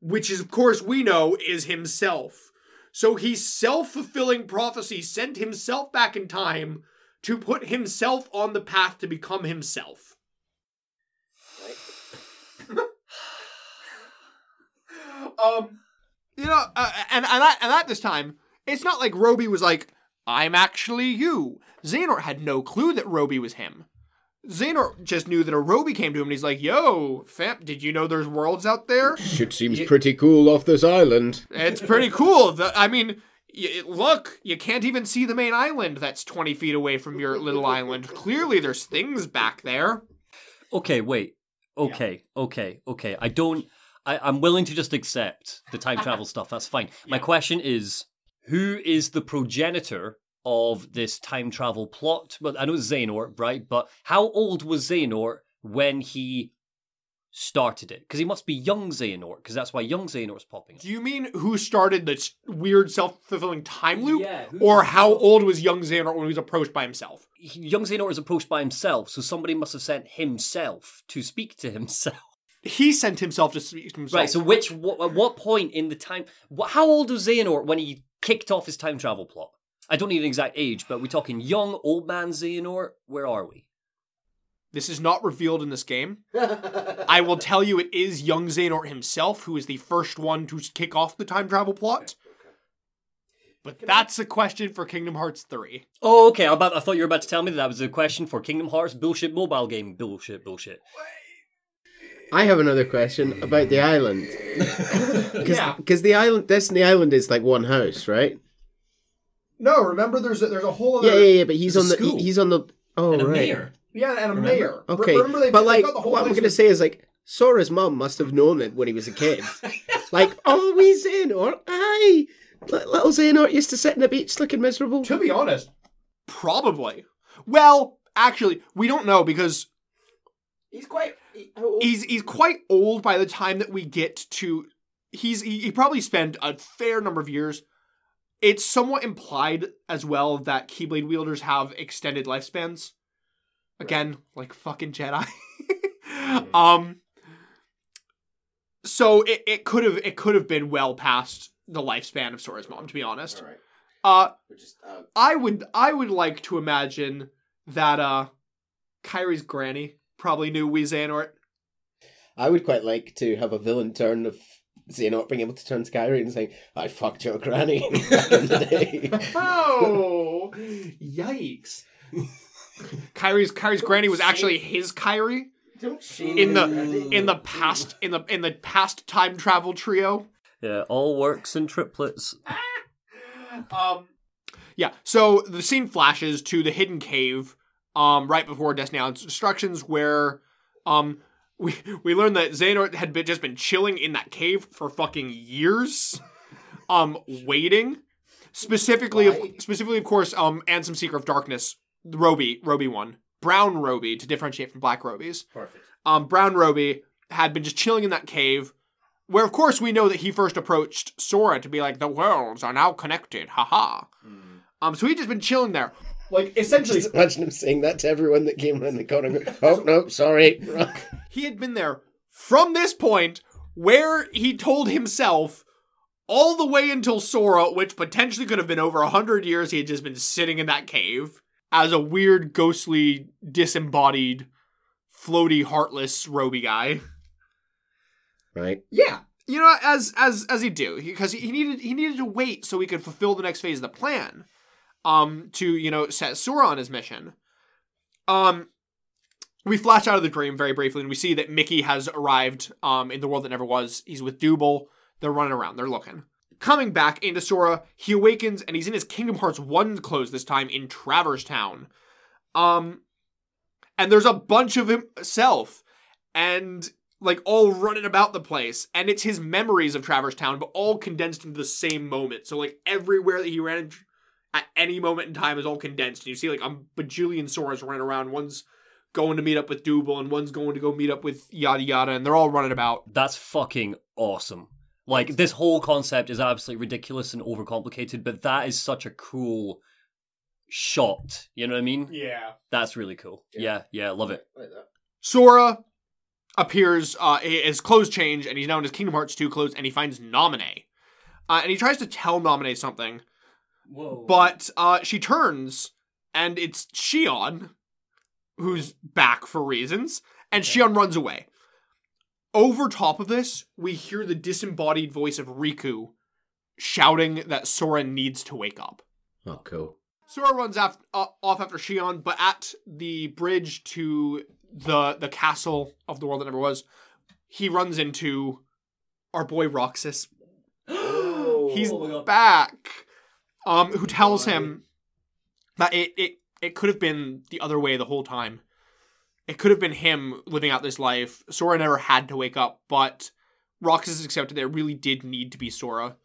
Speaker 3: which is, of course, we know is himself. So he's self fulfilling prophecy sent himself back in time to put himself on the path to become himself. um, you know, uh, and and at, and at this time, it's not like Roby was like, "I'm actually you." Xehanort had no clue that Roby was him. Xehanort just knew that a Roby came to him and he's like, "Yo, fam, did you know there's worlds out there?"
Speaker 4: Shit seems pretty cool off this island.
Speaker 3: It's pretty cool. The, I mean, y- look, you can't even see the main island that's 20 feet away from your little island. Clearly, there's things back there.
Speaker 2: Okay, wait. Okay, okay, okay. I don't. I, I'm willing to just accept the time travel *laughs* stuff. That's fine. My question is, who is the progenitor of this time travel plot? Well, I know it's Xehanort, right? But how old was Xehanort when he started it? Because he must be young Xehanort, because that's why young Xehanort's popping up.
Speaker 3: Do you mean who started this weird self fulfilling time loop?
Speaker 1: Yeah,
Speaker 3: Or how old was young Xehanort when he was approached by himself?
Speaker 2: He- Young Xehanort is approached by himself, so somebody must have sent himself to speak to himself. *laughs*
Speaker 3: He sent himself to speak to himself.
Speaker 2: Right. So, which wh- at what point in the time? Wh- how old was Xehanort when he kicked off his time travel plot? I don't need an exact age, but we're talking young, old man Xehanort. Where are we?
Speaker 3: this is not revealed in this game. I will *laughs* tell you, it is young Xehanort himself who is the first one to kick off the time travel plot. But that's a question for Kingdom Hearts 3.
Speaker 2: Oh, okay. I, about, I thought you were about to tell me that that was a question for Kingdom Hearts bullshit mobile game. Bullshit, bullshit.
Speaker 4: I have another question about the island. *laughs* *laughs* Because
Speaker 3: Yeah.
Speaker 4: the island, Destiny Island is like one house, right?
Speaker 5: No, remember there's a, there's a whole other
Speaker 4: Yeah, yeah, yeah. But he's on the he-
Speaker 1: school.
Speaker 4: he's on the oh
Speaker 1: and a
Speaker 4: right.
Speaker 1: mayor.
Speaker 5: yeah, and a
Speaker 1: Remember?
Speaker 5: mayor. Re-
Speaker 4: Okay,
Speaker 5: remember they,
Speaker 4: but
Speaker 5: they
Speaker 4: like
Speaker 5: got the whole
Speaker 4: what I'm gonna
Speaker 5: with-
Speaker 4: say is like Sora's mom must have known it when he was a kid. *laughs* like, oh, we Xehanort, aye. Little Xehanort used to sit on the beach looking miserable.
Speaker 5: To be honest,
Speaker 3: Probably. Well, actually, we don't know because
Speaker 4: He's quite.
Speaker 3: he's he's quite old by the time that we get to he's he, he probably spent a fair number of years. It's somewhat implied as well that Keyblade wielders have extended lifespans. Again, like fucking Jedi. *laughs* um so it, it could have it could have been well past the lifespan of Sora's mom, to be honest.
Speaker 4: Alright.
Speaker 3: Uh
Speaker 4: Just, uh,
Speaker 3: I would I would like to imagine that uh Kairi's granny probably knew Wee Xehanort.
Speaker 4: I would quite like to have a villain turn of Xehanort being able to turn to Kairi and saying, I fucked your granny back in the day.
Speaker 5: oh, yikes!
Speaker 3: Kairi's Kairi's granny was actually his Kairi
Speaker 4: Don't shame
Speaker 3: in the
Speaker 4: granny.
Speaker 3: in the past in the in the past time travel trio.
Speaker 2: Yeah, all works in triplets. *laughs*
Speaker 3: Um yeah, so the scene flashes to the hidden cave um right before Destiny Island's instructions where um we we learned that Xehanort had been, just been chilling in that cave for fucking years um waiting specifically of, specifically of course um and some Seeker of Darkness Roby Roby one brown Roby to differentiate from black Robies
Speaker 1: Perfect.
Speaker 3: um, Brown Roby had been just chilling in that cave, Where, of course, we know that he first approached Sora to be like, the worlds are now connected, haha. Um, so he'd just been chilling there.
Speaker 5: Like essentially,
Speaker 4: Just imagine him saying that to everyone that came around the corner. Oh no, sorry. *laughs*
Speaker 3: He had been there from this point where he told himself all the way until Sora, which potentially could have been over a hundred years, he had just been sitting in that cave as a weird, ghostly, disembodied, floaty, heartless, roby guy.
Speaker 4: right.
Speaker 3: Yeah, you know, as as as he do, because he, he needed he needed to wait so he could fulfill the next phase of the plan, um, to you know set Sora on his mission. Um, we flash out of the dream very briefly, and we see that Mickey has arrived, um, in the world that never was. He's with Double. They're running around. They're looking. Coming back into Sora, he awakens, and he's in his Kingdom Hearts one clothes this time in Traverse Town. Um, and there's a bunch of himself, and like all running about the place and it's his memories of Traverse Town but all condensed into the same moment so like everywhere that he ran at any moment in time is all condensed and you see like a bajillion Soras running around one's going to meet up with Double and one's going to go meet up with yada yada and they're all running about
Speaker 2: That's fucking awesome. Like this whole concept is absolutely ridiculous and overcomplicated, but that is such a cool shot. You know what I mean?
Speaker 5: yeah.
Speaker 2: That's really cool. Yeah, yeah, love it.
Speaker 4: Like that.
Speaker 3: Sora appears uh his clothes change and he's now in his Kingdom Hearts 2 clothes and he finds Naminé. uh, and he tries to tell Naminé something
Speaker 1: Whoa.
Speaker 3: But uh, she turns, and it's Xion, who's back for reasons, and Xion runs away. Over top of this, we hear the disembodied voice of Riku shouting that Sora needs to wake up.
Speaker 4: Oh, cool.
Speaker 3: Sora runs af- uh, off after Xion, but at the bridge to the the castle of the world that never was, he runs into our boy Roxas. *gasps* He's
Speaker 1: Oh my God.
Speaker 3: back. Um, who tells him that it, it it could have been the other way the whole time. It could have been him living out this life. Sora never had to wake up, but Roxas accepted that it really did need to be Sora.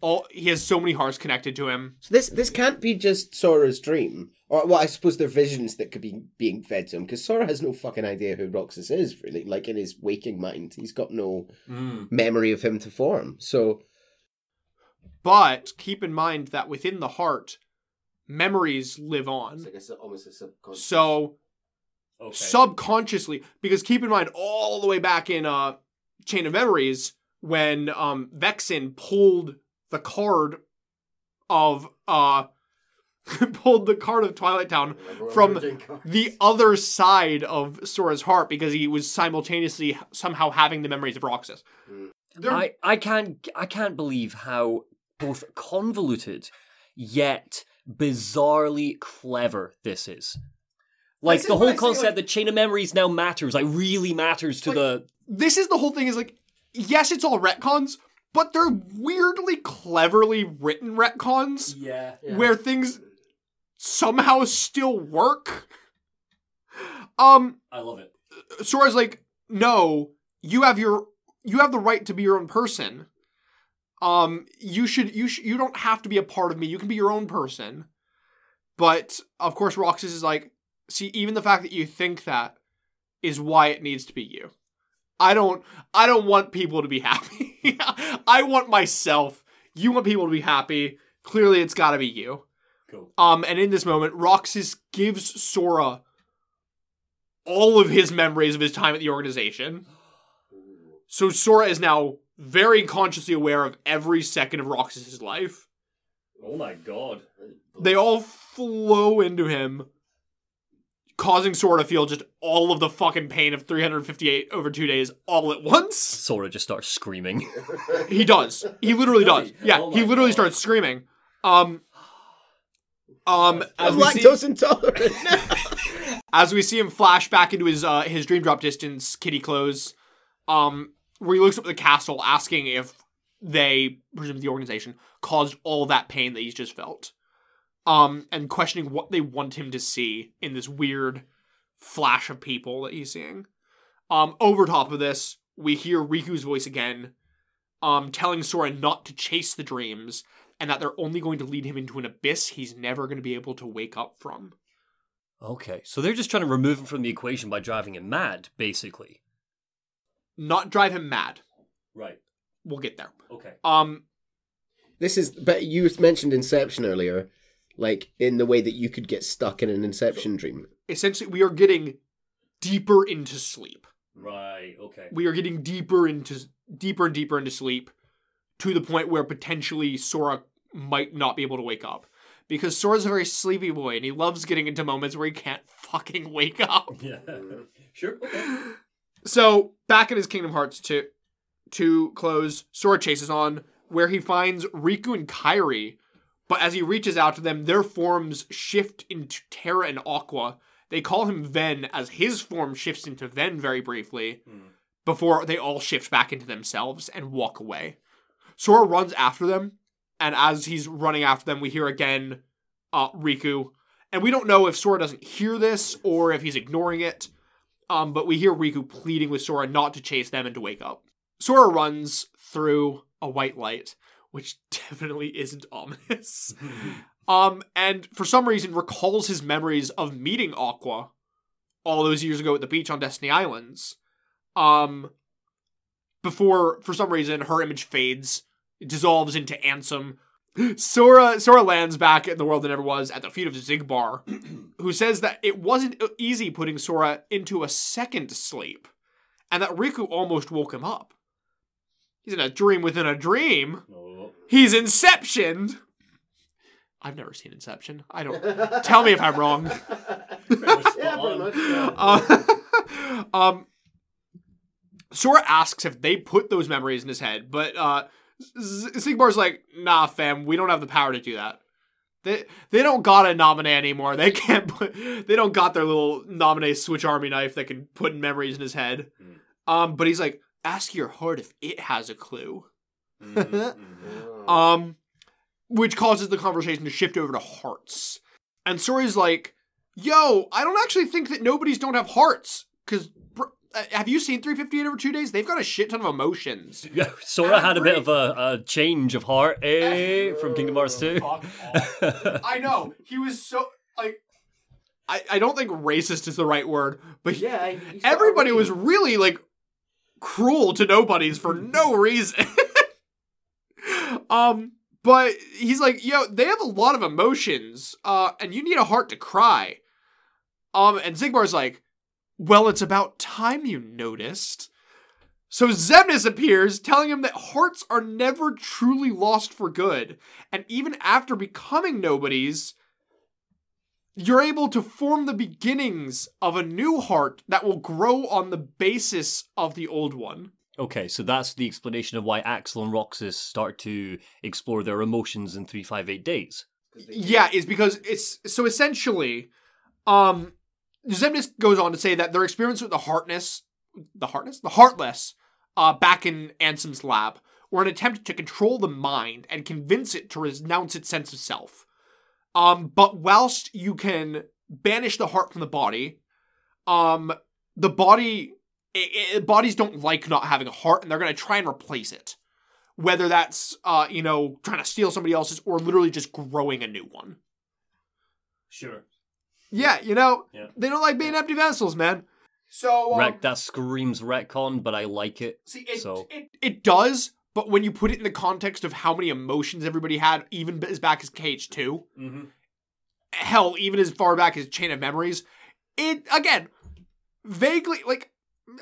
Speaker 3: All he has so many hearts connected to him.
Speaker 4: So this this can't be just Sora's dream, or well, I suppose they're visions that could be being fed to him because Sora has no fucking idea who Roxas is. Really, like in his waking mind, he's got no
Speaker 1: Mm.
Speaker 4: memory of him to form. So
Speaker 3: But keep in mind that within the heart, memories live on.
Speaker 4: a, almost a subconscious.
Speaker 3: So
Speaker 2: Okay.
Speaker 3: subconsciously, because keep in mind all the way back in uh Chain of Memories when um Vexen pulled the card of uh *laughs* pulled the card of Twilight Town from the other side of Sora's heart because he was simultaneously somehow having the memories of Roxas. They're-
Speaker 2: I, I can't I can't believe how both convoluted yet bizarrely clever this is. Like
Speaker 3: This
Speaker 2: the
Speaker 3: is
Speaker 2: whole concept
Speaker 3: like-
Speaker 2: that chain of memories now matters, like really matters to
Speaker 3: Like-
Speaker 2: the
Speaker 3: this is the whole thing is like yes it's all retcons but they're weirdly cleverly written retcons
Speaker 1: Yeah.
Speaker 3: where things somehow still work um
Speaker 2: I love it.
Speaker 3: sora's like no you have your you have the right to be your own person um you should you should you don't have to be a part of me. You can be your own person. But of course roxas is like see even the fact that you think that is why it needs to be you. I don't i don't want people to be happy. *laughs* I want myself. You want people to be happy. Clearly it's got to be you.
Speaker 2: Cool.
Speaker 3: um and in this moment roxas gives sora all of his memories of his time at the organization. So Sora is now very consciously aware of every second of Roxas's life.
Speaker 2: Oh my god.
Speaker 3: They all flow into him, causing Sora to feel just all of the fucking pain of 358 over two days all at once.
Speaker 2: Sora just starts screaming. *laughs*
Speaker 3: He does. He literally does. Yeah,
Speaker 1: Oh
Speaker 3: he literally
Speaker 1: God.
Speaker 3: starts screaming. Um, um, as
Speaker 4: I'm
Speaker 3: we, see,
Speaker 4: lactose intolerant. *laughs*
Speaker 3: as we see him flash back into his uh, his dream drop distance kitty clothes, um, where he looks up at the castle asking if they, presumably the organization, caused all that pain that he's just felt. Um, and questioning what they want him to see in this weird flash of people that he's seeing. Um, over top of this, we hear Riku's voice again, um, telling Sora not to chase the dreams, and that they're only going to lead him into an abyss he's never going to be able to wake up from.
Speaker 2: okay, so they're just trying to remove him from the equation by driving him mad, basically.
Speaker 3: Not drive him mad.
Speaker 2: Right.
Speaker 3: we'll get there.
Speaker 2: Okay.
Speaker 3: Um,
Speaker 4: This is, but you mentioned Inception earlier, like in the way that you could get stuck in an Inception dream.
Speaker 3: essentially, we are getting deeper into sleep.
Speaker 2: Right. Okay.
Speaker 3: We are getting deeper into deeper and deeper into sleep, to the point where potentially Sora might not be able to wake up. Because Sora's a very sleepy boy and he loves getting into moments where he can't fucking wake up. *laughs*
Speaker 2: Yeah. sure. Okay.
Speaker 3: So back in his Kingdom Hearts to to close, Sora chases on where he finds Riku and Kairi. But as he reaches out to them, their forms shift into Terra and Aqua. They call him Ven as his form shifts into Ven very briefly before they all shift back into themselves and walk away. Sora runs after them, and as he's running after them, we hear again uh, Riku. And we don't know if Sora doesn't hear this or if he's ignoring it. Um, but we hear Riku pleading with Sora not to chase them and to wake up. Sora runs through a white light, which *laughs* definitely isn't ominous. *laughs* um, and for some reason recalls his memories of meeting Aqua all those years ago at the beach on Destiny Islands. Um, before, for some reason, her image fades, it dissolves into Ansem. Sora Sora lands back in the world that never was at the feet of Xigbar, *clears throat* who says that it wasn't easy putting Sora into a second sleep, and that Riku almost woke him up. He's in a dream within a dream.
Speaker 2: No.
Speaker 3: He's Inceptioned. I've never seen Inception. I don't. Tell me if I'm wrong. *laughs*
Speaker 4: yeah, much. yeah.
Speaker 3: Uh, *laughs* *laughs* um, Sora asks if they put those memories in his head, but uh, Z- Xigbar's like, "Nah, fam, we don't have the power to do that. They they don't got a Naminé anymore. They can't put. They don't got their little Naminé switch army knife that can put memories in his head.
Speaker 2: Hmm.
Speaker 3: Um, but he's like, ask your heart if it has a clue.
Speaker 2: Mhm, *laughs* mhm.
Speaker 3: Um, which causes the conversation to shift over to hearts. And Sora's like, yo, I don't actually think that nobodies don't have hearts. Because, uh, have you seen 358 over two days? They've got a shit ton of emotions. *laughs*
Speaker 2: Yeah, Sora had a bit of a, a change of heart, eh, from Kingdom Hearts 2.
Speaker 3: I know. He was so, like, I, I don't think racist is the right word, but he-
Speaker 1: Yeah, you
Speaker 3: everybody was really, like, cruel to nobodies for no reason. *laughs* um, but he's like, yo, they have a lot of emotions, uh, and you need a heart to cry. Um, and Xigbar's like, well, it's about time you noticed. So Xemnas appears, telling him that hearts are never truly lost for good, and even after becoming nobodies, you're able to form the beginnings of a new heart that will grow on the basis of the old one.
Speaker 2: Okay, so that's the explanation of why Axel and Roxas start to explore their emotions in 358 days.
Speaker 3: Yeah, is because it's so essentially, um, Xemnas goes on to say that their experience with the heartness, the heartness, the heartless, uh, back in Ansem's lab, were an attempt to control the mind and convince it to renounce its sense of self. Um, but whilst you can banish the heart from the body, um, the body, i i bodies don't like not having a heart, and they're gonna try and replace it. Whether that's, uh, you know, trying to steal somebody else's or literally just growing a new one.
Speaker 2: Sure.
Speaker 3: Yeah, you know,
Speaker 2: Yeah.
Speaker 3: they don't like being empty vessels, man. So, um,
Speaker 2: Rec- that screams retcon, but I like it.
Speaker 3: see, it,
Speaker 2: so-
Speaker 3: it, it does, but when you put it in the context of how many emotions everybody had, even as back as KH2,
Speaker 2: Mm-hmm.
Speaker 3: hell, even as far back as Chain of Memories, it, again, vaguely, like,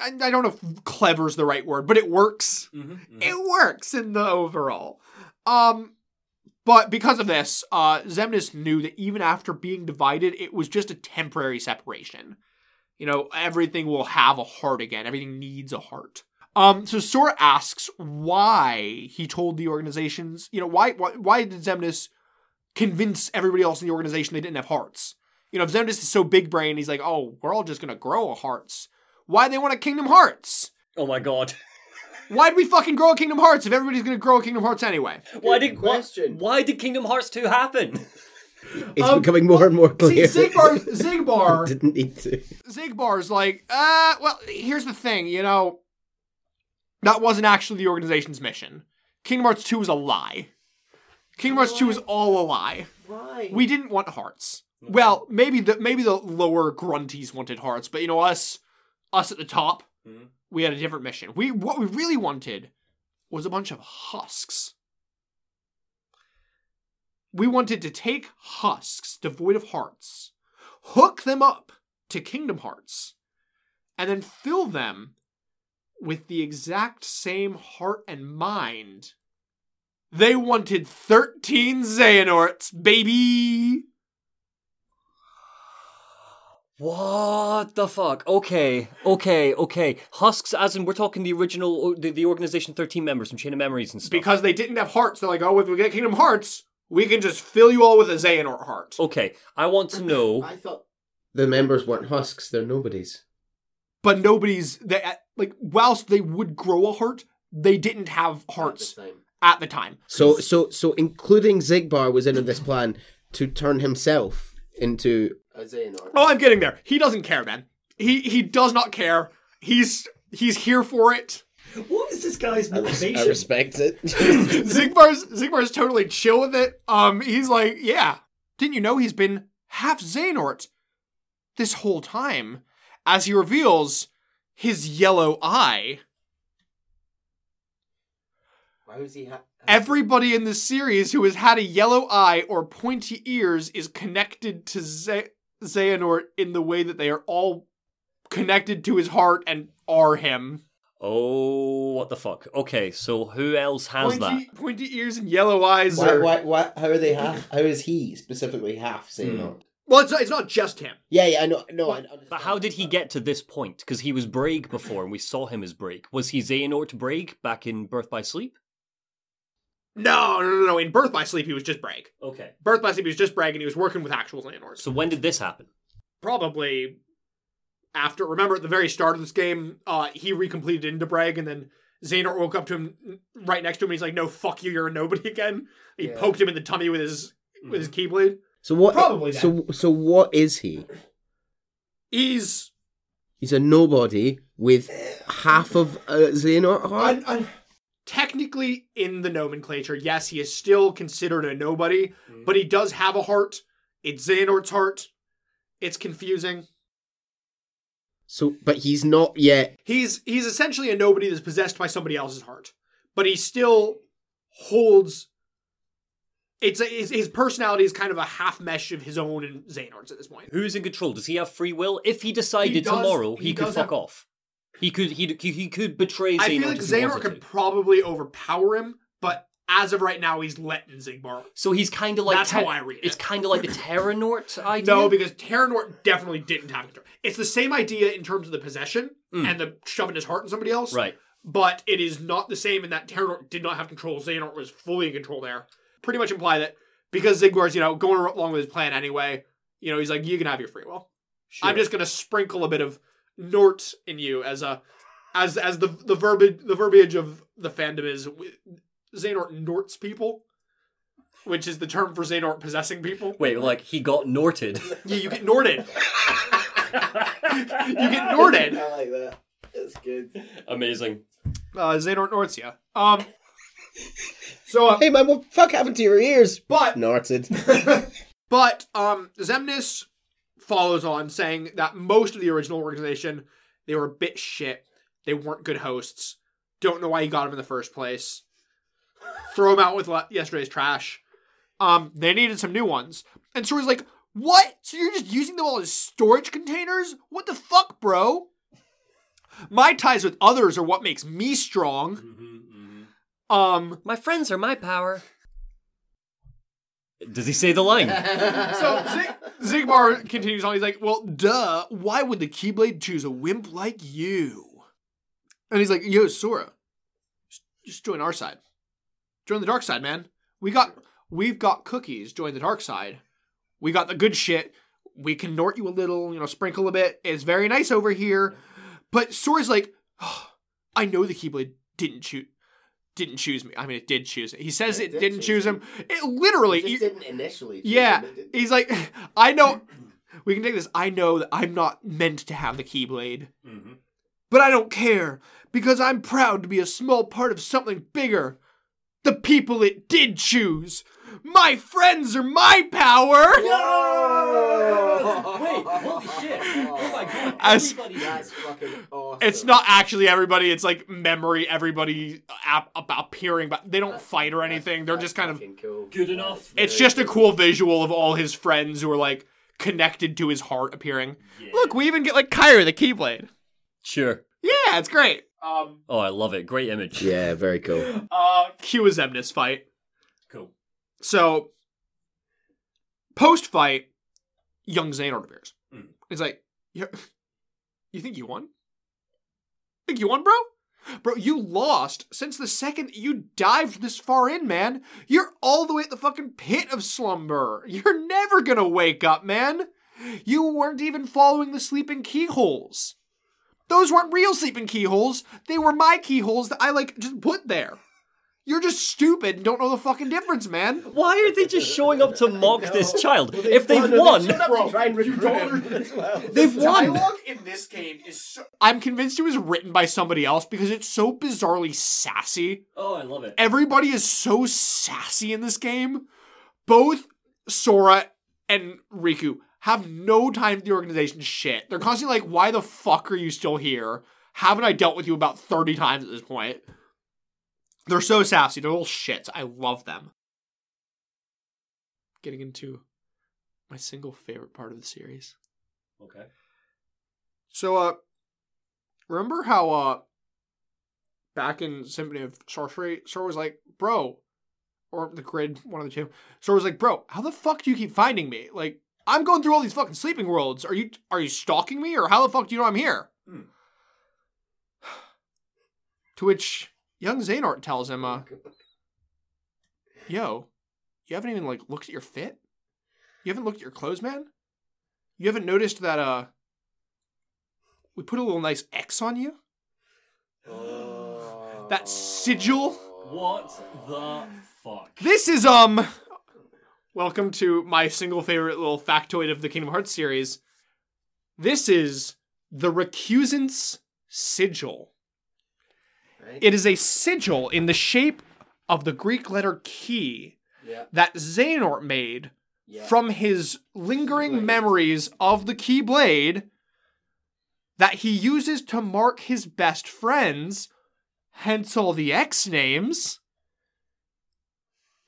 Speaker 3: I, I don't know if clever is the right word, but it works.
Speaker 2: Mm-hmm.
Speaker 3: it works in the overall. Um, but because of this, uh, Xemnas knew that even after being divided, it was just a temporary separation. You know, everything will have a heart again. Everything needs a heart. Um, so Sora asks why he told the organizations, you know, why why, why did Xemnas convince everybody else in the organization they didn't have hearts? You know, if Xemnas is so big brain, he's like, oh, we're all just gonna grow hearts. Why they want a Kingdom Hearts?
Speaker 2: Oh my god.
Speaker 3: Why'd we fucking grow a Kingdom Hearts if everybody's gonna grow a Kingdom Hearts anyway?
Speaker 2: why did
Speaker 4: question.
Speaker 2: why did Kingdom Hearts 2 happen?
Speaker 4: It's
Speaker 3: Um,
Speaker 4: becoming more and more
Speaker 3: See,
Speaker 4: clear.
Speaker 3: Xigbar, *laughs* Xigbar,
Speaker 4: Didn't need to.
Speaker 3: Xigbar's like, uh, well, here's the thing, you know, that wasn't actually the organization's mission. Kingdom Hearts 2 is a lie. Kingdom Hearts 2 is all a lie.
Speaker 1: Why?
Speaker 3: We didn't want hearts. Well, maybe the maybe the lower grunties wanted hearts, but you know us, us at the top,
Speaker 2: Mhm.
Speaker 3: We had a different mission. We what we really wanted was a bunch of husks. We wanted to take husks devoid of hearts, hook them up to Kingdom Hearts, and then fill them with the exact same heart and mind. They wanted 13 Xehanorts, baby!
Speaker 2: What the fuck? Okay, okay, okay. Husks, as in we're talking the original, the, the organization, thirteen members from Chain of Memories and stuff.
Speaker 3: Because they didn't have hearts, they're like, oh, if we get Kingdom Hearts, we can just fill you all with a Xehanort heart.
Speaker 2: okay, I want to know. *clears throat*
Speaker 4: I thought the members weren't husks; they're nobodies.
Speaker 3: But nobody's, they, uh, like, whilst they would grow a heart, they didn't have hearts at the time.
Speaker 4: So, so, so, including Xigbar was in on this plan to turn himself into a Xehanort.
Speaker 3: Oh, I'm getting there. He doesn't care, man. He he does not care. He's he's here for it.
Speaker 1: What is this guy's motivation?
Speaker 4: I respect it. *laughs* *laughs*
Speaker 3: Xigbar's Xigbar's totally chill with it. Um, he's like, yeah. Didn't you know he's been half Xehanort this whole time? As he reveals his yellow eye.
Speaker 4: Why was he? Ha-
Speaker 3: Everybody in the series who has had a yellow eye or pointy ears is connected to Ze- Xehanort in the way that they are all connected to his heart and are him.
Speaker 2: Oh, what the fuck? Okay, so who else has
Speaker 3: Pointy,
Speaker 2: that?
Speaker 3: pointy ears and yellow eyes.
Speaker 4: why,
Speaker 3: are-
Speaker 4: why, why, how are they half? How is he specifically half Xehanort? Hmm.
Speaker 3: Well, it's not, it's not just him.
Speaker 4: Yeah, yeah, I know, no, I.
Speaker 2: But how did he get to this point? Because he was Braig before, and we saw him as Braig. Was he Xehanort Braig back in Birth by Sleep?
Speaker 3: No, no, no, no. In Birth by Sleep, he was just Braig.
Speaker 2: Okay.
Speaker 3: Birth by Sleep, he was just Braig, and he was working with actual Xehanorts.
Speaker 2: So when did this happen?
Speaker 3: Probably after. Remember, at the very start of this game, uh, he recompleted into Braig, and then Xehanort woke up to him right next to him, and he's like, "No, fuck you, you're a nobody again." He
Speaker 4: Yeah.
Speaker 3: poked him in the tummy with his with his keyblade.
Speaker 4: So what?
Speaker 1: Probably that.
Speaker 4: So, so what is he?
Speaker 3: He's
Speaker 4: He's a nobody with *sighs* half of a Xehanort heart.
Speaker 1: I, I,
Speaker 3: technically in the nomenclature. Yes, he is still considered a nobody, hmm. but he does have a heart. It's Xehanort's heart. It's confusing.
Speaker 4: So, but he's not yet.
Speaker 3: He's he's essentially a nobody that's possessed by somebody else's heart, but he still holds. It's a, his, his personality is kind of a half mesh of his own and Xehanort's at this point.
Speaker 2: Who's in control? Does he have free will? If he decided
Speaker 3: He does-
Speaker 2: tomorrow, he,
Speaker 3: he
Speaker 2: could fuck
Speaker 3: have-
Speaker 2: off. He could he he, he could betray Xehanort
Speaker 3: I feel like Xehanort could probably overpower him, but as of right now, he's letting Xigbar.
Speaker 2: So he's kind of like
Speaker 3: That's
Speaker 2: Ter-
Speaker 3: how I read it.
Speaker 2: It's kind of like the Terranort idea.
Speaker 3: No, because Terranort definitely didn't have control. It's the same idea in terms of the possession mm. and the shoving his heart in somebody else.
Speaker 2: Right.
Speaker 3: but it is not the same in that Terranort did not have control. Xehanort was fully in control there. Pretty much imply that because Xigbar's, you know, going along with his plan anyway, you know, he's like, you can have your free will. I'm just gonna sprinkle a bit of Nort in you as a as as the the verbiage the verbiage of the fandom is Xehanort Norts people. Which is the term for Xehanort possessing people.
Speaker 2: Wait, like he got norted.
Speaker 3: Yeah, you get Norted. you get Norted.
Speaker 4: I like that. That's good.
Speaker 2: Amazing.
Speaker 3: Uh, Xehanort Norts you. Um So uh,
Speaker 4: Hey man, what the fuck happened to your ears?
Speaker 3: but
Speaker 4: Norted. *laughs*
Speaker 3: But um Xemnas follows on saying that most of the original organization they were a bit shit. They weren't good hosts. Don't know why he got them in the first place. Throw them out with le- yesterday's trash. Um, they needed some new ones. And Sora's like, "What? So you're just using them all as storage containers? What the fuck, bro? My ties with others are what makes me strong." Um,
Speaker 2: My friends are my power. Does he say the line? *laughs*
Speaker 3: So Zig- Xigbar continues on. He's like, "Well, duh. Why would the Keyblade choose a wimp like you?" And he's like, "Yo, Sora, just, just join our side. Join the dark side, man. We got, we've got cookies. Join the dark side. We got the good shit. We can nort you a little, you know, sprinkle a bit. It's very nice over here." But Sora's like, oh, "I know the Keyblade didn't choose." Didn't choose me. I mean, it did choose it. He says
Speaker 4: It
Speaker 3: it,
Speaker 4: did
Speaker 3: didn't
Speaker 4: choose
Speaker 3: choose him. It literally.
Speaker 4: He
Speaker 3: you-
Speaker 4: just didn't initially. choose
Speaker 3: yeah,
Speaker 4: him, did-
Speaker 3: he's like, *laughs* I know. We can take this. I know that I'm not meant to have the Keyblade, mm-hmm. but I don't care because I'm proud to be a small part of something bigger. the people it did choose. My friends are my power.
Speaker 1: Wait, holy shit! My god!
Speaker 3: As-
Speaker 1: Everybody
Speaker 4: That's fucking awesome.
Speaker 3: It's not actually everybody. It's like memory. Everybody ap- ap- appearing, but they don't fight or anything. They're just kind of.
Speaker 4: cool.
Speaker 1: good enough.
Speaker 3: It's just a cool visual of all his friends who are like connected to his heart appearing. Look, we even get like Kairi the Keyblade.
Speaker 2: Sure.
Speaker 3: Yeah, it's great. Um,
Speaker 2: Oh, I love it. Great image.
Speaker 4: Yeah, very cool. *laughs*
Speaker 3: uh, cue a Xemnas fight.
Speaker 1: Cool.
Speaker 3: So, post fight, young Xehanort appears.
Speaker 1: Mm.
Speaker 3: He's like, you, think you won? Think you won, bro? Bro, you lost since the second you dived this far in, man. You're all the way at the fucking pit of slumber. You're never gonna wake up, man. You weren't even following the sleeping keyholes. Those weren't real sleeping keyholes. They were my keyholes that I like just put there. You're just stupid and don't know the fucking difference, man.
Speaker 2: Why are they just showing up to *laughs* mock this child?
Speaker 4: Well,
Speaker 2: if they've won,
Speaker 4: they won. Up to try and recruit him. Well.
Speaker 2: they've won.
Speaker 5: Dialogue in this game is so.
Speaker 3: I'm convinced it was written by somebody else because it's so bizarrely sassy.
Speaker 1: Oh, I love it.
Speaker 3: Everybody is so sassy in this game. Both Sora and Riku have no time for the organization shit. They're constantly like, why the fuck are you still here? Haven't I dealt with you about 30 times at this point? They're so sassy. They're little shits. I love them. Getting into my single favorite part of the series.
Speaker 1: Okay.
Speaker 3: So, uh, remember how, uh, back in Symphony of Sorcery, Sora was like, bro, or the grid, one of the two, Sora was like, bro, how the fuck do you keep finding me? Like, I'm going through all these fucking sleeping worlds. Are you, are you stalking me, or how the fuck do you know I'm here?
Speaker 1: Hmm. *sighs*
Speaker 3: To which young Xehanort tells him, uh, *laughs* yo, you haven't even, like, looked at your fit? You haven't looked at your clothes, man? You haven't noticed that, uh, we put a little nice X on you? That sigil?
Speaker 1: What the fuck?
Speaker 3: This is um welcome to my single favorite little factoid of the Kingdom Hearts series. This is the recusant's sigil.
Speaker 4: Right?
Speaker 3: It is a sigil in the shape of the Greek letter key
Speaker 4: yeah,
Speaker 3: that Xehanort made
Speaker 4: yeah.
Speaker 3: from his lingering
Speaker 4: Keyblade.
Speaker 3: memories of the Keyblade that he uses to mark his best friends, hence all the X names.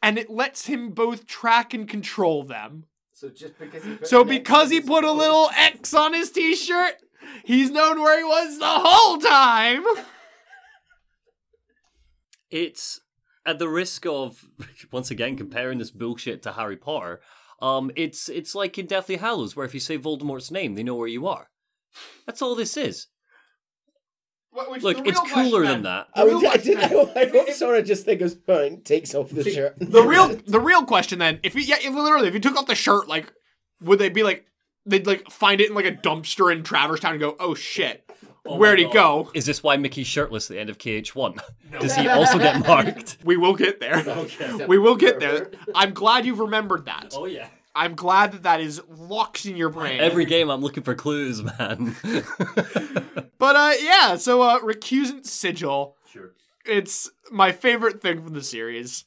Speaker 3: And it lets him both track and control them.
Speaker 4: so just because he put
Speaker 3: So because he put a little X on his t-shirt, he's known where he was the whole time.
Speaker 2: It's at the risk of *laughs* once again comparing this bullshit to Harry Potter. Um, it's it's like in Deathly Hallows, where if you say Voldemort's name, they know where you are. That's all this is.
Speaker 3: Which
Speaker 2: Look, it's cooler than that.
Speaker 4: I, would,
Speaker 3: real
Speaker 4: I, did, I, *laughs* I hope Sora just think goes, fine, takes off the shirt.
Speaker 3: the real *laughs* the real question then if you yeah if literally if you took off the shirt like would they be like they'd like find it in like a dumpster in Traverse Town and go oh shit
Speaker 1: Oh
Speaker 3: where'd he go
Speaker 2: Is this why Mickey's shirtless at the end of KH1? Does he also get *laughs* marked?
Speaker 3: we will get there
Speaker 1: Okay.
Speaker 3: we will get there I'm glad you've remembered that
Speaker 1: Oh yeah.
Speaker 3: I'm glad that that is locked in your brain
Speaker 2: Every game I'm looking for clues, man. *laughs*
Speaker 3: but uh yeah so uh recusant sigil
Speaker 1: Sure.
Speaker 3: it's my favorite thing from the series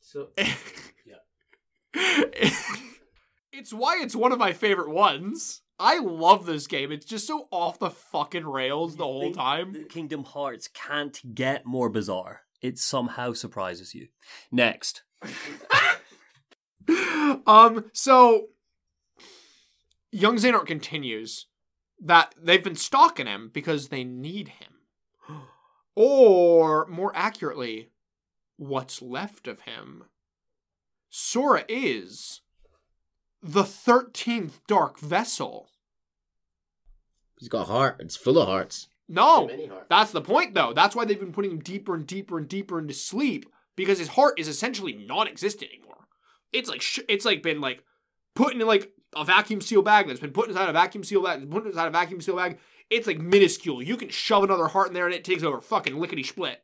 Speaker 4: So, *laughs* yeah.
Speaker 3: it's why it's one of my favorite ones I love this game. It's just so off the fucking rails the whole time.
Speaker 2: Kingdom Hearts can't get more bizarre. It somehow surprises you. Next. *laughs*
Speaker 3: um, so young Xehanort continues that they've been stalking him because they need him. *gasps* Or more accurately, what's left of him. Sora is the 13th Dark Vessel.
Speaker 4: he's got a heart. It's full of hearts.
Speaker 3: No,
Speaker 4: hearts.
Speaker 3: That's the point, though. That's why they've been putting him deeper and deeper and deeper into sleep because his heart is essentially non-existent anymore. It's like sh- it's like been like put in like a vacuum seal bag that's been put inside a vacuum seal bag, put inside a vacuum seal bag. It's like minuscule. You can shove another heart in there and it takes over fucking lickety split.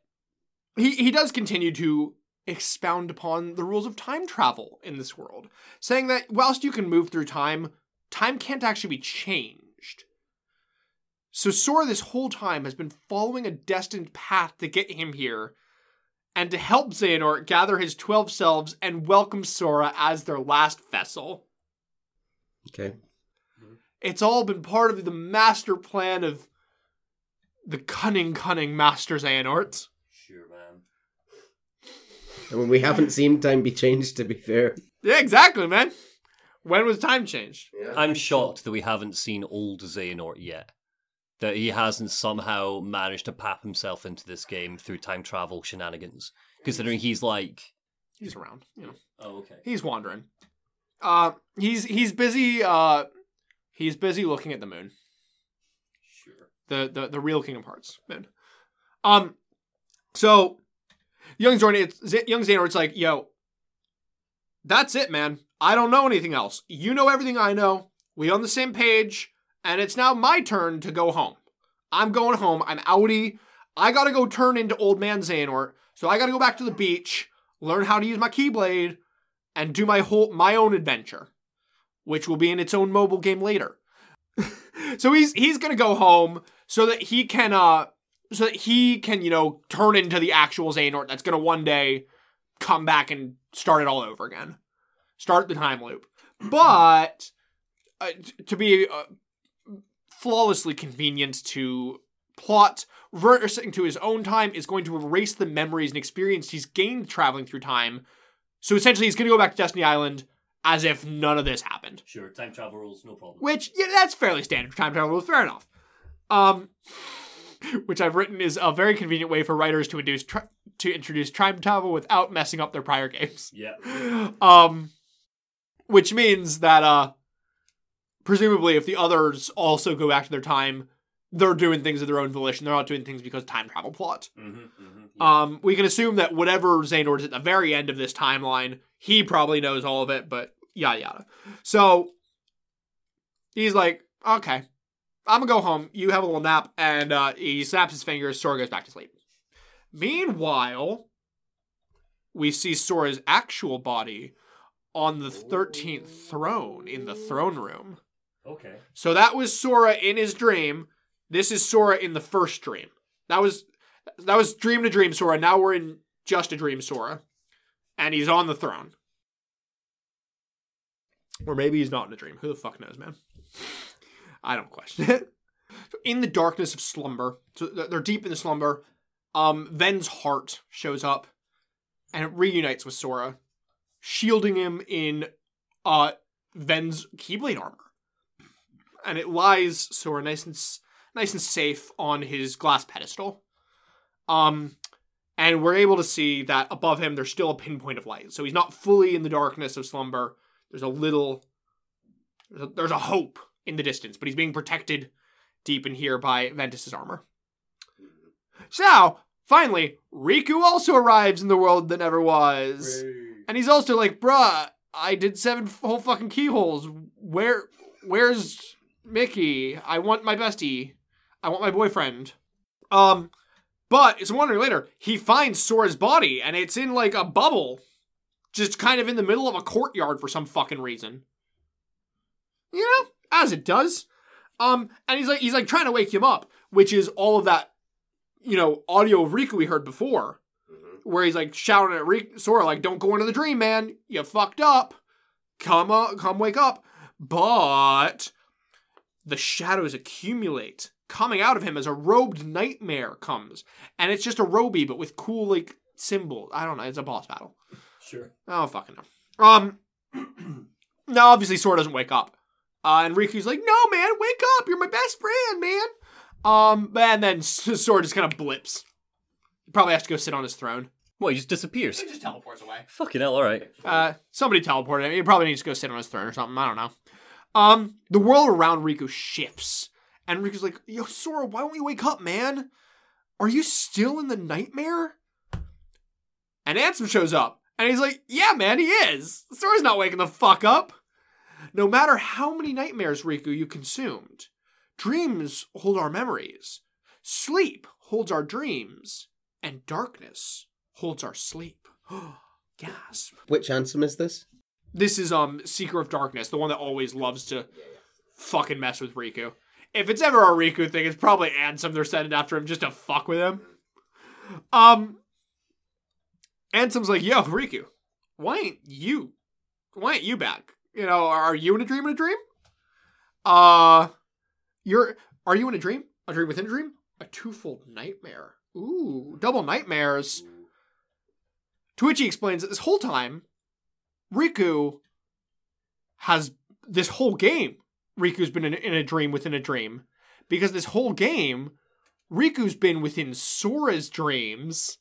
Speaker 3: He he does continue to expound upon the rules of time travel in this world, saying that whilst you can move through time, time can't actually be changed. So Sora this whole time has been following a destined path to get him here, and to help Xehanort gather his 12 selves and welcome Sora as their last vessel.
Speaker 4: Okay.
Speaker 3: It's all been part of the master plan of the cunning, cunning Master Xehanort.
Speaker 2: Sure, man.
Speaker 4: I mean, we haven't seen time be changed, to be fair.
Speaker 3: Yeah, exactly, man. When was time changed?
Speaker 2: I'm shocked that we haven't seen old Xehanort yet. That he hasn't somehow managed to pap himself into this game through time travel shenanigans. Considering he's like.
Speaker 3: He's around, you know.
Speaker 2: Oh, okay.
Speaker 3: He's wandering. Uh, he's he's busy. Uh, he's busy looking at the moon.
Speaker 2: Sure.
Speaker 3: the the the real Kingdom Hearts moon. Um, so young Zorn, young Xehanort's like, yo, that's it, man. I don't know anything else. You know everything I know. We on the same page, and it's now my turn to go home. I'm going home. I'm outie. I gotta go turn into old man Xehanort. So I gotta go back to the beach, learn how to use my Keyblade, and do my whole my own adventure, which will be in its own mobile game later. *laughs* so he's he's gonna go home so that he can uh so that he can you know turn into the actual Xehanort that's gonna one day come back and start it all over again, start the time loop. But uh, to be uh, flawlessly convenient to plot, reversing to his own time is going to erase the memories and experience he's gained traveling through time. So essentially, he's gonna go back to Destiny Island as if none of this happened.
Speaker 2: Sure, time travel rules, no problem.
Speaker 3: Which, yeah, that's fairly standard time travel rules. Fair enough. Um, *laughs* which I've written is a very convenient way for writers to induce tri- to introduce time travel without messing up their prior games.
Speaker 2: Yeah. *laughs*
Speaker 3: Um, which means that uh, presumably, if the others also go back to their time, they're doing things of their own volition. They're not doing things because time travel plot.
Speaker 2: Mm-hmm, mm-hmm,
Speaker 3: Um, we can assume that whatever Xehanort is at the very end of this timeline, he probably knows all of it, but yada yada. So he's like, okay, I'm gonna go home. You have a little nap, and uh, he snaps his fingers. Sora goes back to sleep. Meanwhile, we see Sora's actual body on the 13th throne in the throne room.
Speaker 2: okay.
Speaker 3: So that was Sora in his dream. This is Sora in the first dream. That was that was dream to dream Sora. Now we're in just a dream Sora. And he's on the throne. Or maybe he's not in a dream. Who the fuck knows, man? I don't question it. In the darkness of slumber, so they're deep in the slumber, um, Ven's heart shows up and it reunites with Sora, shielding him in uh Ven's Keyblade armor and it lies Sora nice and nice and safe on his glass pedestal. Um, and we're able to see that above him there's still a pinpoint of light, so he's not fully in the darkness of slumber. There's a little, there's a, there's a hope in the distance, but he's being protected deep in here by Ventus's armor. So finally, Riku also arrives in the world that never was. And he's also like, bruh, I did seven whole fucking keyholes. Where, where's Mickey? I want my bestie. I want my boyfriend. Um, but it's wondering later, he finds Sora's body and it's in like a bubble, just kind of in the middle of a courtyard for some fucking reason. You know, as it does. Um, and he's like, he's like trying to wake him up, which is all of that, you know, audio of Riku we heard before where he's like shouting at Rick, Sora, like, "Don't go into the dream, man. You fucked up. Come up, come wake up." But the shadows accumulate, coming out of him as a robed nightmare comes, and it's just a roby, but with cool like symbols. I don't know. It's a boss battle.
Speaker 2: Sure.
Speaker 3: Oh fucking no. Um, *clears throat* now obviously Sora doesn't wake up, uh, and Riku's like, "No, man, wake up! You're my best friend, man." Um, and then *laughs* Sora just kind of blips. He probably has to go sit on his throne.
Speaker 2: Well, he just disappears.
Speaker 3: He just teleports away.
Speaker 2: Fucking hell, alright.
Speaker 3: Uh, somebody teleported him. He probably needs to go sit on his throne or something. I don't know. Um, the world around Riku shifts, and Riku's like, "Yo, Sora, why don't you wake up, man? Are you still in the nightmare?" And Ansem shows up, and he's like, "Yeah, man, he is. Sora's not waking the fuck up. No matter how many nightmares, Riku, you consumed, dreams hold our memories, sleep holds our dreams, and darkness holds our sleep." *gasps* Gasp.
Speaker 4: Which Ansem is this?
Speaker 3: This is um Seeker of Darkness, the one that always loves to fucking mess with Riku. If it's ever a Riku thing, it's probably Ansem they're sending after him just to fuck with him. Um Ansem's like, yo, Riku, why ain't you why ain't you back? You know, are you in a dream in a dream? Uh you're are you in a dream? A dream within a dream? A twofold nightmare. Ooh, double nightmares. He explains that this whole time, Riku has this whole game. Riku's been in, in a dream within a dream. Because this whole game, Riku's been within Sora's dreams.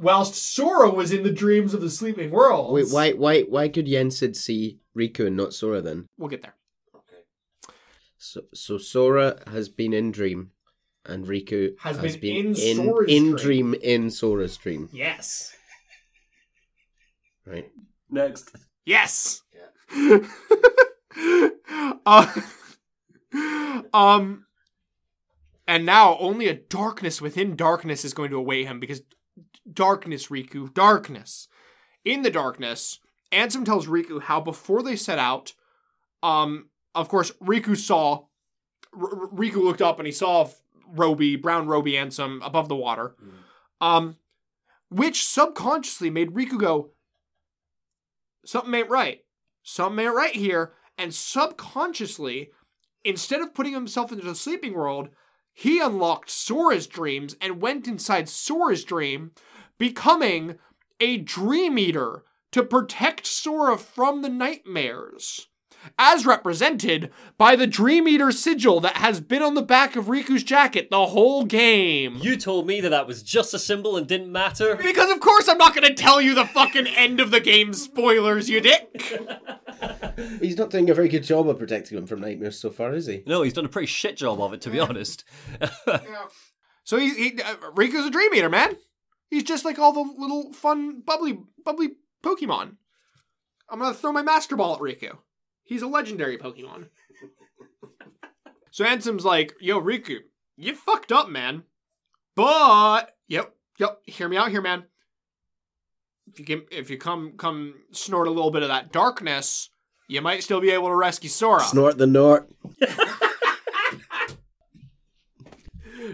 Speaker 5: Whilst Sora was in the dreams of the sleeping world.
Speaker 4: Wait, why, why, why could Yensid see Riku and not Sora then?
Speaker 3: We'll get there. Okay.
Speaker 4: So, so Sora has been in Dream, and Riku
Speaker 5: Has
Speaker 4: has,
Speaker 5: been
Speaker 4: been,
Speaker 5: in
Speaker 4: in
Speaker 5: Sora's
Speaker 4: in
Speaker 5: dream.
Speaker 4: dream in Sora's dream.
Speaker 5: Yes.
Speaker 4: Right.
Speaker 1: Next.
Speaker 3: Yes. uh, *laughs* um, and now only a darkness within darkness is going to await him because darkness, Riku, darkness. In the darkness, Ansem tells Riku how before they set out, um, of course, Riku saw, R- Riku looked up and he saw Roby, brown Roby Ansem above the water, um, which subconsciously made Riku go, something ain't right. Something ain't right here. And subconsciously, instead of putting himself into the sleeping world, he unlocked Sora's dreams and went inside Sora's dream, becoming a dream eater to protect Sora from the nightmares. As represented by the Dream Eater sigil that has been on the back of Riku's jacket the whole game.
Speaker 2: You told me that that was just a symbol and didn't matter.
Speaker 3: Because of course I'm not gonna tell you the fucking end of the game spoilers, you dick. *laughs*
Speaker 4: He's not doing a very good job of protecting him from nightmares so far, is he?
Speaker 2: No, he's done a pretty shit job of it, to be honest. *laughs* yeah.
Speaker 3: So he's he, uh, Riku's a dream eater, man. He's just like all the little fun, bubbly, bubbly Pokemon. I'm gonna throw my Master Ball at Riku. He's a legendary Pokemon. *laughs* so Ansem's like, "Yo, Riku, you fucked up, man. But yep, yep. Hear me out here, man. If you can, if you come come snort a little bit of that darkness, you might still be able to rescue Sora.
Speaker 4: Snort the Nort. *laughs*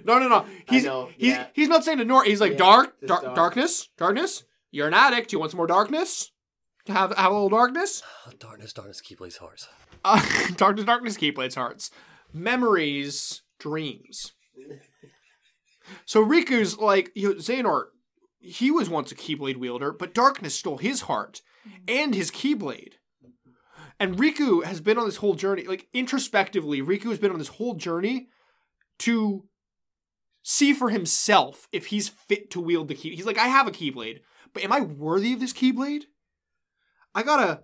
Speaker 3: No, no, no. He's
Speaker 4: know,
Speaker 3: he's
Speaker 4: yeah.
Speaker 3: he's not saying to Nor. He's like
Speaker 4: Yeah,
Speaker 3: dark, dark,
Speaker 4: dark.
Speaker 3: darkness, darkness. You're an addict. You want some more darkness? To have have a little darkness.
Speaker 2: Oh, *sighs* darkness, darkness, Keyblade's heart.
Speaker 3: Uh, *laughs* darkness, darkness. Keyblades hearts, memories, dreams. So Riku's like you know, Xehanort. He was once a Keyblade wielder, but darkness stole his heart and his Keyblade. And Riku has been on this whole journey, like introspectively, Riku has been on this whole journey to see for himself if he's fit to wield the key. He's like, I have a Keyblade, but am I worthy of this Keyblade? I gotta.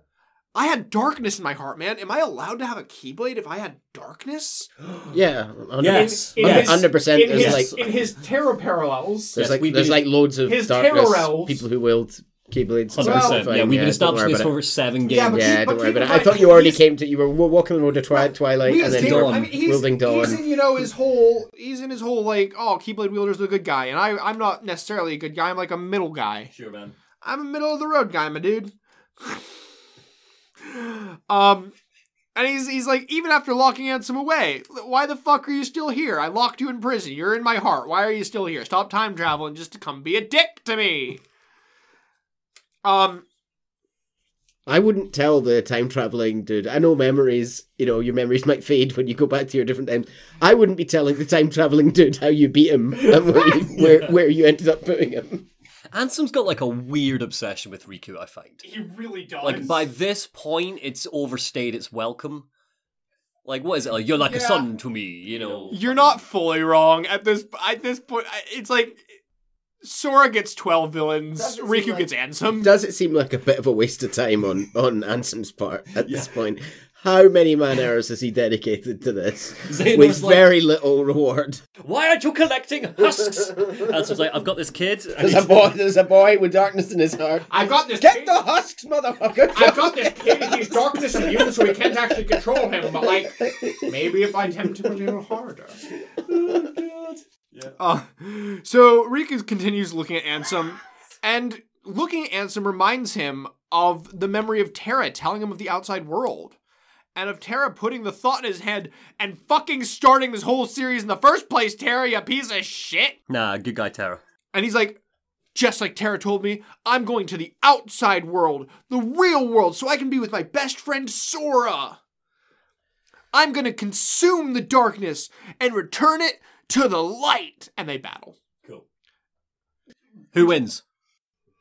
Speaker 3: I had darkness in my heart, man. Am I allowed to have a Keyblade if I had darkness? *gasps*
Speaker 4: Yeah.
Speaker 1: Yes.
Speaker 5: In
Speaker 1: Yes.
Speaker 4: Hundred percent.
Speaker 5: In
Speaker 4: There's
Speaker 5: his,
Speaker 4: like
Speaker 5: in his Terra parallels,
Speaker 4: there's
Speaker 2: Yes,
Speaker 4: like
Speaker 2: we
Speaker 4: there's
Speaker 2: do-
Speaker 4: like loads of
Speaker 5: His
Speaker 4: darkness.
Speaker 5: Terror elves-
Speaker 4: People who wield keyblades.
Speaker 2: Hundred
Speaker 5: Well-
Speaker 2: percent. Yeah, we've been
Speaker 4: don't
Speaker 2: establishing
Speaker 4: worry
Speaker 2: this for over seven
Speaker 5: Yeah,
Speaker 2: games.
Speaker 5: but
Speaker 4: Yeah,
Speaker 5: keep-
Speaker 4: don't worry
Speaker 5: keep
Speaker 4: about it. I thought you already came to. You were walking the road to twi- Twilight, and then
Speaker 5: came-
Speaker 2: Dawn.
Speaker 5: I mean, he's,
Speaker 4: wielding Dawn.
Speaker 5: he's in, you know, his whole.
Speaker 3: He's in his whole like, oh, Keyblade wielder's a good guy, and I, I'm not necessarily a good guy. I'm like a middle guy.
Speaker 1: Sure, man.
Speaker 3: I'm a middle of the road guy, my dude. *laughs* um, and he's he's like, even after locking Ansem away, why the fuck are you still here? I locked you in prison. You're in my heart. Why are you still here? Stop time traveling just to come be a dick to me. Um,
Speaker 4: I wouldn't tell the time traveling dude. I know memories, you know, your memories *laughs* might fade when you go back to your different times. I wouldn't be telling the time traveling dude how you beat him *laughs* and where you, *laughs* where, where you ended up putting him.
Speaker 2: Ansem's got like a weird obsession with Riku, I find.
Speaker 5: He really does.
Speaker 2: Like by this point, it's overstayed its welcome. Like what is it? Like you're like a son to me, you know.
Speaker 3: you're not fully wrong at this at this point. It's like Sora gets twelve villains.
Speaker 4: Doesn't
Speaker 3: Riku
Speaker 4: like-
Speaker 3: gets Ansem.
Speaker 4: Does it seem like a bit of a waste of time on, on Ansem's part at this point? How many man hours has he dedicated to this?
Speaker 2: Xehanort's
Speaker 4: With
Speaker 2: like-
Speaker 4: very little reward.
Speaker 2: Why aren't you collecting husks? Ansem's like, I've got this kid.
Speaker 4: There's a boy *laughs* there's a boy with darkness in his heart.
Speaker 5: I've got this.
Speaker 4: Get
Speaker 5: kid-
Speaker 4: the husks, motherfucker!
Speaker 5: I've got this kid. He's darkness immune, so we can't actually control him. But like, maybe if I tempt him a little harder.
Speaker 3: Oh, Uh, so Riku continues looking at Ansem, and looking at Ansem reminds him of the memory of Terra telling him of the outside world. And of Terra putting the thought in his head and fucking starting this whole series in the first place, Terra, you piece of shit.
Speaker 2: Nah, good guy, Terra.
Speaker 3: And he's like, just like Terra told me, I'm going to the outside world, the real world, so I can be with my best friend Sora. I'm gonna consume the darkness and return it to the light. And they battle.
Speaker 1: Cool.
Speaker 2: Who wins?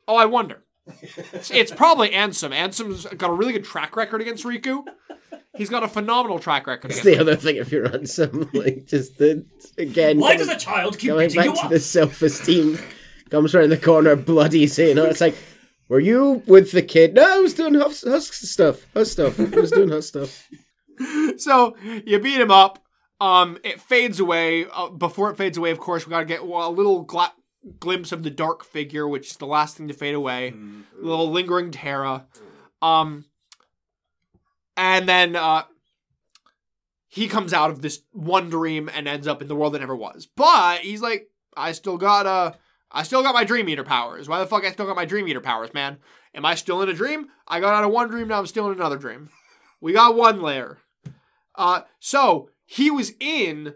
Speaker 3: Oh, I wonder. It's, *laughs* it's probably Ansem. Ansem's got a really good track record against Riku. He's got a phenomenal track record
Speaker 4: It's
Speaker 3: against
Speaker 4: the other thing if you're Ansem, *laughs* like just the again.
Speaker 1: Why
Speaker 4: coming-
Speaker 1: does a child keep
Speaker 4: going
Speaker 1: beating you
Speaker 4: back to
Speaker 1: up?
Speaker 4: the self-esteem comes around the corner bloody saying oh, it's like were you with the kid no i was doing husk, husk stuff husk stuff i was doing husk stuff *laughs*
Speaker 3: so you beat him up. Um, it fades away. Uh, before it fades away, of course, we gotta get well, a little gla- glimpse of the dark figure, which is the last thing to fade away. A little lingering Terra. Um, and then uh, he comes out of this one dream and ends up in the world that never was. But he's like, I still got uh, I still got my Dream Eater powers. Why the fuck I still got my Dream Eater powers, man? Am I still in a dream? I got out of one dream, now I'm still in another dream. We got one layer. Uh, so he was in.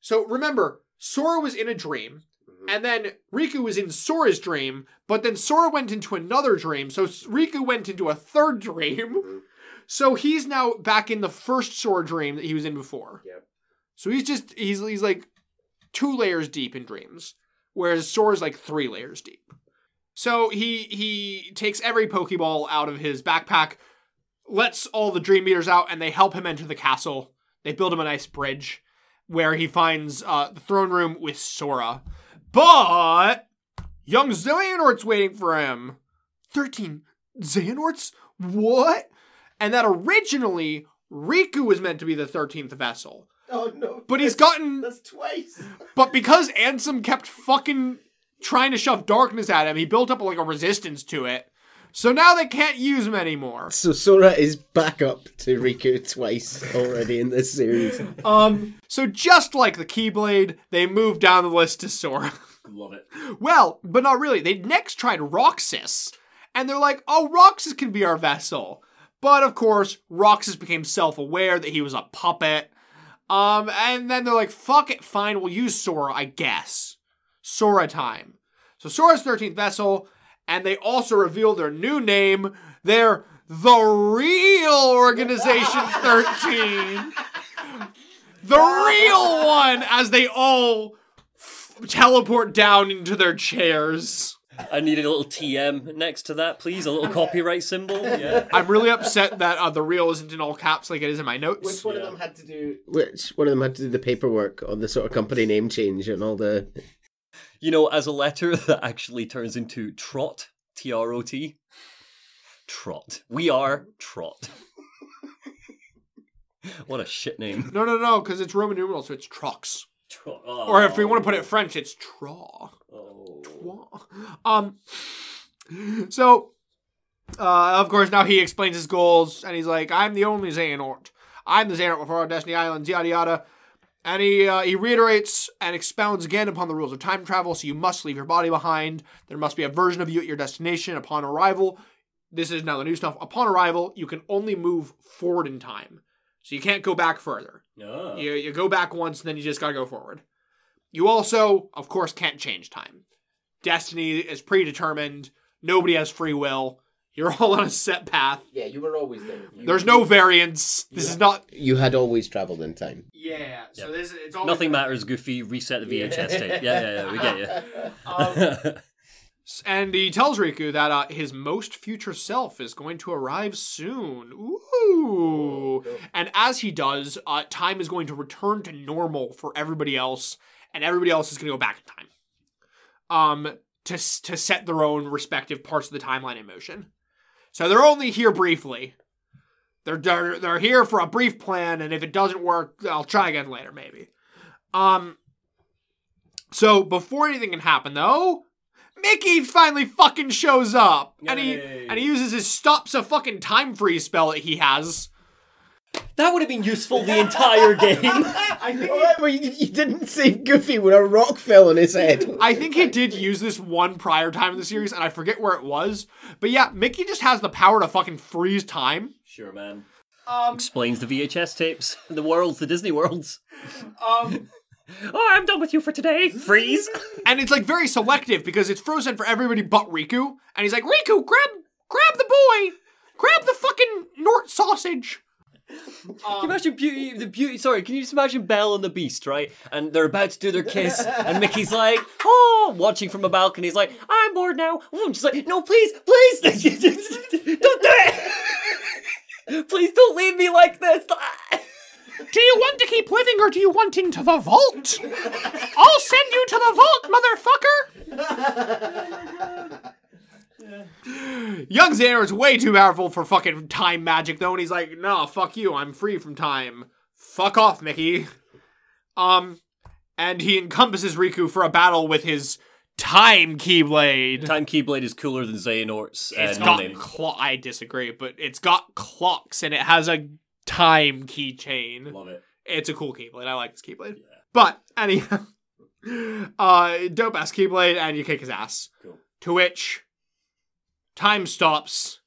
Speaker 3: So remember, Sora was in a dream, mm-hmm. and then Riku was in Sora's dream, but then Sora went into another dream. So Riku went into a third dream. Mm-hmm. So he's now back in the first Sora dream that he was in before.
Speaker 4: Yep.
Speaker 3: So he's just he's he's like two layers deep in dreams, whereas Sora's like three layers deep. So he he takes every Pokeball out of his backpack, lets all the Dream Eaters out, and they help him enter the castle. They build him a nice bridge where he finds uh, the throne room with Sora. But young Xehanort's waiting for him. 13 Xehanorts? What? And that originally Riku was meant to be the 13th vessel.
Speaker 4: oh no
Speaker 3: But he's gotten
Speaker 4: that's twice *laughs*
Speaker 3: but because Ansem kept fucking trying to shove darkness at him, he built up like a resistance to it. So now they can't use him anymore.
Speaker 4: so sora is back up to riku twice already in this series
Speaker 3: Um, so just like the Keyblade, they moved down the list to Sora.
Speaker 1: Love it.
Speaker 3: well, but not really. They next tried Roxas, and they're like, "Oh, Roxas can be our vessel." But of course, Roxas became self-aware that he was a puppet. Um, and then they're like, "Fuck it, fine, we'll use Sora, I guess." Sora time. So Sora's 13th vessel, and they also reveal their new name. They're the real Organization *laughs* 13. The real one, as they all f- teleport down into their chairs.
Speaker 2: I need a little TM next to that, please. A little copyright symbol. Yeah. *laughs*
Speaker 3: I'm really upset that uh, the real isn't in all caps like it is in my notes.
Speaker 4: which one of them had to do which one of them had to do the paperwork on the sort of company name change and all the
Speaker 2: You know, as a letter *laughs* that actually turns into Trot, T R O T. Trot. We are Trot. *laughs* what a shit name.
Speaker 3: No, no, no, because it's Roman numerals, so it's Trox.
Speaker 2: Trot.
Speaker 3: Or if we want to put it French, it's Tra.
Speaker 2: Oh.
Speaker 3: Twa. Um. So, uh, of course, now he explains his goals, and he's like, "I'm the only Xehanort. I'm the Xehanort before our Destiny Islands, yada yada." And he uh, he reiterates and expounds again upon the rules of time travel. So you must leave your body behind. There must be a version of you at your destination upon arrival. This is now the new stuff. Upon arrival, you can only move forward in time, so you can't go back further.
Speaker 2: Oh.
Speaker 3: You, you go back once, and then you just gotta go forward. You also, of course, can't change time. Destiny is predetermined. Nobody has free will. You're all on a set path.
Speaker 4: yeah you were always there
Speaker 3: There's no variance. This is not.
Speaker 4: you had always traveled in time
Speaker 3: Yeah. So this is it's all
Speaker 2: Nothing matters, Goofy. Reset the VHS tape. *laughs* Yeah, yeah, yeah. We get you.
Speaker 3: Um, *laughs* and he tells Riku that uh, his most future self is going to arrive soon. Ooh. And as he does, uh, time is going to return to normal for everybody else, and everybody else is going to go back in time. Um, to s- to set their own respective parts of the timeline in motion. So they're only here briefly. They're they're, they're here for a brief plan, and if it doesn't work, I'll try again later, maybe. Um. So before anything can happen, though, Mickey finally fucking shows up, and he and he uses his stops a fucking time freeze spell that he has.
Speaker 2: that would have been useful the entire *laughs* game.
Speaker 3: I think
Speaker 4: Alright, well, you, you didn't save Goofy when a rock fell on his head. *laughs*
Speaker 3: I think he did use this one prior time in the series, and I forget where it was. But yeah, Mickey just has the power to fucking freeze time.
Speaker 2: Sure, man.
Speaker 3: Um,
Speaker 2: Explains the VHS tapes, *laughs* the worlds, the Disney worlds.
Speaker 3: um, *laughs*
Speaker 2: Oh, I'm done with you for today. Freeze.
Speaker 3: and it's like very selective because it's frozen for everybody but Riku. And he's like, Riku, grab, grab the boy, grab the fucking Nort sausage.
Speaker 2: Can you imagine beauty? The beauty. Sorry, can you just imagine Belle and the Beast, right? And they're about to do their kiss, and Mickey's like, "Oh," watching from a balcony. He's like, "I'm bored now." And she's like, "No, please, please, *laughs* don't do it. please don't leave me like this." *laughs*
Speaker 3: Do you want to keep living or do you want into the vault? I'll send you to the vault, motherfucker. *laughs* *sighs* Young Xander's way too powerful for fucking time magic though, and he's like, no, fuck you, I'm free from time. Fuck off, Mickey. Um, and he encompasses Riku for a battle with his time keyblade.
Speaker 2: Time Keyblade is cooler than Xehanort's. Uh,
Speaker 3: It's got clo- I disagree, but it's got clocks and it has a time keychain.
Speaker 2: Love it.
Speaker 3: It's a cool keyblade. I like this keyblade. Yeah. But anyhow, *laughs* uh, dope ass keyblade, and you kick his ass.
Speaker 2: Cool.
Speaker 3: To which time stops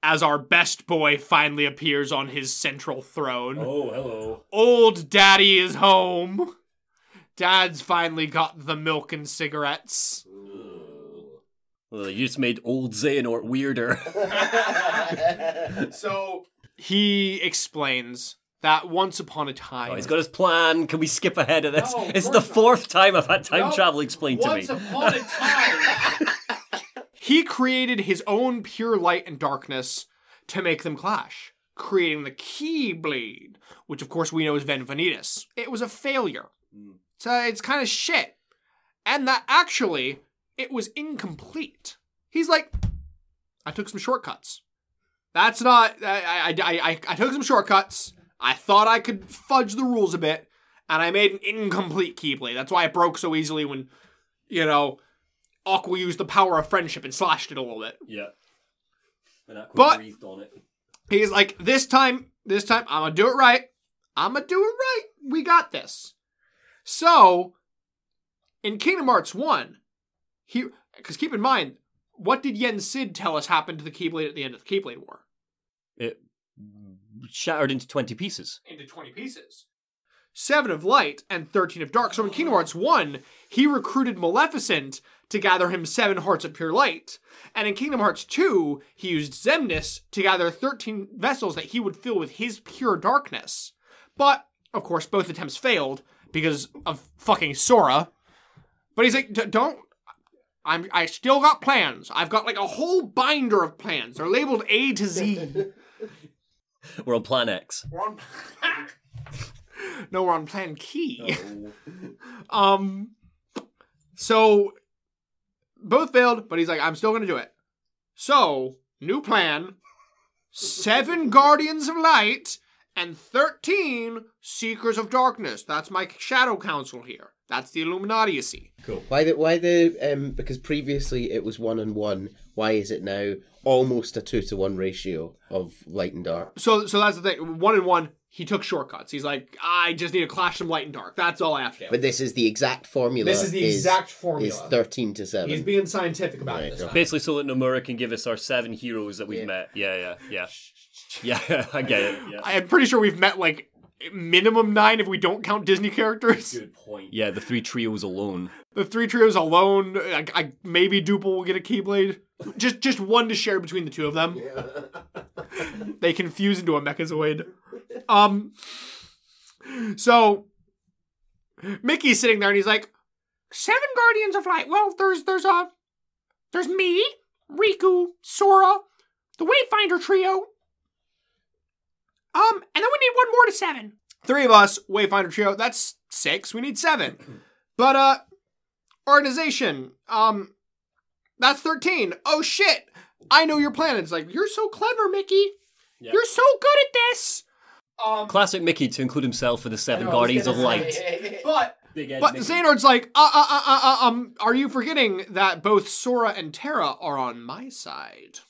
Speaker 3: as our best boy finally appears on his central throne.
Speaker 2: Oh, hello.
Speaker 3: Old daddy is home. Dad's finally got the milk and cigarettes.
Speaker 2: Well, you just made old Xehanort weirder. *laughs*
Speaker 3: So he explains that once upon a time,
Speaker 2: Oh, he's got his plan. Can we skip ahead of this?
Speaker 5: No, of
Speaker 2: it's the
Speaker 5: course not.
Speaker 2: fourth time I've had time
Speaker 5: No,
Speaker 2: travel explained to me.
Speaker 5: Once upon a time. *laughs*
Speaker 3: he created his own pure light and darkness to make them clash, creating the Keyblade, which of course we know is Ven Vanitas. It was a failure. Hmm. So it's kind of shit. And that actually, it was incomplete. He's like, I took some shortcuts. That's not, I, I, I, I, I took some shortcuts. I thought I could fudge the rules a bit, and I made an incomplete Keyblade. That's why it broke so easily when, you know, Aqua used the power of friendship and slashed it a little bit.
Speaker 2: Yeah. And Aqua
Speaker 3: But-
Speaker 2: breathed on it.
Speaker 3: He's like, this time, this time, I'm gonna do it right. I'm gonna do it right. We got this. So, in Kingdom Hearts 1, he, because keep in mind, what did Yen Sid tell us happened to the Keyblade at the end of the Keyblade War?
Speaker 2: It shattered into 20 pieces.
Speaker 3: Into 20 pieces. Seven of Light and 13 of Dark. So in Kingdom Hearts 1, he recruited Maleficent to gather him seven hearts of pure light. And in Kingdom Hearts 2, he used Xemnas to gather 13 vessels that he would fill with his pure darkness. But, of course, both attempts failed because of fucking Sora. But he's like, "D- don't. I'm, I still got plans. I've got like a whole binder of plans. They're labeled A to Z.
Speaker 2: We're on Plan X.
Speaker 3: We're on. *laughs* no, we're on Plan Key. *laughs* Um. So both failed, but he's like, I'm still gonna do it. So new plan: seven *laughs* Guardians of Light and thirteen Seekers of Darkness. That's my Shadow Council here. That's the Illuminati. You see. Cool.
Speaker 4: Why the why the um because previously it was one and one. Why is it now almost a two to one ratio of light and dark?
Speaker 3: So, so that's the thing. One and one, he took shortcuts. He's like, I just need to clash some light and dark. That's all I have to do.
Speaker 4: But this is the exact formula.
Speaker 5: This is the exact formula.
Speaker 4: Is thirteen to seven.
Speaker 5: He's being scientific about
Speaker 4: Right,
Speaker 5: this.
Speaker 4: right.
Speaker 2: Basically, so that Nomura can give us our seven heroes that we've met. Yeah, yeah, yeah. Yeah, *laughs* I get it. Yeah.
Speaker 3: I'm pretty sure we've met like minimum nine if we don't count Disney characters.
Speaker 2: Good point. Yeah, the three trios alone.
Speaker 3: The three trios alone, I, I, maybe Duple will get a Keyblade. Just just one to share between the two of them. they can fuse into a Mechazoid. Um. So Mickey's sitting there and he's like, Seven Guardians of Light. Well, there's there's a there's me, Riku, Sora, the Wayfinder trio. Um, and then we need one more to seven. Three of us, Wayfinder trio. That's six. We need seven. But uh, organization. Um, that's thirteen. Oh shit! I know your plan. It's like you're so clever, Mickey.
Speaker 2: Yeah.
Speaker 3: You're so good at this. Um,
Speaker 2: Classic Mickey to include himself in the seven
Speaker 5: I know,
Speaker 2: Guardians of Light. *laughs*
Speaker 3: but
Speaker 2: Big Ed
Speaker 3: but
Speaker 2: Mickey.
Speaker 3: Xehanort's like, uh, uh, uh, uh, uh, um, are you forgetting that both Sora and Terra are on my side?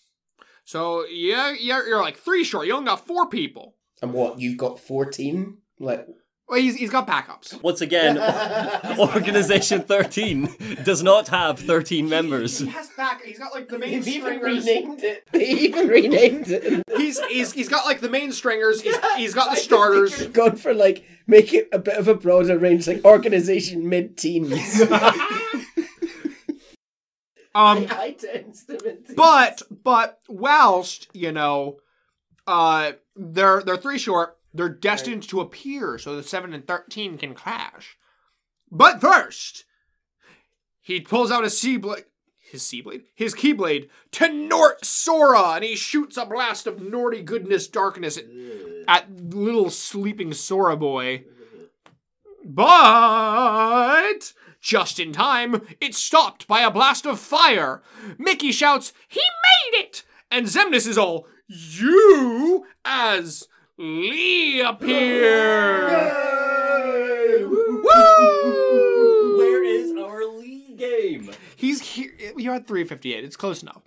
Speaker 3: So yeah, yeah, you're like three short. You only got four people.
Speaker 4: and what you've got fourteen? Like
Speaker 3: Well, he's he's got backups.
Speaker 2: Once again, *laughs* Organization 13 does not have 13 members.
Speaker 3: He has back. He's got like the main
Speaker 4: They've even renamed it. *laughs* They even renamed it.
Speaker 3: He's he's he's got like the main stringers. He's he's got the starters.
Speaker 4: Gone for like make it a bit of a broader range, like organization mid-teens. *laughs*
Speaker 3: Um, *laughs*
Speaker 4: High tens to mid-teens.
Speaker 3: but but whilst you know, uh, they're they're three short. They're destined to appear so the seven and thirteen can clash. But first, he pulls out his sea blade, his sea blade, his keyblade to Nort Sora, and he shoots a blast of Norty goodness darkness at, at little sleeping Sora boy. *laughs* But just in time, it's stopped by a blast of fire. Mickey shouts, "He made it!" And Xemnas is all, "You as Lee appear." Woo!
Speaker 2: Where is our league game?
Speaker 3: He's here. You're at 358. It's close enough.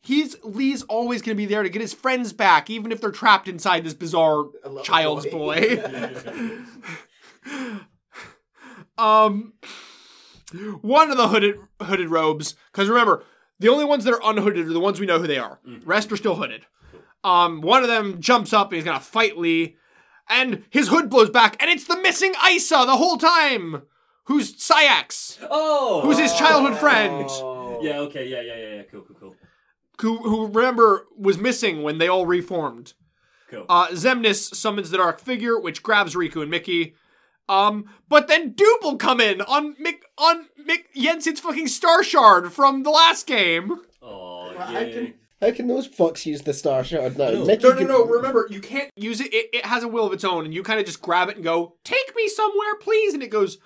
Speaker 3: He's Lea's always going to be there to get his friends back, even if they're trapped inside this bizarre child's
Speaker 4: boy.
Speaker 3: boy. *laughs* *laughs* um, one of the hooded hooded robes, because remember, the only ones that are unhooded are the ones we know who they are. Rest are still hooded. Um, one of them jumps up and he's gonna fight Lea, and his hood blows back, and it's the missing Isa the whole time. Who's Saïx?
Speaker 2: Oh!
Speaker 3: Who's his childhood friend?
Speaker 2: Yeah, okay, yeah, yeah, yeah, yeah. Cool, cool, cool.
Speaker 3: Who, who remember was missing when they all reformed.
Speaker 2: Cool.
Speaker 3: Uh, Xemnas summons the Dark Figure, which grabs Riku and Mickey. Um, but then Dupe will come in on Mick on Mick Jensen's fucking Star Shard from the last game.
Speaker 2: oh,
Speaker 4: How
Speaker 2: yay.
Speaker 4: can, how can those fucks use the star shard now?
Speaker 2: No.
Speaker 4: Mickey
Speaker 3: No, no,
Speaker 4: can-
Speaker 3: no. Remember, you can't use it. It, it has a will of its own, and you kind of just grab it and go, "Take me somewhere, please," and it goes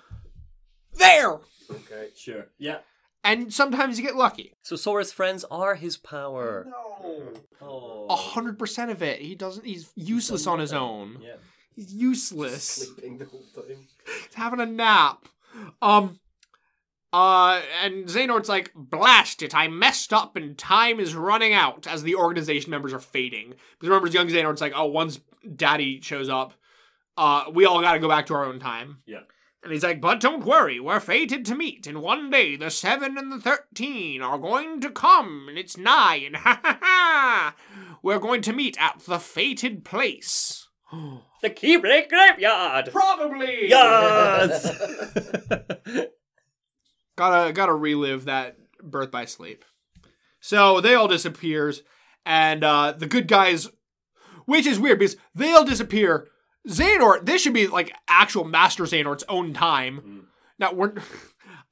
Speaker 3: there.
Speaker 2: Okay, sure. Yeah.
Speaker 3: And sometimes you get lucky.
Speaker 2: So Sora's friends are his power.
Speaker 3: No,
Speaker 2: Oh.
Speaker 3: a hundred percent of it. He doesn't. He's useless on his own.
Speaker 2: Yeah.
Speaker 3: He's useless.
Speaker 4: sleeping the whole time. *laughs*
Speaker 3: He's having a nap. Um. Uh, and Xehanort's like, blast it, I messed up and time is running out as the organization members are fading. Because remember, young Xehanort's like, oh, once daddy shows up, uh, we all gotta go back to our own time.
Speaker 2: Yeah.
Speaker 3: And he's like, but don't worry, we're fated to meet, and one day the seven and the thirteen are going to come, and it's nine, *laughs* ha ha ha! We're going to meet at the fated place. *gasps* *gasps* *gasps*
Speaker 2: The Keyblade Graveyard!
Speaker 3: Probably!
Speaker 2: Yes! *laughs* *laughs*
Speaker 3: gotta gotta relive that birth by sleep. So they all disappears, and uh, the good guys, which is weird because they all disappear. Xehanort, this should be like actual Master Xehanort's own time. Now we're. *laughs*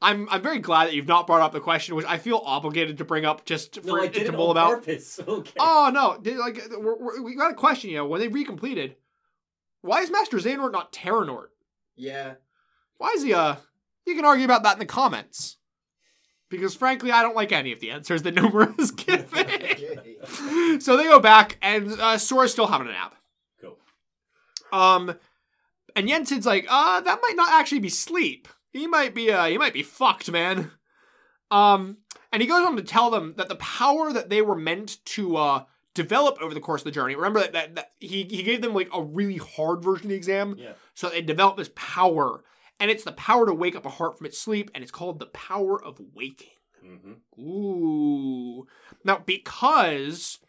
Speaker 3: I'm I'm very glad that you've not brought up the question, which I feel obligated to bring up just for
Speaker 2: no, I
Speaker 3: it
Speaker 2: did
Speaker 3: to
Speaker 2: it
Speaker 3: bull about.
Speaker 2: purpose. Okay.
Speaker 3: Oh no! Did, like we're, we're, we got a question. You know, when they recompleted, why is Master Xehanort not Terranort?
Speaker 4: Yeah.
Speaker 3: Why is he uh you can argue about that in the comments. Because frankly, I don't like any of the answers that *laughs* Nomura has given. *laughs* so they go back and uh Sora's still having a nap.
Speaker 2: Cool.
Speaker 3: Um and Yen Sid's like, uh, that might not actually be sleep. He might be uh he might be fucked, man. Um and he goes on to tell them that the power that they were meant to uh develop over the course of the journey. Remember that, that, that he he gave them like a really hard version of the exam.
Speaker 2: Yeah.
Speaker 3: So they develop this power, and it's the power to wake up a heart from its sleep, and it's called the power of waking.
Speaker 2: Mm-hmm.
Speaker 3: Ooh. Now, because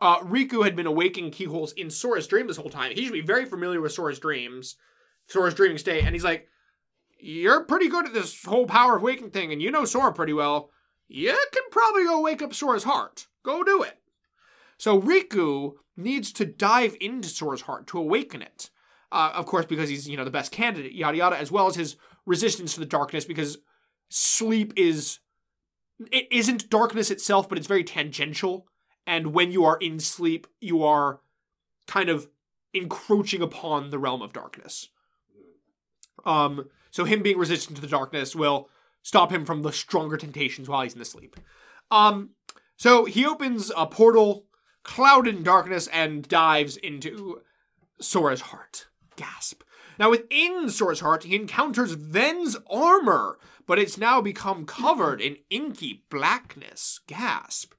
Speaker 3: uh, Riku had been awaking keyholes in Sora's dream this whole time, he should be very familiar with Sora's dreams, Sora's dreaming state, and he's like, You're pretty good at this whole power of waking thing, and you know Sora pretty well. You can probably go wake up Sora's heart. Go do it. So Riku needs to dive into Sora's heart to awaken it. Uh, of course, because he's you know the best candidate, yada yada, as well as his resistance to the darkness, because sleep is it isn't darkness itself, but it's very tangential. And when you are in sleep, you are kind of encroaching upon the realm of darkness. Um, so him being resistant to the darkness will stop him from the stronger temptations while he's in the sleep. Um, so he opens a portal clouded in darkness and dives into Sora's heart. Gasp. Now, within Sora's heart, he encounters Ven's armor, but it's now become covered in inky blackness. Gasp.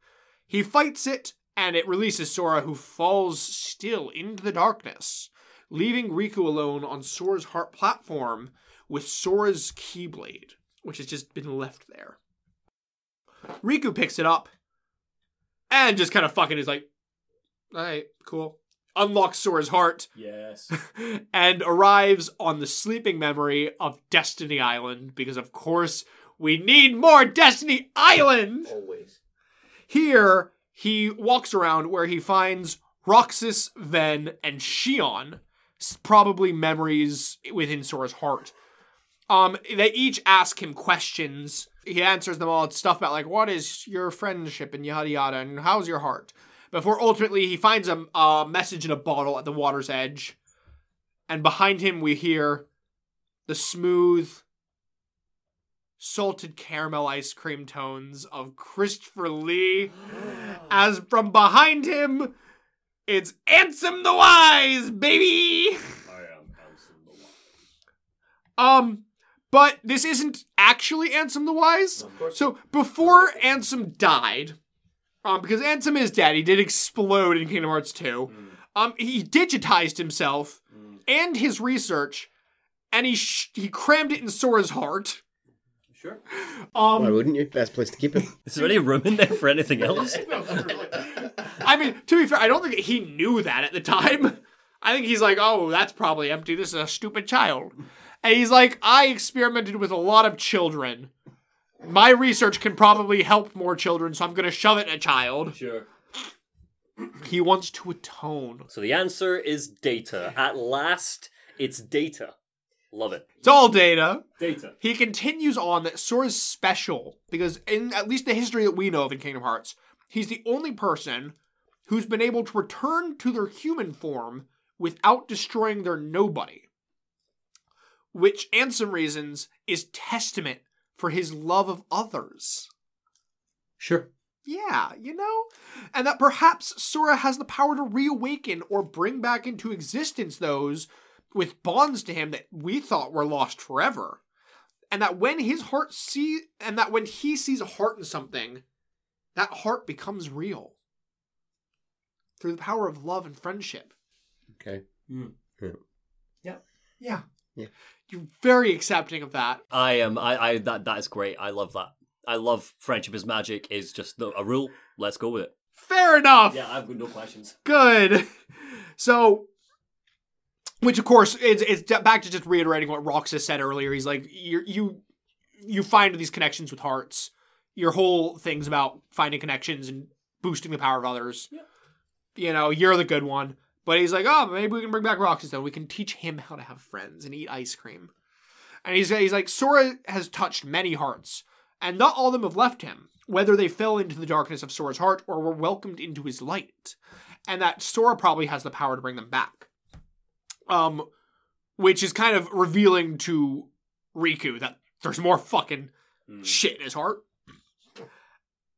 Speaker 3: He fights it, and it releases Sora, who falls still into the darkness. leaving Riku alone on Sora's heart platform with Sora's keyblade, which has just been left there. Riku picks it up and just kind of fucking is like, all right, cool. Unlocks Sora's heart
Speaker 2: Yes. *laughs*
Speaker 3: and arrives on the sleeping memory of Destiny Island because, of course, we need more Destiny Island.
Speaker 1: Always.
Speaker 3: Here, he walks around where he finds Roxas, Ven, and Xion, probably memories within Sora's heart. Um, they each ask him questions. He answers them all. It's stuff about like, what is your friendship and yada yada, and how's your heart? Before ultimately he finds a, a message in a bottle at the water's edge, and behind him we hear the smooth, salted caramel ice cream tones of Christopher Lee. *gasps* As from behind him, it's Ansem the Wise, baby. I am Ansem the Wise. Um, but this isn't actually Ansem the Wise.
Speaker 1: Of course.
Speaker 3: So before Ansem died, um, because Ansem is dead, he did explode in Kingdom Hearts 2. Um, he digitized himself and his research, and he sh- he crammed it in Sora's heart.
Speaker 1: Sure. *laughs*
Speaker 3: Um,
Speaker 4: Why wouldn't you? Best place to keep it. *laughs*
Speaker 2: Is there any room in there for anything else? *laughs*
Speaker 3: I mean, to be fair, I don't think he knew that at the time. I think he's like, oh, that's probably empty. This is a stupid child. And he's like, I experimented with a lot of children. My research can probably help more children, so I'm going to shove it in a child.
Speaker 1: Sure.
Speaker 3: He wants to atone.
Speaker 2: So the answer is data. At last, it's data. Love it.
Speaker 3: It's all data.
Speaker 1: Data.
Speaker 3: He continues on that Sora's special because, in at least the history that we know of in Kingdom Hearts, he's the only person who's been able to return to their human form without destroying their nobody. Which, and some reasons, is testament for his love of others.
Speaker 1: Sure.
Speaker 3: Yeah, you know? And that perhaps Sora has the power to reawaken or bring back into existence those with bonds to him that we thought were lost forever. And that when his heart see and that when he sees a heart in something, that heart becomes real. Through the power of love and friendship.
Speaker 4: Okay. Hmm.
Speaker 3: Yeah.
Speaker 4: Yeah.
Speaker 3: You're very accepting of that.
Speaker 2: I am. I. I. That. That is great. I love that. I love friendship is magic. Is just the, a rule. Let's go with it.
Speaker 3: Fair enough.
Speaker 2: Yeah, I've got no questions.
Speaker 3: Good. *laughs* So, which of course it's it's back to just reiterating what Roxas said earlier. He's like you you you find these connections with hearts. Your whole thing's about finding connections and boosting the power of others. Yeah. You know, you're the good one. But he's like, oh, maybe we can bring back Roxas then. We can teach him how to have friends and eat ice cream. And he's he's like, Sora has touched many hearts, and not all of them have left him. Whether they fell into the darkness of Sora's heart or were welcomed into his light and that Sora probably has the power to bring them back. Um, which is kind of revealing to Riku that there's more fucking shit in his heart.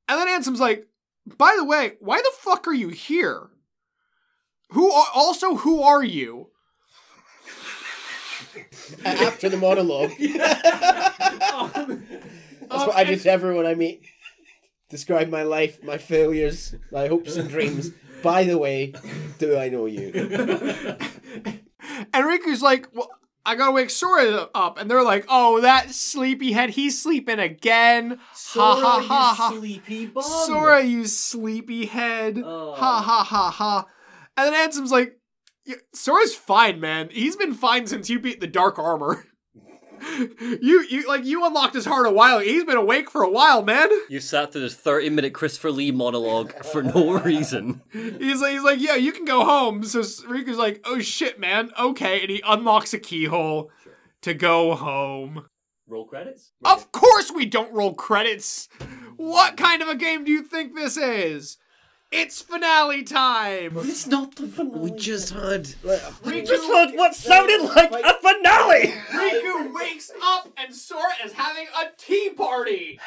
Speaker 3: And then Ansem's like, by the way, why the fuck are you here? Who are, also who are you?
Speaker 4: After the monologue. *laughs* *laughs* That's what I do to everyone I meet. Describe my life, my failures, my hopes and dreams. By the way, do I know you? *laughs*
Speaker 3: And Riku's like, well, I gotta wake Sora up. And they're like, oh, that sleepyhead, he's sleeping again.
Speaker 1: Sora,
Speaker 3: ha ha ha ha.
Speaker 1: you sleepy bum.
Speaker 3: Sora, you sleepyhead.
Speaker 1: Oh.
Speaker 3: Ha ha ha ha. And then Ansem's like, "Yeah, Sora's fine, man. He's been fine since you beat the Dark Armor. *laughs* you you like you unlocked his heart a while. He's been awake for a while, man.
Speaker 2: You sat through this thirty-minute Christopher Lee monologue for no *laughs* reason.
Speaker 3: He's like he's like, yeah, you can go home. So Riku's like, oh shit, man. Okay, and he unlocks a keyhole to go home.
Speaker 1: Roll credits.
Speaker 3: Of course we don't roll credits. What kind of a game do you think this is? It's finale time.
Speaker 2: It's not the finale.
Speaker 4: We just had. Like,
Speaker 3: Riku,
Speaker 2: what sounded like a finale.
Speaker 3: Riku wakes up and Sora is having a tea party.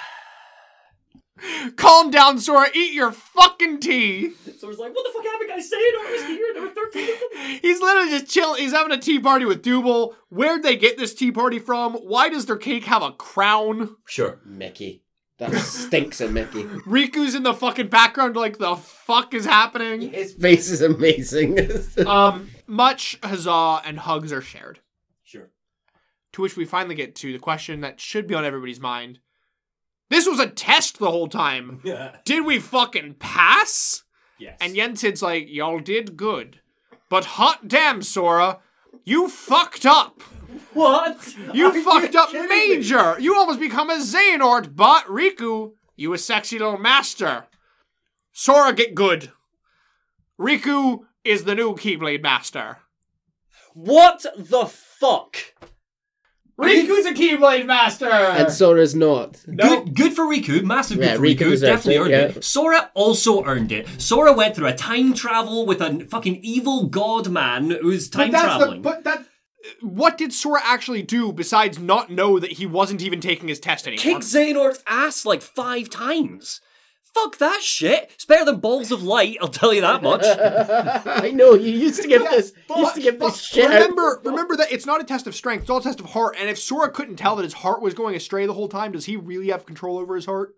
Speaker 3: Calm down, Sora. Eat your fucking tea.
Speaker 1: So it's like, what the fuck happened? I say it or I was here. There were 13 of them.
Speaker 3: He's literally just chilling. He's having a tea party with Double. Where'd they get this tea party from? Why does their cake have a crown?
Speaker 1: Sure.
Speaker 4: Mickey. That stinks of Mickey.
Speaker 3: Riku's in the fucking background, like the fuck is happening.
Speaker 4: His face is amazing. *laughs*
Speaker 3: Um, much huzzah and hugs are shared.
Speaker 1: Sure.
Speaker 3: To which we finally get to the question that should be on everybody's mind. This was a test the whole time. *laughs*
Speaker 1: Yeah.
Speaker 3: Did we fucking pass?
Speaker 1: Yes.
Speaker 3: And Yen Sid's like, y'all did good. But hot damn, Sora, you fucked up.
Speaker 1: What?
Speaker 3: You
Speaker 1: Are
Speaker 3: fucked up
Speaker 1: kidding me?
Speaker 3: major. You almost become a Xehanort, but Riku, you a sexy little master. Sora, get good. Riku is the new Keyblade master.
Speaker 2: What the fuck?
Speaker 5: Riku's a Keyblade Master!
Speaker 4: and Sora's not.
Speaker 1: No. Good, good for Riku. Massive good
Speaker 4: Yeah,
Speaker 1: for
Speaker 4: Riku
Speaker 1: Riku. Definitely
Speaker 4: it,
Speaker 1: earned
Speaker 4: yeah.
Speaker 1: it. Sora also earned it. Sora went through a time travel with a fucking evil god man who's time
Speaker 5: but that's
Speaker 1: traveling.
Speaker 5: the. But that.
Speaker 3: What did Sora actually do besides not know that he wasn't even taking his test anymore?
Speaker 2: Kick Xehanort's ass like five times. Fuck that shit. It's better than balls of light, I'll tell you that much. *laughs*
Speaker 4: I know you used to give this. You used to give this shit.
Speaker 3: Remember, remember that it's not a test of strength; it's all a test of heart. And if Sora couldn't tell that his heart was going astray the whole time, does he really have control over his heart?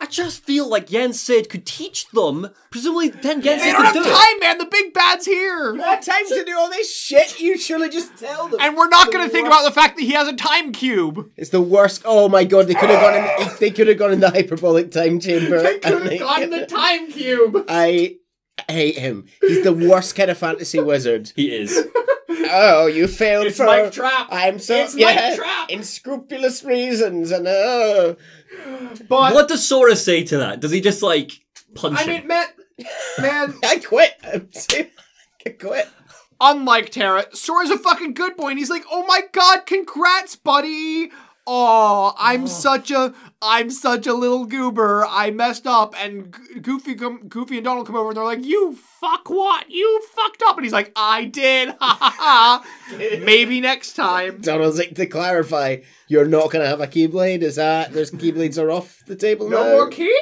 Speaker 2: I just feel like Yen Sid could teach them. Presumably, then Yen
Speaker 3: They
Speaker 2: Sid
Speaker 3: don't
Speaker 2: could
Speaker 3: have
Speaker 2: do it.
Speaker 3: time, man. The big bad's here,
Speaker 4: What time to do all this shit? You surely just tell them.
Speaker 3: and we're not going to think about the fact that he has a time cube.
Speaker 4: It's the worst. Oh my god! They could have gone in. They could have gone in the hyperbolic time chamber.
Speaker 5: They could
Speaker 4: and they-
Speaker 5: have gotten the time cube!
Speaker 4: I hate him. He's the worst kind of fantasy wizard.
Speaker 2: He is.
Speaker 4: Oh, you failed
Speaker 5: It's
Speaker 4: for.
Speaker 5: Mike Trap.
Speaker 4: I'm so
Speaker 5: It's Mike
Speaker 4: yeah,
Speaker 5: Trap.
Speaker 4: unscrupulous reasons and oh.
Speaker 5: But.
Speaker 2: what does Sora say to that? Does he just like punch him?
Speaker 5: I
Speaker 2: him?
Speaker 5: mean, man. Man. *laughs*
Speaker 4: I quit. I'm saying- I quit.
Speaker 3: Unlike Terra, Sora's a fucking good boy, and he's like, "Oh my god, congrats, buddy! Oh, I'm such a, I'm such a little goober. I messed up." And Goofy, come, Goofy and Donald come over, and they're like, "You fuck what? You fucked up!" And he's like, "I did. *laughs* Ha ha ha. Maybe next time."
Speaker 4: Donald's like to clarify, you're not gonna have a keyblade. Is that there's keyblades are off the table
Speaker 5: No
Speaker 4: now?
Speaker 5: No more key?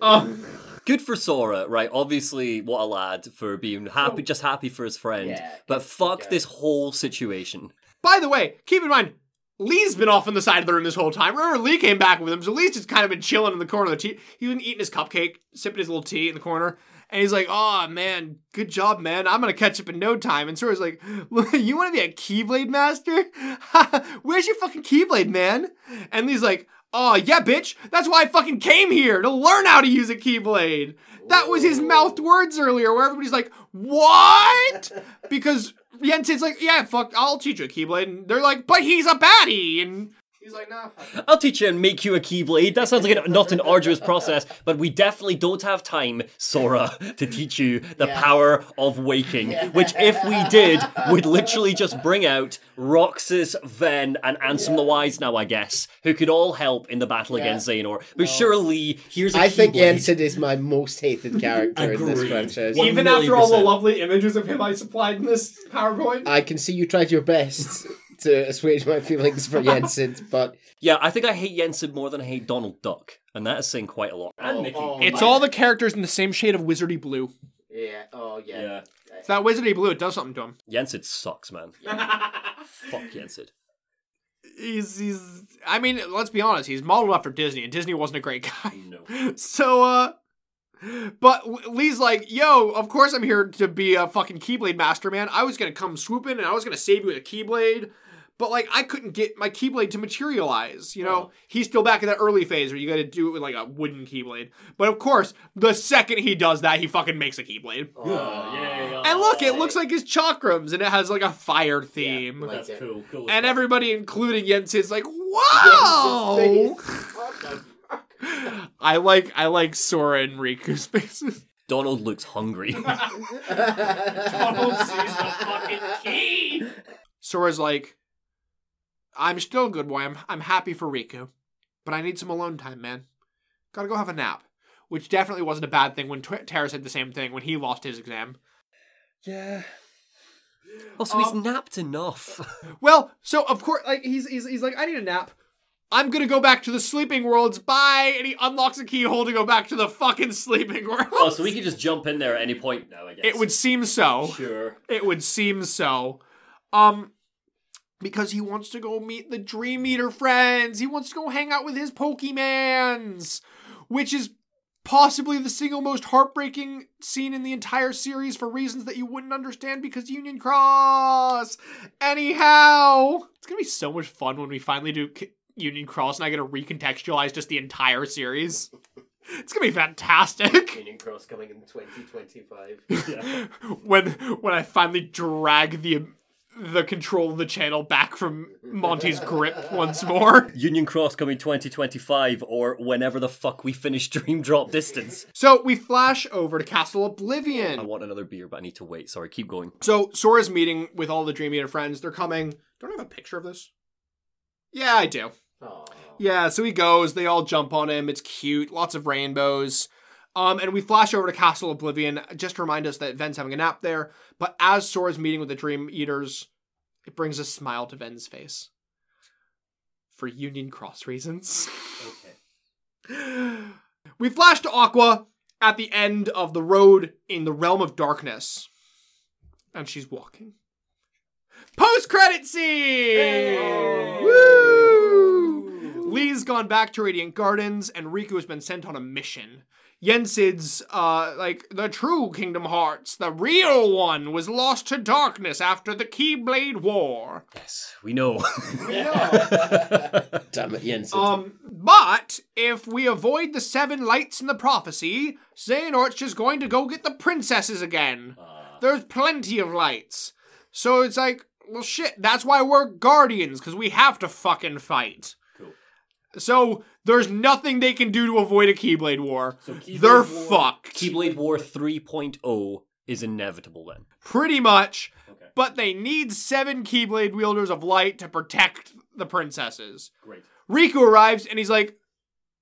Speaker 5: Um. *laughs*
Speaker 2: Good for Sora, right? Obviously, what a lad for being happy, just happy for his friend.
Speaker 4: Yeah,
Speaker 2: but fuck this whole situation.
Speaker 3: By the way, keep in mind, Lea's been off on the side of the room this whole time. Remember, Lea came back with him, so Lea's just kind of been chilling in the corner of the tea. He's been eating his cupcake, sipping his little tea in the corner, and he's like, "Oh man, good job, man. I'm gonna catch up in no time." And Sora's like, *laughs* "You want to be a Keyblade master? *laughs* Where's your fucking Keyblade, man?" And Lea's like, "Oh yeah, bitch. That's why I fucking came here to learn how to use a Keyblade." That was his mouthed words earlier, where everybody's like, "What?" *laughs* Because Yensid's like, "Yeah, fuck, I'll teach you a Keyblade," and they're like, "But he's a baddie," and he's like, "Nah." Fuck.
Speaker 2: I'll teach you and make you a Keyblade. That sounds like an, not an arduous process, but we definitely don't have time, Sora, to teach you the power of waking. Which, if we did, would literally just bring out Roxas, Ven, and Ansem the Wise now, I guess, who could all help in the battle against Xehanort. But surely, here's a
Speaker 4: I think
Speaker 2: Keyblade.
Speaker 4: Yensid is my most hated character in this franchise.
Speaker 5: Even after all the lovely images of him I supplied in this PowerPoint.
Speaker 4: I can see you tried your best to assuage my feelings for Yensid, *laughs* but
Speaker 2: Yeah, I think I hate Yensid more than I hate Donald Duck, and that is saying quite a lot.
Speaker 1: and Mickey.
Speaker 3: It's all the characters in the same shade of wizardy blue.
Speaker 4: yeah, oh yeah.
Speaker 1: Yeah.
Speaker 3: It's that wizardy blue. It does something to him.
Speaker 2: Yensid sucks, man. *laughs* Fuck Yensid.
Speaker 3: He's he's. I mean, let's be honest. He's modeled after Disney, and Disney wasn't a great guy.
Speaker 1: No. *laughs*
Speaker 3: So, uh, but Lea's like, yo, of course I'm here to be a fucking Keyblade master, man. I was gonna come swooping and I was gonna save you with a Keyblade, but like I couldn't get my Keyblade to materialize. You know, oh. he's still back in that early phase where you gotta do it with like a wooden Keyblade. But of course, the second he does that, he fucking makes a Keyblade.
Speaker 1: Oh, yeah, yeah, yeah.
Speaker 3: And look, it looks like his chakrams, and it has like a fire theme.
Speaker 4: like-
Speaker 1: That's cool. Cool. as
Speaker 3: and
Speaker 1: fuck.
Speaker 3: everybody, including Jens, is like, "Wow!" *laughs* I like I like Sora and Riku's faces.
Speaker 2: Donald looks hungry. *laughs*
Speaker 5: Donald sees the fucking key.
Speaker 3: Sora's like, "I'm still a good boy. I'm I'm happy for Riku, but I need some alone time, man. Gotta go have a nap." Which definitely wasn't a bad thing when Tw- Terra said the same thing when he lost his exam.
Speaker 4: Yeah.
Speaker 2: Also, so he's napped enough. *laughs*
Speaker 3: Well, so of course, like he's he's he's like, "I need a nap." I'm gonna go back to the sleeping worlds. Bye, and he unlocks a keyhole to go back to the fucking sleeping world.
Speaker 2: oh, so we can just jump in there at any point now, I guess.
Speaker 3: It would seem so.
Speaker 2: Sure.
Speaker 3: It would seem so. Um because he wants to go meet the Dream Eater friends. He wants to go hang out with his Pokemans, which is possibly the single most heartbreaking scene in the entire series for reasons that you wouldn't understand because Union Cross. Anyhow, it's gonna be so much fun when we finally do Union Cross and I get to recontextualize just the entire series. It's gonna be fantastic. *laughs*
Speaker 4: Union Cross coming in 2025. *laughs*
Speaker 3: when when I finally drag the the control of the channel back from *laughs* Monty's grip once more.
Speaker 2: Union Cross coming 2025 or whenever the fuck we finish Dream Drop Distance.
Speaker 3: So we flash over to Castle Oblivion.
Speaker 2: I want another beer, but I need to wait. Sorry, keep going.
Speaker 3: So Sora's meeting with all the Dream Eater friends. They're coming. Don't I have a picture of this? Yeah, I do.
Speaker 4: Aw.
Speaker 3: Yeah, so he goes, they all jump on him, it's cute, lots of rainbows. Um, and we flash over to Castle Oblivion, just to remind us that Ven's having a nap there. But as Sora's meeting with the Dream Eaters, it brings a smile to Ven's face. For Union Cross reasons.
Speaker 2: Okay. *laughs*
Speaker 3: we flash to Aqua at the end of the road in the Realm of Darkness. And she's walking. Post credit scene! Woo! Lea's gone back to Radiant Gardens, and Riku has been sent on a mission. Yensid's, uh, like, the true Kingdom Hearts, the real one, was lost to darkness after the Keyblade War.
Speaker 2: Yes, we know. we know. *laughs*
Speaker 4: Damn it, Jens.
Speaker 3: Um, but if we avoid the seven lights in the prophecy, Xehanort's just going to go get the princesses again. There's plenty of lights. So it's like, well, shit, that's why we're guardians, because we have to fucking fight. So there's nothing they can do to avoid a Keyblade War. So Keyblade They're fucked.
Speaker 2: Keyblade War 3.0 is inevitable then.
Speaker 3: Pretty much.
Speaker 2: Okay.
Speaker 3: But they need seven Keyblade wielders of light to protect the princesses.
Speaker 2: Great.
Speaker 3: Riku arrives and he's like,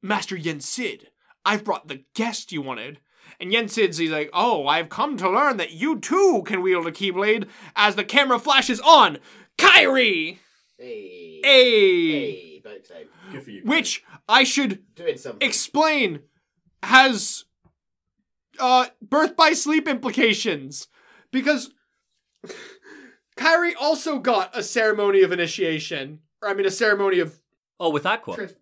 Speaker 3: Master Yensid, I've brought the guest you wanted. And Yensid's he's like, Oh, I've come to learn that you too can wield a Keyblade as the camera flashes on Kairi!
Speaker 4: hey. Hey, time.
Speaker 2: Good for you.
Speaker 3: which I should
Speaker 4: Doing something.
Speaker 3: explain has uh birth by sleep implications. Because Kairi also got a ceremony of initiation. Or I mean a ceremony of
Speaker 2: Oh, with Aqua.
Speaker 3: Trans-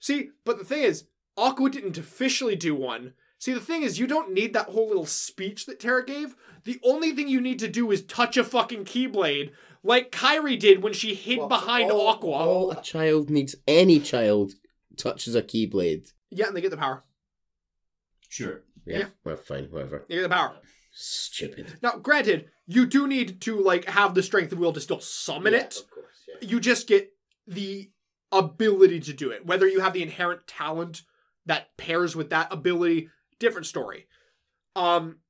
Speaker 3: See, but the thing is, Aqua didn't officially do one. See, the thing is, you don't need that whole little speech that Terra gave. The only thing you need to do is touch a fucking Keyblade, like Kairi did when she hid
Speaker 4: Well,
Speaker 3: behind
Speaker 4: all-
Speaker 3: Aqua.
Speaker 4: All a child needs, any child touches a keyblade.
Speaker 3: Yeah, and they get the power.
Speaker 2: Sure.
Speaker 4: Yeah,
Speaker 3: Yeah.
Speaker 4: well, fine, whatever.
Speaker 3: They get the power.
Speaker 4: Stupid.
Speaker 3: Now, granted, you do need to like have the strength of will to still summon
Speaker 4: Yeah,
Speaker 3: it.
Speaker 4: Of course, yeah.
Speaker 3: You just get the ability to do it. Whether you have the inherent talent that pairs with that ability, different story. Um but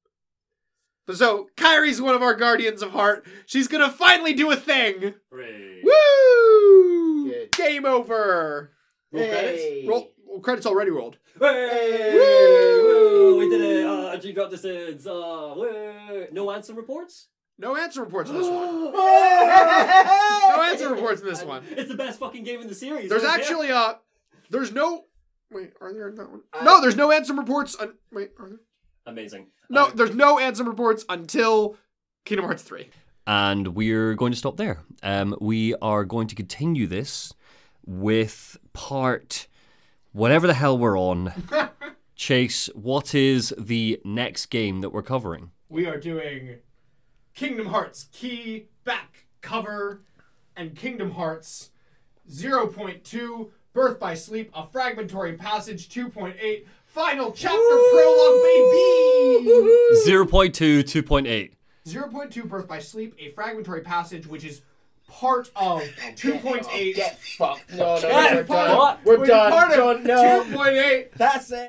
Speaker 3: so Kairi's one of our guardians of heart. She's gonna finally do a thing.
Speaker 2: Hooray.
Speaker 3: Woo!
Speaker 4: Good.
Speaker 3: Game over.
Speaker 2: Roll credits?
Speaker 4: Hey.
Speaker 3: Roll well, credits already rolled.
Speaker 2: Hey!
Speaker 3: Woo!
Speaker 2: Woo! We did it! Uh, Dream Drop Distance! Uh! No Ansem reports?
Speaker 3: No Ansem reports in this one. *gasps* *laughs* No Ansem reports in this one.
Speaker 2: It's the best fucking game in the series.
Speaker 3: There's
Speaker 2: right there.
Speaker 3: actually uh there's no wait, are there in that one?
Speaker 4: Uh,
Speaker 3: no, there's no Ansem reports un- wait, are there?
Speaker 2: Amazing.
Speaker 3: No,
Speaker 2: Uh,
Speaker 3: there's no Ansem reports until Kingdom Hearts 3.
Speaker 2: and we're going to stop there. Um, we are going to continue this with part whatever the hell we're on. *laughs* Chase, what is the next game that we're covering?
Speaker 3: We are doing Kingdom Hearts key back cover and Kingdom Hearts 0.2 Birth by Sleep a fragmentary passage 2.8 final chapter prologue baby
Speaker 2: 0.2, 2.8.
Speaker 3: 0.2 Birth by Sleep a fragmentary passage which is part of 2.8
Speaker 4: Get fucked. No, no,
Speaker 3: Get
Speaker 4: we're done. We're
Speaker 3: Which is
Speaker 4: done.
Speaker 3: part of
Speaker 4: Done. No.
Speaker 3: 2.8
Speaker 4: That's it.